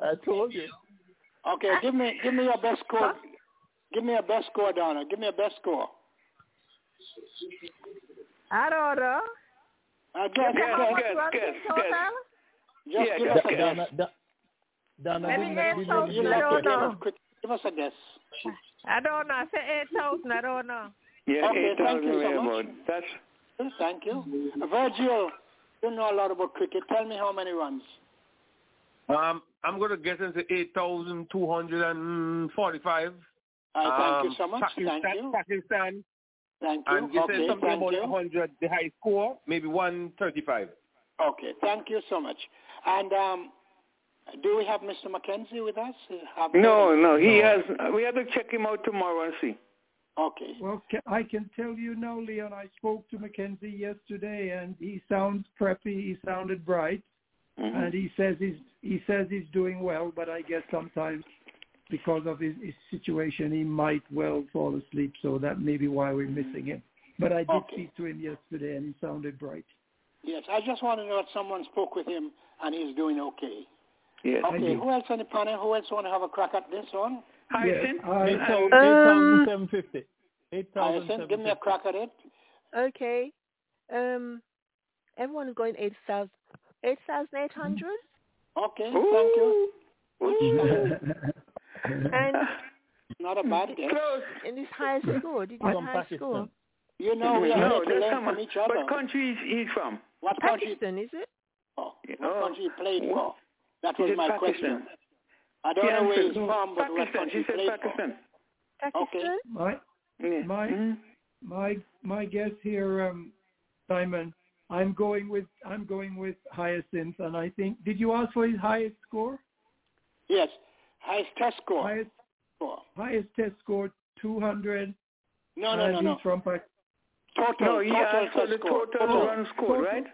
I told you. Okay, give me give me your best score. Give me a best score, Donna. Give me a best score. I don't know. Uh, guess, Guess, How much guess, guess, guess. Just Yeah, give guess, us a guess. guess. Dana, Da- Dana Maybe didn't, eight didn't thousand, You give I like us to don't know. give us a guess. I don't know. I say 8,000. I don't know. Yeah, Okay, thank 8,000 you so much. That's, Thank you. Virgil, you know a lot about cricket. Tell me how many runs. Um, I'm going to get into 8,245. Uh, thank you Um, so much. Pakistan, Thank you. Pakistan. Thank you. And you okay, said something about you. 100, the high score, maybe 135. Okay, thank you so much. And um, do we have Mr. Mackenzie with us? Have- no, no, he has. We have to check him out tomorrow and see. Okay. Well, I can tell you now, Leon, I spoke to Mackenzie yesterday, and he sounds preppy. He sounded bright, Mm-hmm. and he says he's he says he's doing well. But I guess sometimes because of his, his situation, he might well fall asleep. So that may be why we're missing him. But I did Okay. speak to him yesterday, and he sounded bright. Yes, I just want to know if someone spoke with him and he's doing okay. Yes. Okay, who else on the panel? Who else want to have a crack at this one? Yes, I, Um, 8,750. Hyacinth, give me a crack at it. Okay. Um, everyone is going 8,000, 8,800. Okay, thank you. and Not a bad guess. Close. in his highest score, did you From high score? You know, we are no, here to that's learn from each other. What country is he from? What country? Pakistan, is it? Oh, what Oh. country he played for? Well, That was my Pakistan. question. I don't He know where answered. he's from, but what Pakistan. country She he said played Pakistan. for. Okay. My Yeah. my Mhm. my my guess here, um, Simon. I'm going with I'm going with Hyacinth, and I think. Did you ask for his highest score? Yes, highest test score. Highest score. highest test score 200. No, no, no, no. from Pak- Total. No, he total asked for test the score. total run score, Total. right?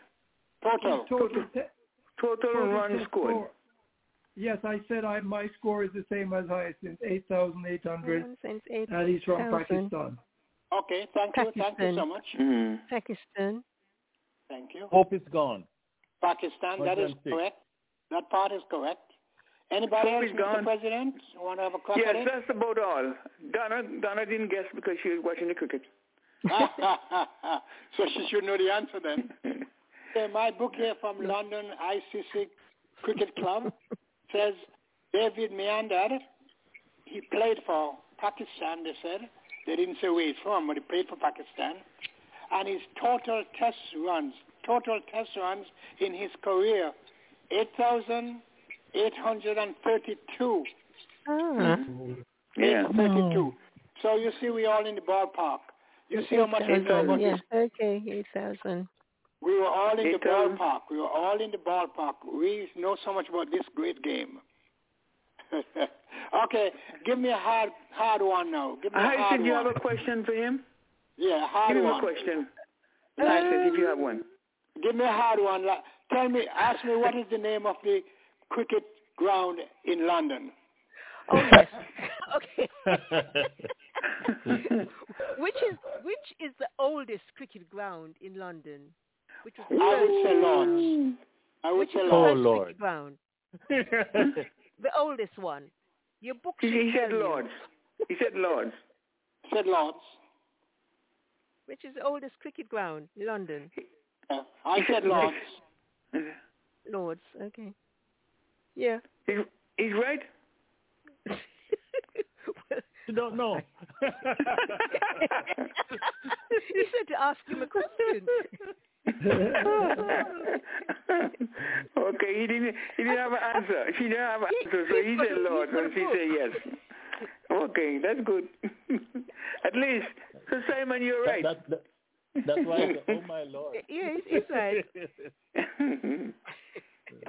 Total. Total, te- Total total run test score. Yes, I said I my score is the same as Hyacinth, 8,800, Everyone says eight and he's from thousand. Pakistan. Okay, thank you. Thank you so much. Mm. Pakistan. Thank you. Hope it's gone. Pakistan, that is correct. That part is correct. Anybody Hope else, Mr. gone. President, want to have a crack Yes, that's about all. Donna, Donna didn't guess because she was watching the cricket. so she should know the answer then. So my book here from London ICC Cricket Club says David Meander, he played for Pakistan, they said. They didn't say where he's from, but he played for Pakistan. And his total test runs, total test runs in his career, 8,832. Ah. Yeah. 832. So you see, we're all in the ballpark. You see how much it 8,000, is? yeah. Okay, 8,000. We were all in the Eight thousand. ballpark. We were all in the ballpark. We know so much about this great game. okay, give me a hard, hard one now. Give me a Hi, hard did you one. have a question for him? Yeah, hard Give him a one. question. I said if you have one. Give me a hard one. Tell me, ask me what is the name of the cricket ground in London? Oh yes. okay. which is which is the oldest cricket ground in London? Which was the I would first- say Lords. I would Which say is the Oh, first Lord. cricket the oldest one. Your book He, should he said. Lords. He said Lords. Said Lords. Which is the oldest cricket ground in London? Yeah, I said Lords. Lords. Okay. Yeah. He's, he's right. You don't know. he said to ask him a question. okay, he didn't he didn't have an answer. She didn't have an answer, so he said Lord and she said yes. Okay, that's good. At least, so Simon, you're right. That, that, that's why I said, oh my lord. Yeah, he's, he's right.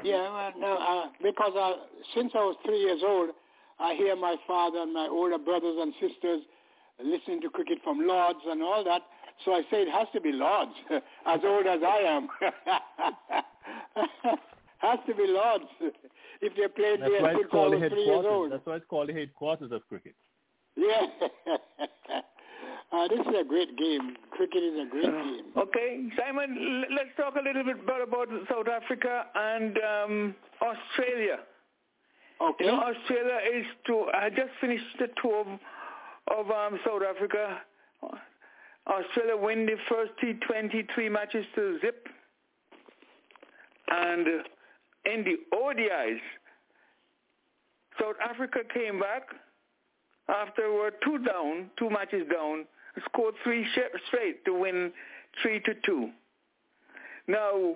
Yeah, well, no, uh, because uh, since I was three years old, I hear my father and my older brothers and sisters listening to cricket from Lords and all that. So I say it has to be Lords, as old as I am. has to be Lords. If they played That's there why since it's the was three years old. That's why it's called the headquarters of cricket. Yeah. uh, this is a great game. Cricket is a great game. Okay, Simon, l- let's talk a little bit more about South Africa and um, Australia. Okay. You know, Australia is to. I just finished the tour of, of um, South Africa. Australia win the first T20 three matches to zip, and uh, in the ODIs, South Africa came back after were two down, two matches down, scored three sh- straight to win three to two. Now,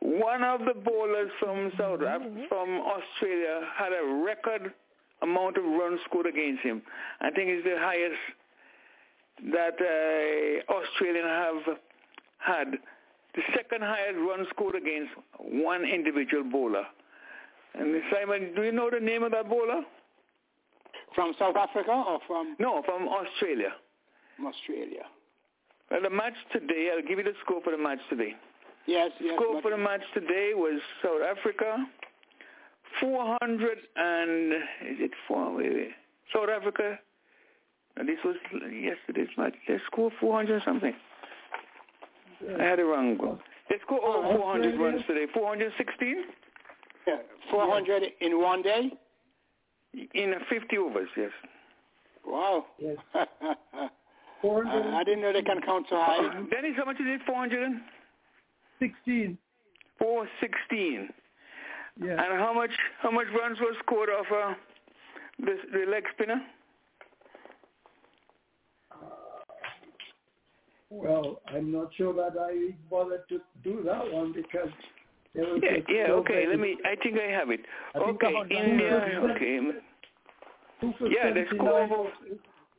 one of the bowlers from South Af- mm-hmm. from Australia had a record amount of runs scored against him. I think it's the highest that uh, Australian have had. The second highest run scored against one individual bowler. And Simon, do you know the name of that bowler? From South Africa or from No, from Australia. Australia? Well, the match today, I'll give you the score for the match today. Yes, yes. score for the match today was South Africa, 400 and, is it four. South Africa, and this was yesterday's match, they scored 400 something. I had it wrong. They scored over Oh, 400 runs today, 416 Yeah, 400 in one day? in 50 overs, yes. Wow. Yes. I, I didn't know they can count so high. Dennis, how much is it, 400? 16. Four sixteen. Yeah. And how much how much runs was scored off uh, the the leg spinner? Well, I'm not sure that I bothered to do that one because there was Yeah, yeah. so Okay, many- let me. I think I have it. I Okay, India. Okay. Yeah, they 79 scored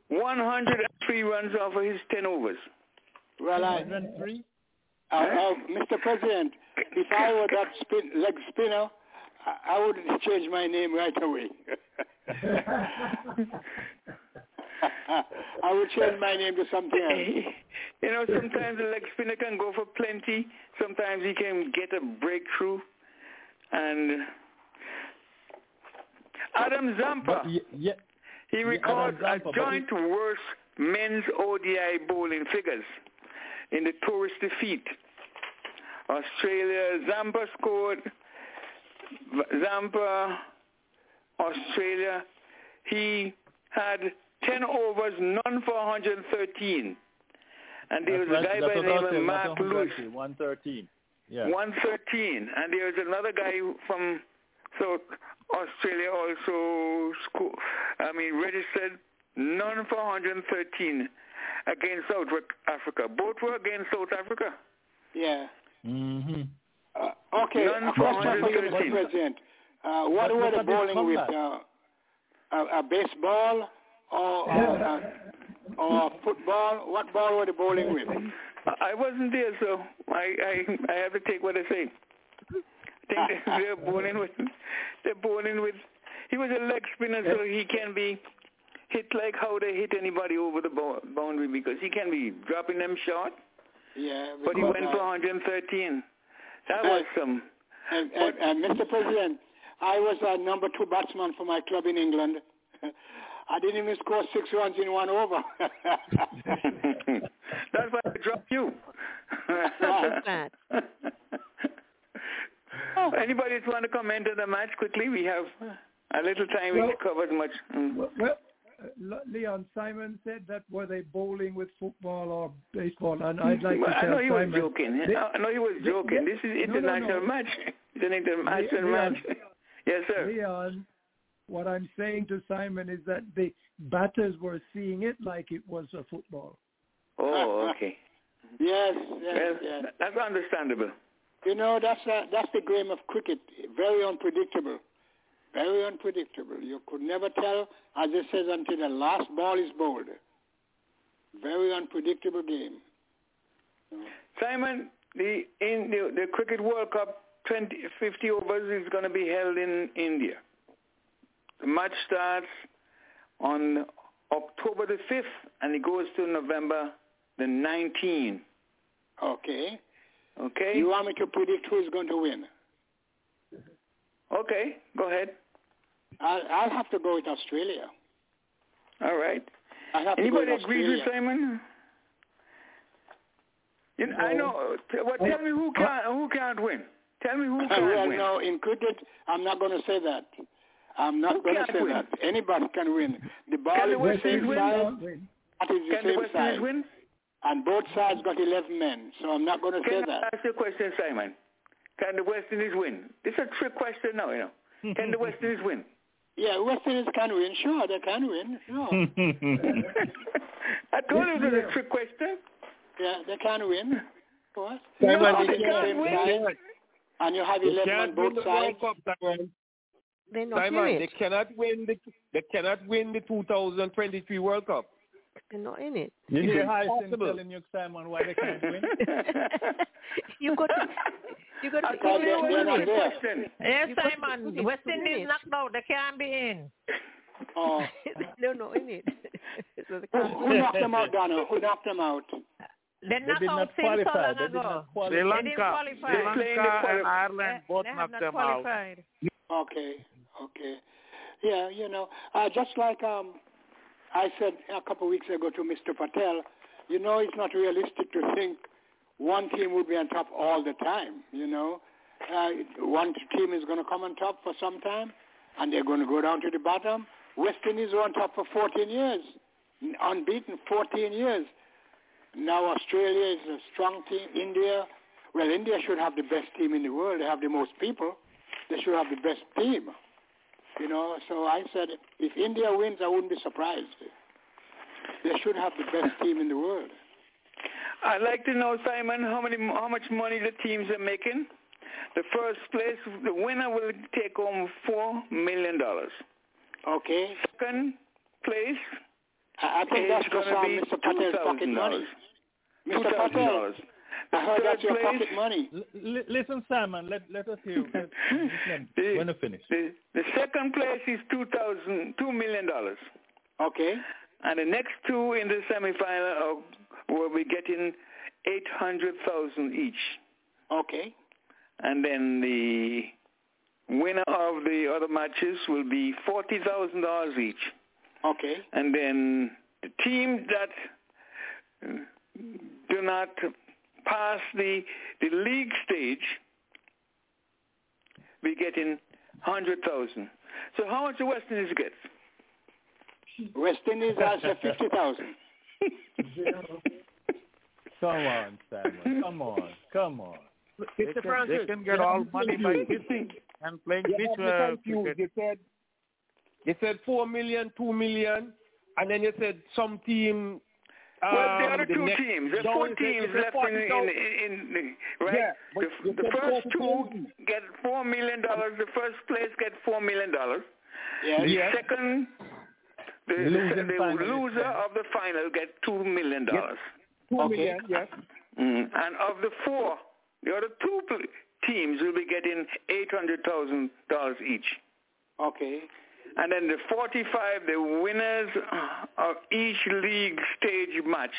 103 runs off of his 10 overs. Well, I, uh, uh, Mr. President, if I were that spin, leg spinner, I, I would change my name right away. I would change my name to something else. You know, sometimes the leg spinner can go for plenty. Sometimes he can get a breakthrough. And Adam Zampa, yeah, he records Adam Zampa, a but joint worst men's ODI bowling figures in the tourist defeat. Australia, Zampa scored, Zampa, Australia, he had 10 overs, none for 113. And there was a guy by the name of Mark not Lewis. 113, 113. Yeah. 113. And there was another guy from South Australia also, sco- I mean, registered none for 113 against South Africa. Both were against South Africa. Yeah. Mm-hmm. Uh, okay, None a for question for you, 113. Mr. President. Uh, what But were look they at this bowling with? Uh, a, a baseball or, or, uh, or football? What ball were they bowling with? I wasn't there, so I, I, I have to take what I say. I think they- they're bowling with, they're bowling with, he was a leg spinner, so he can be hit like how they hit anybody over the bo- boundary because he can be dropping them short, Yeah. but he went uh, for 113. That was some. And, and, and Mr. President, I was a number two batsman for my club in England. I didn't even score six runs in one over. That's why I dropped you. bad. Anybody just want to comment on the match quickly? We have a little time. Well- we covered much. Mm. Well, well, uh, Leon Simon said that were they bowling with football or baseball, and I'd like Well, to I tell know he was joking. They- I know he was joking. they- this is no, no, international no. match. It's an international Leon, match. Yes, sir. Leon, what I'm saying to Simon is that the batters were seeing it like it was a football. Oh, okay. yes, yes, Well, yes. that's understandable. You know, that's a, that's the game of cricket. Very unpredictable. Very unpredictable. You could never tell, as it says, until the last ball is bowled. Very unpredictable game. Simon, the in the, the cricket World Cup 20, 50 overs is going to be held in India. The match starts on October the 5th and it goes to November the 19th. Okay. Okay. You want me to predict who is going to win? Okay, go ahead. I'll, I'll have to go with Australia. All right. I have Anybody to go with agrees with Simon? You know, I know. Well, tell me who can't who can't win. Tell me who can't well, win. no, in cricket, I'm not going to say that. I'm not going to say win? that. Anybody can win. The ball Can is the West the same Indies win? That is the Can the West side. Indies win? And both sides got 11 men, so I'm not going to say that. Can I ask you a question, Simon? Can the West Indies win? This is a trick question now, you know. Can the West Indies win? Yeah, West Indies can win. Sure, they can win. Sure. I told you it was a trick question. yeah, they can win. Of course. Simon, On they the can't win. side, And you have 11 on both win the World sides. Cup, Simon. They're not Simon, in they cannot win the they cannot win the 2023 World Cup. They're not in it. You It's hear Hyson telling you, Simon, why they can't win? you got to, you got to. I told you it was they're a not trick there. question. Yes, You got Simon. put it West Indies knocked out. They can't be in. Oh, They're not in it. so who, who knocked them out, Donna? Who knocked them out? They They did not since so They did not They qualify. didn't Lanka, qualify. They're playing the Lanka and quali- Ireland both they knocked not them out. Okay, okay. Yeah, you know, uh, just like um, I said a couple of weeks ago to Mr. Patel, you know, it's not realistic to think one team would be on top all the time, you know. Uh, one team is going to come on top for some time, and they're going to go down to the bottom. West Indies were on top for 14 years, unbeaten 14 years. Now Australia is a strong team. India, well, India should have the best team in the world. They have the most people. They should have the best team. You know, so I said, if India wins, I wouldn't be surprised. They should have the best team in the world. I'd like to know, Simon, how many, how much money the teams are making. The first place, the winner will take home four million dollars. Okay. Second place I, I think that's just going to be Mr. two Patel's pocket thousand money. dollars. Mr. thousand I heard that's your pocket money. L- li- listen, Simon, let, let us hear. The- when I finish. The, the second place is two thousand two million dollars. Okay. And the next two in the semifinal are, will be getting eight hundred thousand each. Okay. And then the winner of the other matches will be forty thousand dollars each. Okay. And then the team that do not pass the the league stage be getting hundred thousand. So how much the West Indies get? West Indies has uh, 50,000. Come on, Simon. Come on. Come on. They can, they can get all money by hitting and playing You pitch have uh, confused. cricket. You said you said four million, two million, and then you said some team. Well, the um, other two teams, there's four teams left in, 40,000. in, in, in right. Yeah, the, the first 40,000. two get four million dollars. The first place get four million dollars. Yes. The Yes. second, the, the, Losing the finalist, loser of the final get two million dollars. Two Okay. million, yes. Mm. And of the four, the other two teams will be getting eight hundred thousand dollars each. Okay. And then the 45, the winners of each league stage match,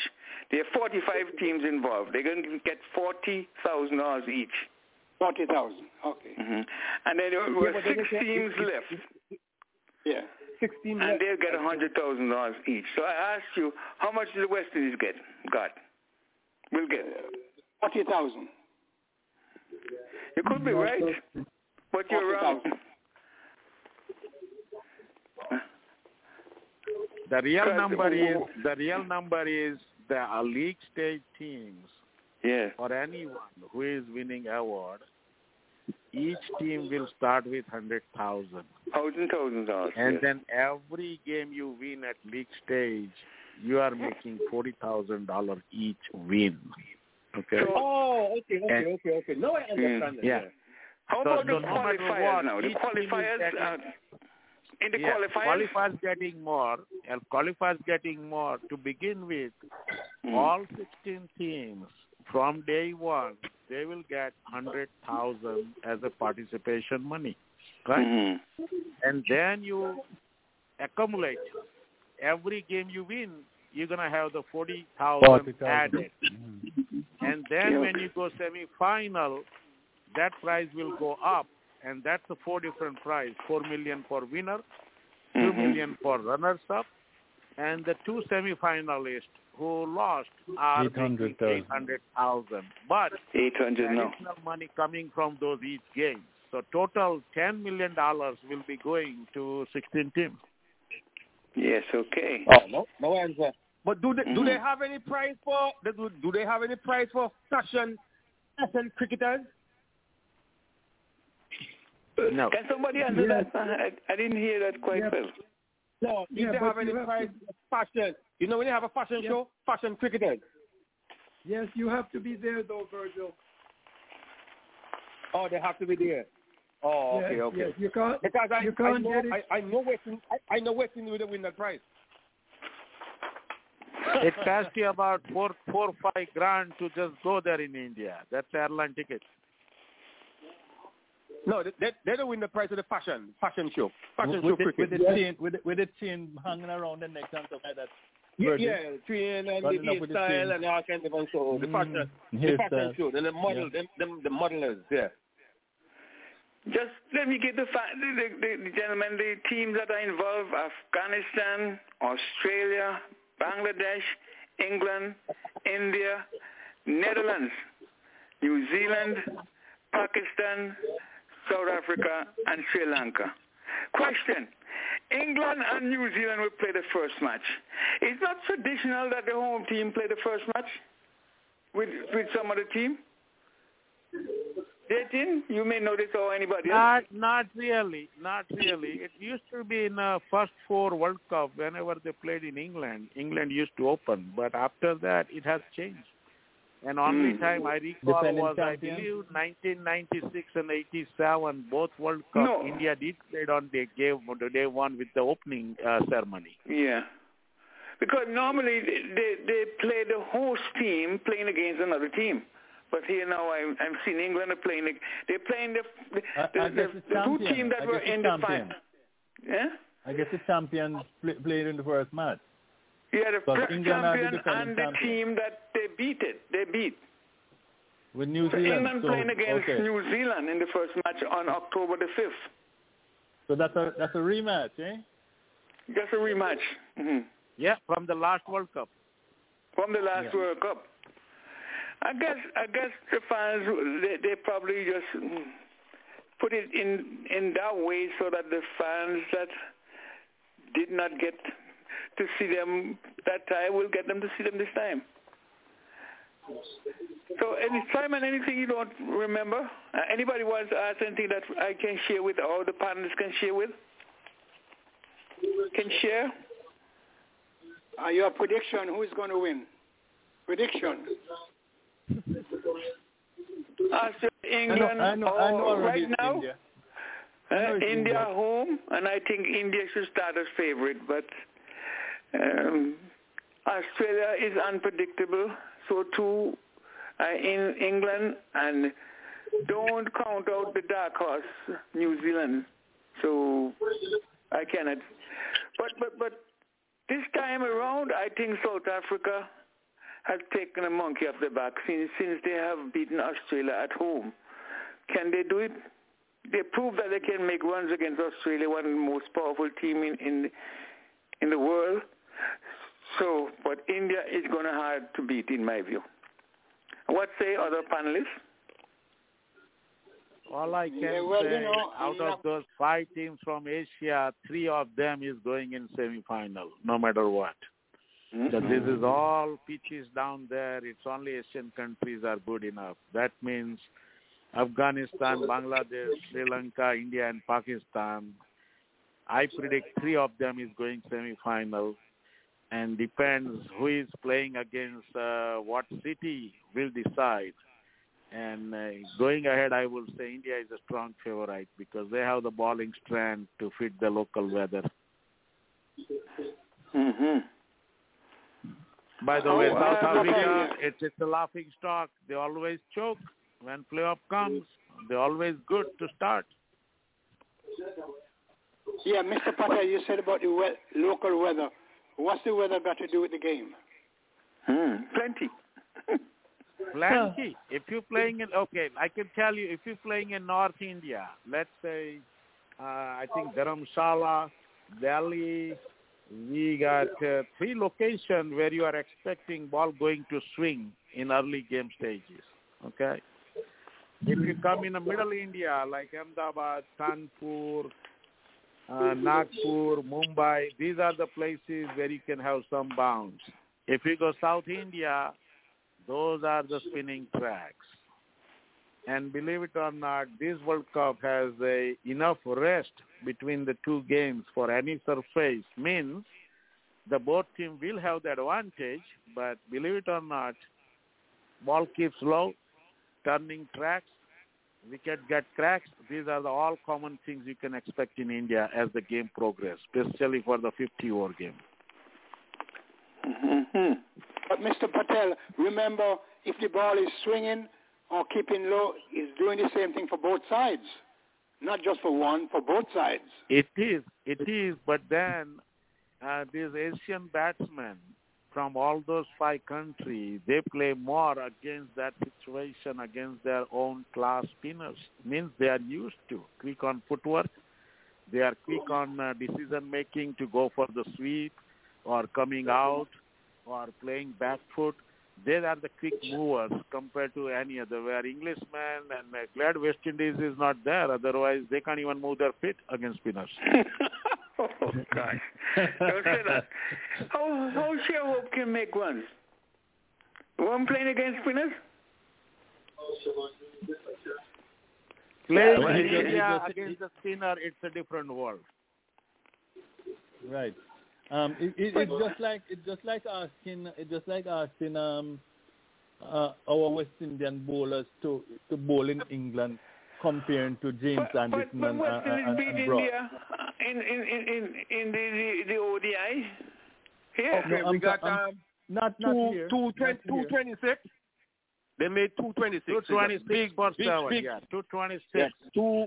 there are 45 teams involved. They're going to get $40,000 each. 40,000. Okay. hmm And then there were but then six they get- teams left, Yeah. Sixteen. and they'll get $100,000 each. So I asked you, how much did the West Indies get? Got. Will get. 40,000. You could be right, but you're wrong. 40,000. The real Because- number is the real number is the league stage teams Yeah. or anyone who is winning award. Each team will start with hundred thousand, Thousand, thousand dollars. and yes. then every game you win at league stage, you are making forty thousand dollar each win. Okay. Oh, okay, okay, And- okay, okay. No, I understand that. yeah. How So- about so the no qualifiers what, now? The each team is qualifiers, getting- in the yeah, qualifiers, qualifiers getting more, and qualifiers getting more. To begin with, Mm. all 16 teams from day one, they will get 100,000 as a participation money, right? Mhm. And then you accumulate. Every game you win, you're going to have the 40,000 40,000. added. And then when you go semi-final, that prize will go up, and that's a four different prize: four million for winner, two Mhm. million for runners-up, and the two semi-finalists who lost are making 800,000. eight hundred thousand. But 800 now. additional money coming from those each game. So total ten million dollars will be going to sixteen teams. Yes, okay. Oh, no, no answer. But do they do Mhm. they have any prize for do, do they have any prize for fashion fashion cricketers? No. Can somebody answer that? I, I didn't hear that quite Yep. well. No, do Yeah, they have any you have prize fashion? You know when you have a fashion Yeah. show, fashion cricketers. Yes, you have to be there though, Virgil. Oh, they have to be there. Oh, okay, yes, okay. Yes, you can't. Because I, you can't know get it. I, I know Western I, I know Western will win that prize. It costs you about four, four, five grand to just go there in India. That's airline ticket. No, they, they, they don't win the prize of the fashion fashion show. Fashion show with, the, cricket. with the chain, with the, with the chain hanging around the neck and stuff like that. Yeah, Virgil. yeah, train and Running the up with the hairstyle and all kinds of fun show. The Mm, fashion, the fashion hairstyle. show. Then the model, them, them, the modelers, yeah. Just let me get the, fa- the, the, the, the gentlemen, the teams that are involved, Afghanistan, Australia, Bangladesh, England, India, Netherlands, New Zealand, Pakistan, South Africa, and Sri Lanka. Question. England and New Zealand will play the first match. It's not traditional that the home team play the first match with, with some other team? Dating? You may know this or anybody else. Not, not really, not really. It used to be in the first four World Cup. Whenever they played in England, England used to open. But after that, it has changed. And only Hmm. time I recall Defending was, I believe, 1996 and 87. Both World Cup, No. India did play on day game, day one with the opening uh, ceremony. Yeah. Because normally they, they they play the host team playing against another team. But here now I'm I'm seeing England are playing they're playing the the, I- the, the, the two champion. teams that I were guess it's in the final. Yeah? I guess the champions pl- played in the first match. Yeah, the Because pre- England are the champion and the champion. team that they beat it. They beat. With New So Zealand. England so, playing against okay. New Zealand in the first match on October the fifth. So that's a that's a rematch, eh? Just a rematch. hmm Yeah, from the last World Cup. From the last Yeah. World Cup. I guess I guess the fans they, they probably just mm, put it in in that way so that the fans that did not get to see them that time we'll get them to see them this time. So, any Simon, anything you don't remember? Uh, anybody wants to ask anything that I can share with, or the panelists can share with? Can share? Uh, your prediction, who's going to win? Prediction. Australia, England, I know, I know or already right now, India. uh, India India. home, and I think India should start as favorite, but um, Australia is unpredictable, so too uh, in England, and don't count out the dark horse, New Zealand. So I cannot. But but but this time around, I think South Africa has taken a monkey off the back since since they have beaten Australia at home. Can they do it? They proved that they can make runs against Australia, one of the most powerful team in in, in the world. So, but India is going to hard to beat, in my view. What say other panelists? All I can Yeah, well, you say, know, out you know- of those five teams from Asia, three of them is going in semi-final, no matter what. Mm-hmm. So this is all pitches down there. It's only Asian countries are good enough. That means Afghanistan, Bangladesh, Sri Lanka, India, and Pakistan. I predict three of them is going semi-final, and depends who is playing against uh, what city will decide. And uh, going ahead, I will say India is a strong favorite because they have the bowling strength to fit the local weather. Mm-hmm. By the way, Oh, South uh. Africa, it's, it's a laughing stock. They always choke. When playoff comes, they're always good to start. Yeah, Mr. Patel, you said about the we- local weather. What's the weather got to do with the game? Hmm. Plenty. Plenty. If you're playing in, okay, I can tell you, if you're playing in North India, let's say, uh, I think Dharamshala, Delhi, we got uh, three locations where you are expecting ball going to swing in early game stages. Okay. If you come in the middle India, like Ahmedabad, Kanpur, uh, Nagpur, Mumbai, these are the places where you can have some bounce. If you go South India, those are the spinning tracks. And believe it or not, this World Cup has a, enough rest between the two games for any surface. Means the both team will have the advantage, but believe it or not, ball keeps low, turning tracks, wicket get cracks. These are the all common things you can expect in India as the game progresses, especially for the 50-over game. Mm-hmm. But Mr. Patel, remember, if the ball is swinging or keeping low, it's doing the same thing for both sides. Not just for one, for both sides. It is, it is, but then uh, these Asian batsmen from all those five countries, they play more against that situation, against their own class spinners. Means they are used to quick on footwork, they are quick on uh, decision making to go for the sweep or coming out or playing back foot. They are the quick movers compared to any other. Where Englishmen and uh, glad West Indies is not there, otherwise they can't even move their feet against spinners. oh, gosh. Don't say that. How, how Sherwood can make runs? One playing against spinners? Playing Yeah, in it just- it India just- against the spinner, it's a different world. Right. Um, it, it, it's just like it's just like asking it's just like asking um, uh, our West Indian bowlers to to bowl in England, comparing to James But, Anderson but and, West and, Indies and, and Broad. India in in in in, in the, the the ODI. Here, No, Okay, I'm we got I'm- um, Not not two, here. two, not twenty, here. two twenty-six. They made two twenty-six. Two twenty six Big, per big, seven, big, yeah. Two twenty yeah, two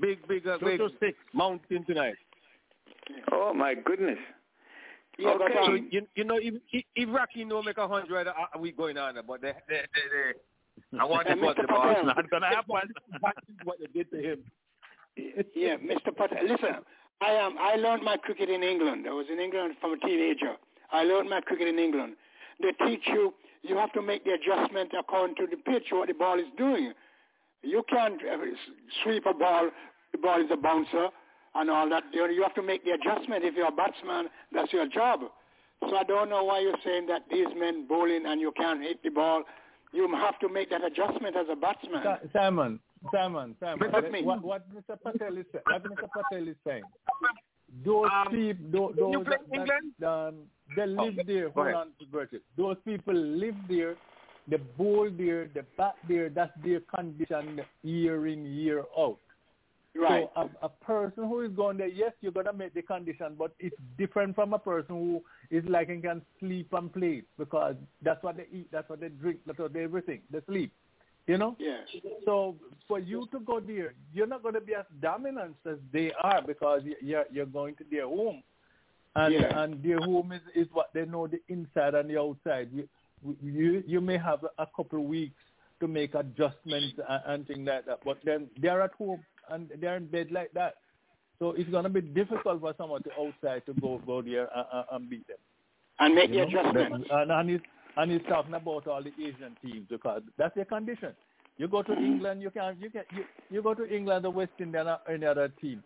big, big, uh, big to six. mountain tonight. Oh my goodness. Yeah, okay. So you, you know, if, if, if Rocky no make a hundred, uh, we going on, but they, they, they, they I want to put Mr. the ball. Patel. It's not gonna happen. That's what they did to him. yeah, Mr. Patel. Listen, I um, I learned my cricket in England. I was in England from a teenager. I learned my cricket in England. They teach you you have to make the adjustment according to the pitch, what the ball is doing. You can't uh, sweep a ball. The ball is a bouncer and all that. You you have to make the adjustment. If you're a batsman, that's your job. So I don't know why you're saying that these men bowling and you can't hit the ball. You have to make that adjustment as a batsman. Si- Simon, Simon, Simon. What, what Mr. Patel is saying, what Mr. Patel is saying, those people, those, you those play that, England? that, um, they live there. Hold on to Bertie. Those people live there. They bowl there. They bat there. That's their condition year in year out. Right. So a, a person who is going there, yes, you're gonna make the condition, but it's different from a person who is like and can sleep and play because that's what they eat, that's what they drink, that's what they everything. They sleep. You know? Yeah. So for you to go there, you're not going to be as dominant as they are because you're you're going to their home, and Yeah. and their home is is what they know the inside and the outside. You you, you may have a couple of weeks to make adjustments and, and things like that, but then they're at home and they're in bed like that. So it's going to be difficult for someone to outside to go go there and, and- and beat them. And make You the know? adjustments. And, and, he's, and he's talking about all the Asian teams because that's their condition. You go to England, you can you can you, you go to England, or West Indian or any other team.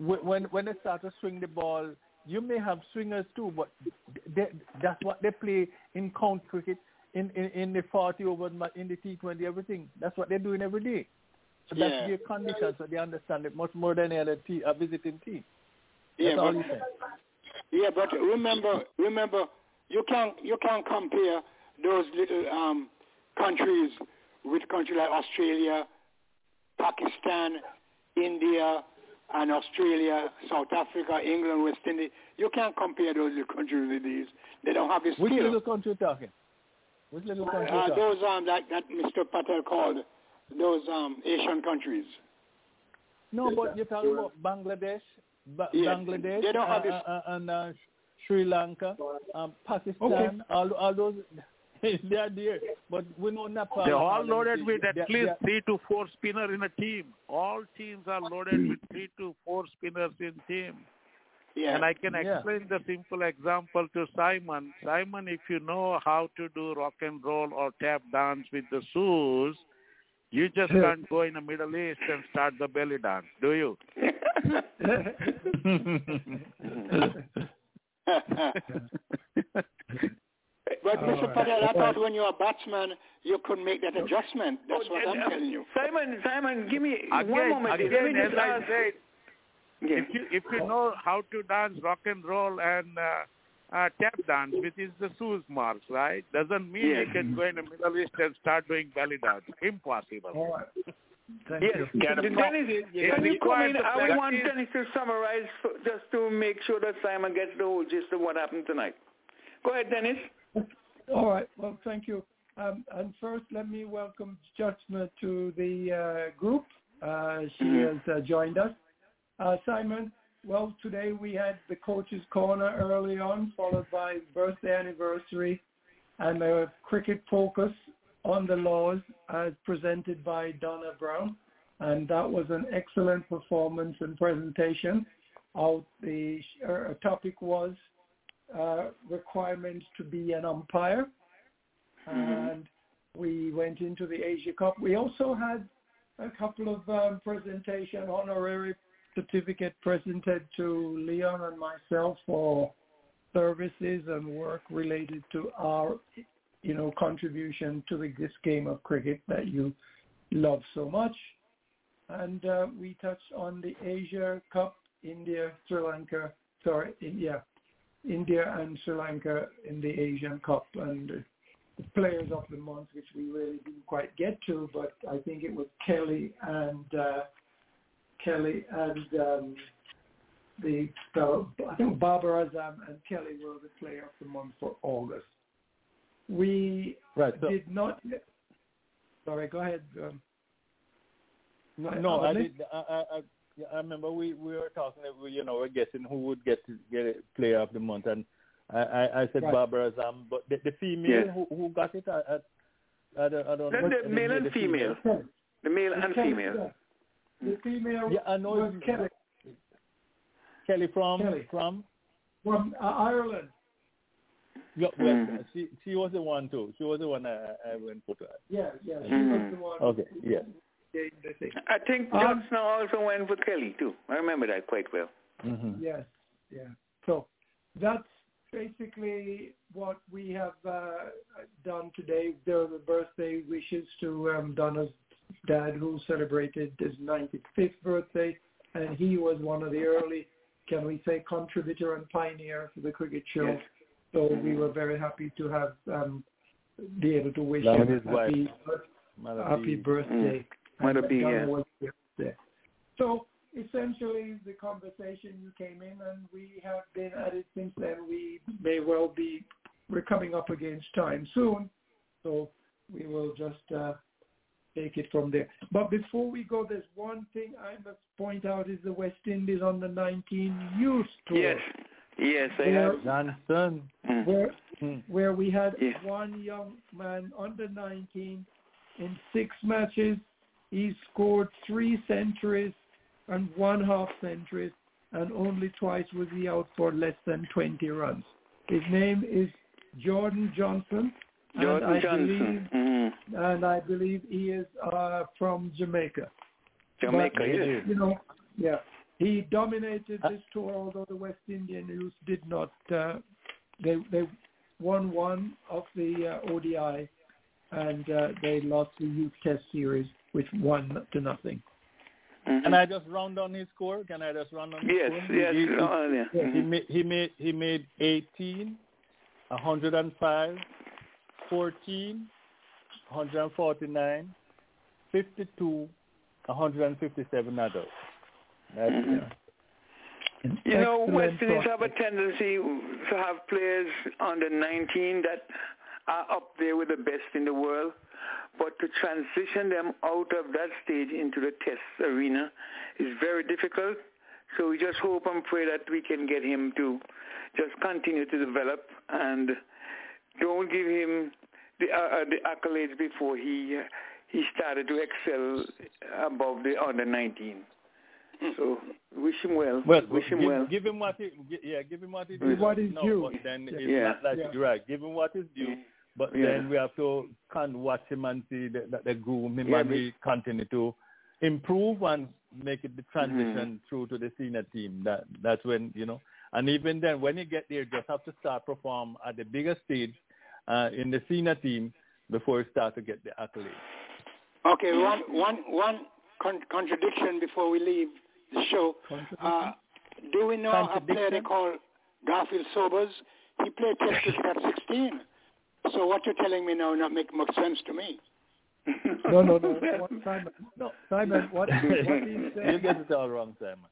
When when they start to swing the ball, you may have swingers too, but they, that's what they play in count cricket, in, in, in the 40 over, in the T20, everything. That's what they're doing every day. So that's Yeah. their condition, so they understand it much more than any other a visiting team. Yeah, all but-. Yeah, but remember, remember, you can't you can't compare those little um, countries with countries like Australia, Pakistan, India, and Australia, South Africa, England, West Indies. You can't compare those little countries with these. They don't have the Which skill. little country you talking? Which little country you Uh, talking? those um like that Mr. Patel called those um Asian countries. No, but you're talking about Bangladesh, ba- Yeah, Bangladesh, they don't have uh, this- uh, uh, and uh, Sri Lanka, um, Pakistan, all, all those, they are there. But we know Nepal. They're all loaded with at they- least they- three to four spinners in a team. All teams are loaded with three to four spinners in team. Yeah. And I can Yeah. explain the simple example to Simon. Simon, if you know how to do rock and roll or tap dance with the shoes, you just can't go in the Middle East and start the belly dance, do you? But Mr. right. Patel, I thought when you're a batsman, you could make that adjustment. That's what I'm uh, telling you. Simon, Simon, give me one moment. here. Let me again, as I ask- said, if you if you know how to dance rock and roll and uh, uh, tap dance, which is the shoes marks, right? Doesn't mean Yes. you can go in the Middle East and start doing belly dance. Impossible. All right. Thank yes, you. Dennis, It can you come in? I want practice. Dennis to summarize for, just to make sure that Simon gets the whole gist of what happened tonight. Go ahead, Dennis. All right. Well, thank you. Um, and first, let me welcome Judgment to the uh, group. Uh, she Mhm. has uh, joined us. Uh, Simon, well, today we had the coach's corner early on, followed by birthday anniversary and a cricket focus on the laws as presented by Donna Brown. And that was an excellent performance and presentation. Out the uh, topic was uh, requirements to be an umpire. And we went into the Asia Cup. We also had a couple of um, presentation honorary certificate presented to Leon and myself for services and work related to our you know, contribution to the, this game of cricket that you love so much. And uh, we touched on the Asia Cup, India, Sri Lanka, sorry, India, India and Sri Lanka in the Asian Cup and the players of the month, which we really didn't quite get to, but I think it was Kelly and uh, Kelly and um, the uh, I think Babar Azam and Kelly were the player of the month for August. We Right, so- did not. Sorry, go ahead. Um, No, I- no, I I did. I, I, I, I remember we, we were talking. that we, You know, we're guessing who would get to get a player of the month, and I, I, I said Right. Babar Azam, but the, the female Yes. who, who got it, I, I, I don't, I don't Then know. the male and the female. The male and Kelly, female. Yeah. The female Yeah, I know was it's- Kelly Kelly from Kelly. from. from uh, Ireland. Yeah, well, Mhm. she she was the one too. She was the one I, I went for. Yeah, yeah, she Mhm. was the one. Okay, yeah. who gave the thing. I think Um, Johnson also went for Kelly too. I remember that quite well. Mm-hmm. Yes, yeah. So that's basically what we have uh, done today. There were the birthday wishes to um, Donna's dad, who celebrated his 95th birthday, and he was one of the early, can we say, contributor and pioneer for the cricket show. Yes. So we were very happy to have um, be able to wish Along him with his wife, happy, Mother happy birthday. Mother And B, yeah. was. So essentially, the conversation you came in, and we have been at it since then. We may well be, we're coming up against time soon, so we will just uh, take it from there. But before we go, there's one thing I must point out is the West Indies on the 19 youth tour. Yes. Yes, I Where- have. Johnson. Mm. where Hmm. where we had Yeah. one young man under 19 in six matches. He scored three centuries and one half centuries, and only twice was he out for less than 20 runs. His name is Jordan Johnson, Jordan and I Johnson. believe Mhm. and I believe he is uh, from Jamaica. Jamaica, But, yes. You know, yeah. He dominated this tour, although the West Indian youth did not. Uh, they they won one of the uh, ODI, and uh, they lost the youth test series, which one to nothing. Can I just round on his score? Can I just round on his Yes, score? yes, He, he, oh, yeah. he Mhm. made he made he made 18, 105, 14, 149, 52, 157 adults. That's mm-hmm. it. You know, West Indies have a tendency to have players under 19 that are up there with the best in the world, but to transition them out of that stage into the test arena is very difficult. So we just hope and pray that we can get him to just continue to develop and don't give him the, uh, uh, the accolades before he uh, he started to excel above the under 19. So wish him well. Well, wish him give, well. give him what he, yeah, give him what he Give what is no, due. But then it's Yeah. not like Yeah. right. Give him what is due. But Yeah. then we have to kind of watch him and see that, that they groom him Yeah, and but- continue to improve and make it the transition through to the senior team. That that's when you know. And even then, when you get there, you just have to start perform at the bigger stage uh, in the senior team before you start to get the accolades. Okay, one one one con- contradiction before we leave the show. Uh, do we know a player they call Garfield Sobers? He played Test cricket at 16. So what you're telling me now not make much sense to me. No, no, no. What, Simon, no, Simon, what, what he's you saying, get it all wrong, Simon.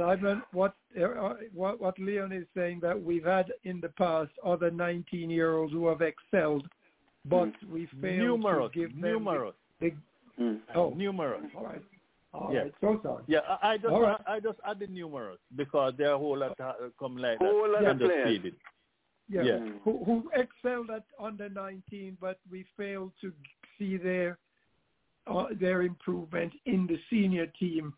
Simon, what, uh, what, what Leon is saying that we've had in the past other 19-year-olds who have excelled, but we failed Numerous, to give them numerous, the, oh, numerous. all right, all Yeah. right, so sorry. Yeah, I, I just All right. I, I just add the numerous because there are a whole lot uh, come like Whole lot that. of and just players. feed yeah, Yeah. Who, who excelled at under 19, but we failed to see their uh, their improvement in the senior team.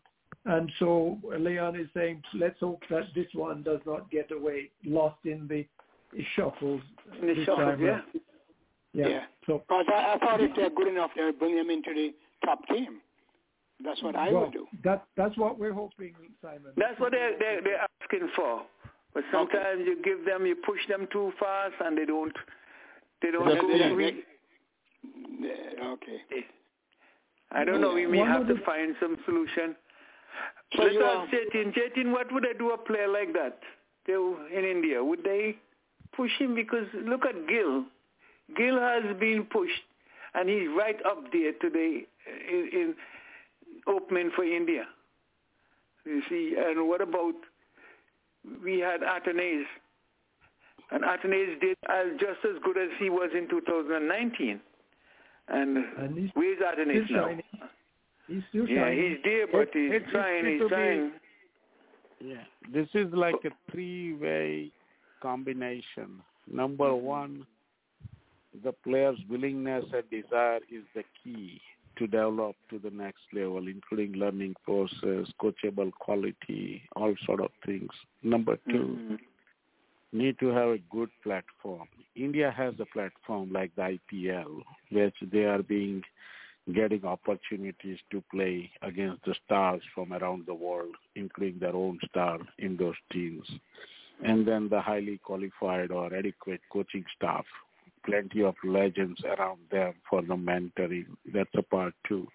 And so Leon is saying, let's hope that this one does not get away, lost in the shuffles. In the shuffles, yeah. Yeah. Yeah. So Because I, I thought if they're good enough, they would bring them into the top team. That's what I well, would do. That that's what we're hoping, Simon. That's what they're, they're, they're asking for. But sometimes you give them, you push them too fast and they don't They don't That's go. it. We, Yeah, okay. I don't know. We may One have to the- find some solution. So Let us are- Jatin. Jatin, what would I do a player like that? They, in India, would they push him? Because look at Gill. Gill has been pushed, and he's right up there today in, in opening for India. You see, and what about we had Athanaze, and Athanaze did as just as good as he was in 2019. And, And he's where's Athanaze now? shining. He's still Yeah, shining. he's there, but he's it- trying. He's be- trying. Yeah, this is like a three-way combination. Number one, the player's willingness and desire is the key to develop to the next level, including learning process, coachable quality, all sort of things. Number 2 need to have a good platform. India has a platform like the IPL, which they are being getting opportunities to play against the stars from around the world, including their own star in those teams. And then the highly qualified or adequate coaching staff, plenty of legends around them for the mentoring. That's a part two.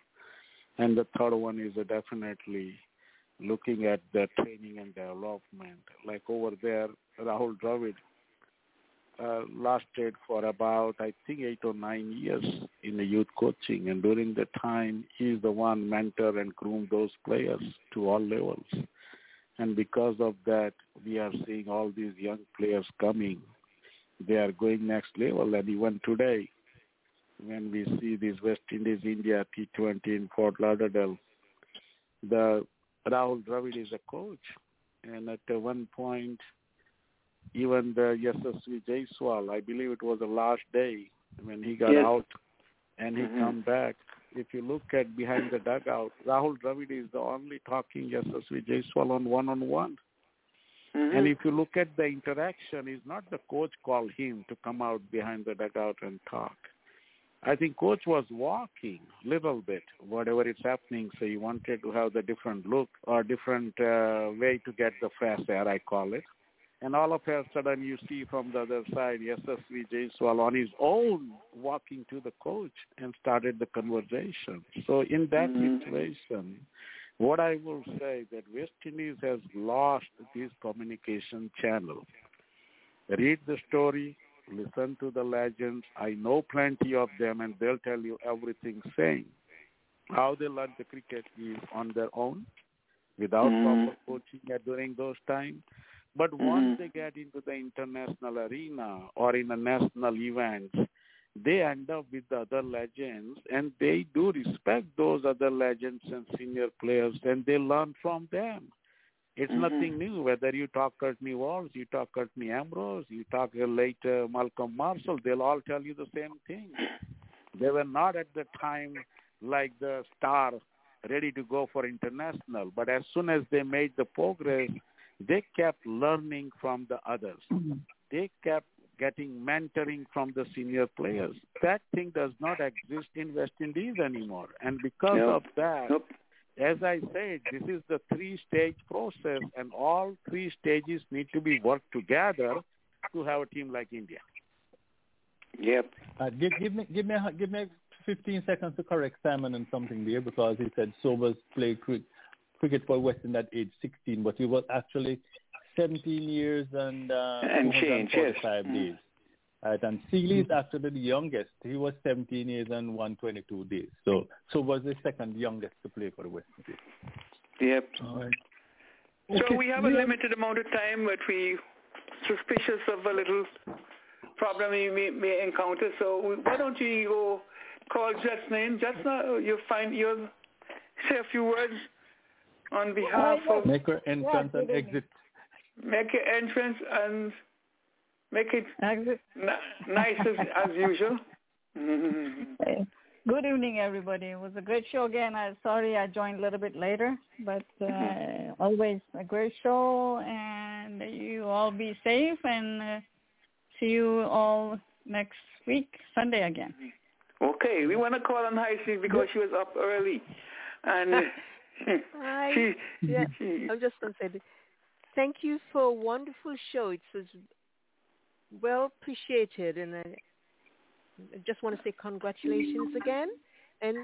And the third one is definitely looking at the training and development. Like over there, Rahul Dravid uh, lasted for about, I think, eight or nine years in the youth coaching. And during the time, he's the one mentor and groom those players to all levels. And because of that, we are seeing all these young players coming. They are going next level. And even today, when we see this West Indies India T20 in Fort Lauderdale, the Rahul Dravid is a coach. And at one point, even the Yashasvi Jaiswal, I believe it was the last day when he got Yes. out and he Mhm. come back. If you look at behind the dugout, Rahul Dravid is the only talking Yashasvi Jaiswal on one-on-one. And if you look at the interaction, it's not the coach called him to come out behind the dugout and talk. I think coach was walking little bit, whatever is happening. So he wanted to have the different look or different uh, way to get the fresh air, I call it. And all of a sudden you see from the other side, Yashasvi Jaiswal on his own walking to the coach and started the conversation. So in that Mhm. situation, what I will say that West Indies has lost this communication channel. Read the story, listen to the legends. I know plenty of them and they'll tell you everything same. How they learn the cricket is on their own without Mhm. proper coaching during those times. But once they get into the international arena or in a national event, they end up with the other legends and they do respect those other legends and senior players and they learn from them. It's Mhm. nothing new. Whether you talk Courtney Walsh, you talk Curtly Ambrose, you talk later Malcolm Marshall, they'll all tell you the same thing. They were not at the time like the star ready to go for international, but as soon as they made the progress, they kept learning from the others. They kept getting mentoring from the senior players. That thing does not exist in West Indies anymore. And because Yep. of that, as I said, this is the three-stage process, and all three stages need to be worked together to have a team like India. Yep. Uh, give, give me give me give me 15 seconds to correct Simon on something there because he said Sobers played cri- cricket for West Indies at age 16, but he was actually 17 years and uh, And change, yes. 245 Mm. days. Right, and Sealy is actually the youngest. He was 17 years and 122 days. So so was the second youngest to play for the West Indies. Yep. All right. So Okay, we have a we limited amount of time, but we suspicious of a little problem we may, may encounter. So we, why don't you go call Justin? Name Justin, you find you say a few words on behalf of Make her entrance and exit. make your entrance and make it n- nice as, as usual. Hey, Good evening, everybody. It was a great show again. I'm sorry I joined a little bit later, but uh, always a great show, and you all be safe, and uh, see you all next week, Sunday again. Okay, we want to call on High Street because she was up early, and I, she, yeah, she I'm just going to say this. Thank you for a wonderful show. It was well appreciated, and I, I just want to say congratulations again and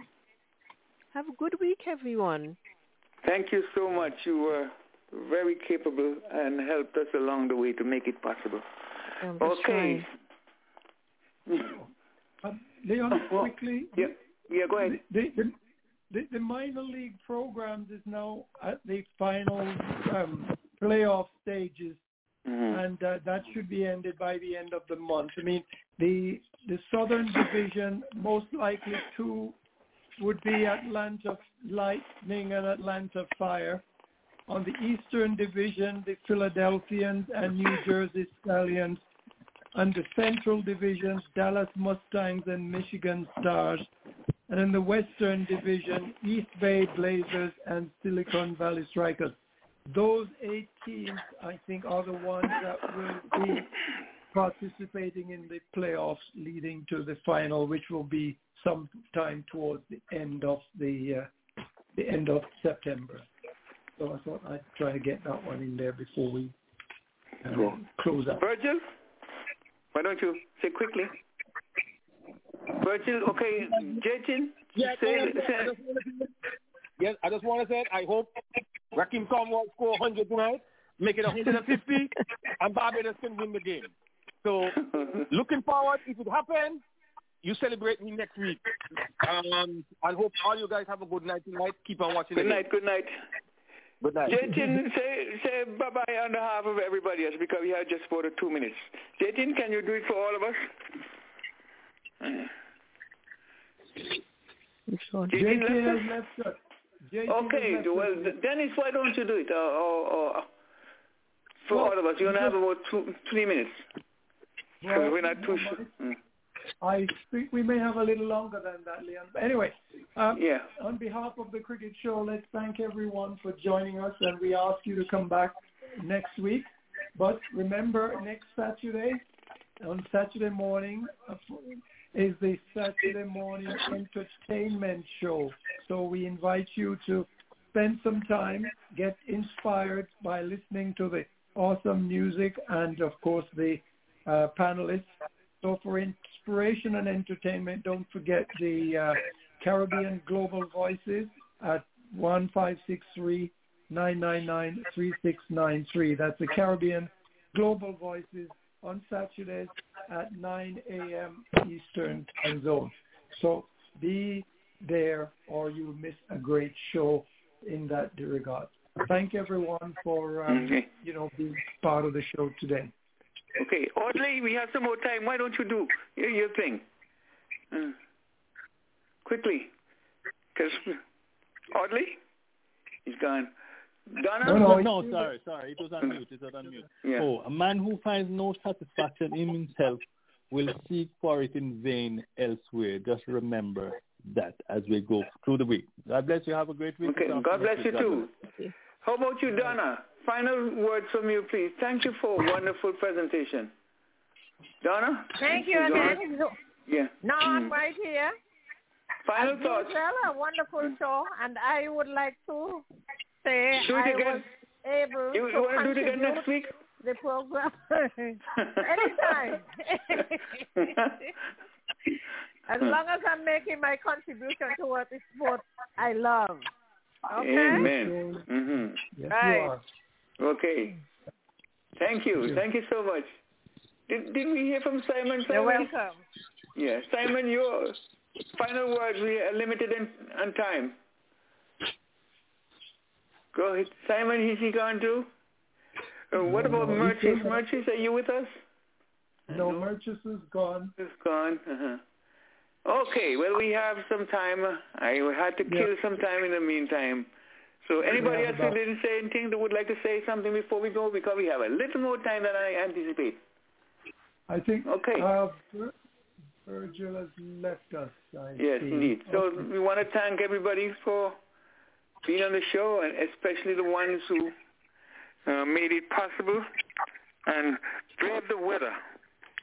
have a good week, everyone. Thank you so much. You were very capable and helped us along the way to make it possible. I'm Okay. Uh, Leon, quickly. Yeah, yeah, go ahead. The, the, the, the minor league programs is now at the final um, playoff stages, and uh, that should be ended by the end of the month. I mean, the the Southern Division most likely two would be Atlanta Lightning and Atlanta Fire. On the Eastern Division, the Philadelphians and New Jersey Stallions. And the Central Division, Dallas Mustangs and Michigan Stars. And in the Western Division, East Bay Blazers and Silicon Valley Strikers. Those eight teams, I think, are the ones that will be participating in the playoffs leading to the final, which will be sometime towards the end of the uh, the end of September. So I thought I'd try to get that one in there before we uh, close up. Virgil, why don't you say quickly? Virgil, okay, Jatin, Yeah, say, say, I just wanna say- Yes, I just want to say I hope Rahkeem Cornwall score 100 tonight, make it 150, and Barbados can win the game. So, looking forward, if it happens, you celebrate me next week. Um, I hope all you guys have a good night tonight. Keep on watching. Good night, good night. Good night. Jatin, say say bye bye on behalf of everybody else because we have just about two minutes. Jatin, can you do it for all of us? Jatin JT left has us? left us. JT Okay, well. Dennis, why don't you do it? Or, or, or for Well, all of us, you only have about two, three minutes. Well, we're not too sure. Mm. I think we may have a little longer than that, Leon. But anyway, um, Yeah. on behalf of the Cricket Show, let's thank everyone for joining us, and we ask you to come back next week. But remember, next Saturday, on Saturday morning, uh, is the Saturday morning entertainment show. So we invite you to spend some time, get inspired by listening to the awesome music and, of course, the uh, panelists. So for inspiration and entertainment, don't forget the uh, Caribbean Global Voices at 1563-999-3693. That's the Caribbean Global Voices on Saturdays at 9 a.m. Eastern Time Zone. So be there or you'll miss a great show in that regard. Thank everyone for um, Okay. you know being part of the show today. Okay, Audley, we have some more time. Why don't you do your, your thing? Uh, quickly. Because Audley? He's gone. Donna? No, no, sorry, sorry. It was on mute. It was on mute. Yeah. Oh, a man who finds no satisfaction in himself will seek for it in vain elsewhere. Just remember that as we go through the week. God bless you. Have a great week. Okay, God bless you too. How about you, Donna? Final words from you, please. Thank you for a wonderful presentation. Donna? Thank you Go ahead. again. Yeah. No, I'm right here. Final As thoughts. usual, a wonderful show, and I would like to say Do it I again. was able You- you wanna do it again next week? The program anytime. as long as I'm making my contribution towards the sport I love. Okay. Amen. Mm-hmm. Yes, Right. you are. Okay. Thank you. you. Thank you so much. Did, did we hear from Simon? You're Simon? welcome. Yeah. Simon, your final words. We are limited in, on time. Go ahead. Simon, is he gone too? Uh, what about no, he's Murchis? Murchis, are you with us? No, Murchis is gone. He's gone. Uh-huh. Okay, well, we have some time. I had to kill some time in the meantime. So anybody Yeah, else who didn't say anything that would like to say something before we go? Because we have a little more time than I anticipate. I think Okay. uh, Vir- Virgil has left us. I Yes, see. indeed. So Okay. we want to thank everybody for being on the show, and especially the ones who uh, made it possible and brave the weather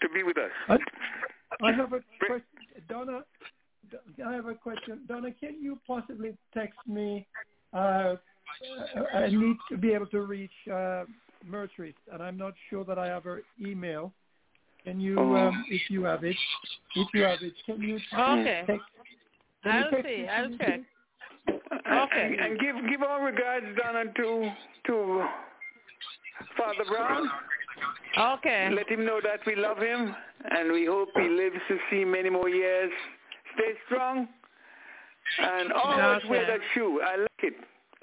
to be with us. I, I have a question, Donna. I have a question, Donna. Can you possibly text me? Uh, uh, I need to be able to reach uh, Mercury, and I'm not sure that I have her email. Can you, oh. um, if you have it, if you have it, can you okay. text? Can I'll you text see. I'll check. Okay. And, and give give all regards, Donna, to to Father Brown. Okay. Let him know that we love him and we hope he lives to see many more years. Stay strong and always okay. wear that shoe. I like it.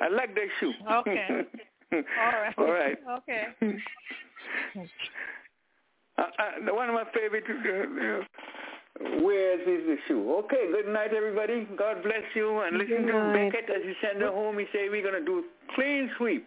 I like that shoe. Okay. all right. All right. Okay. Uh, uh, one of my favorite uh, uh where is the shoe? Okay, good night, everybody. God bless you. And listen to Beckett as you send her home. He say we're going to do clean sweep.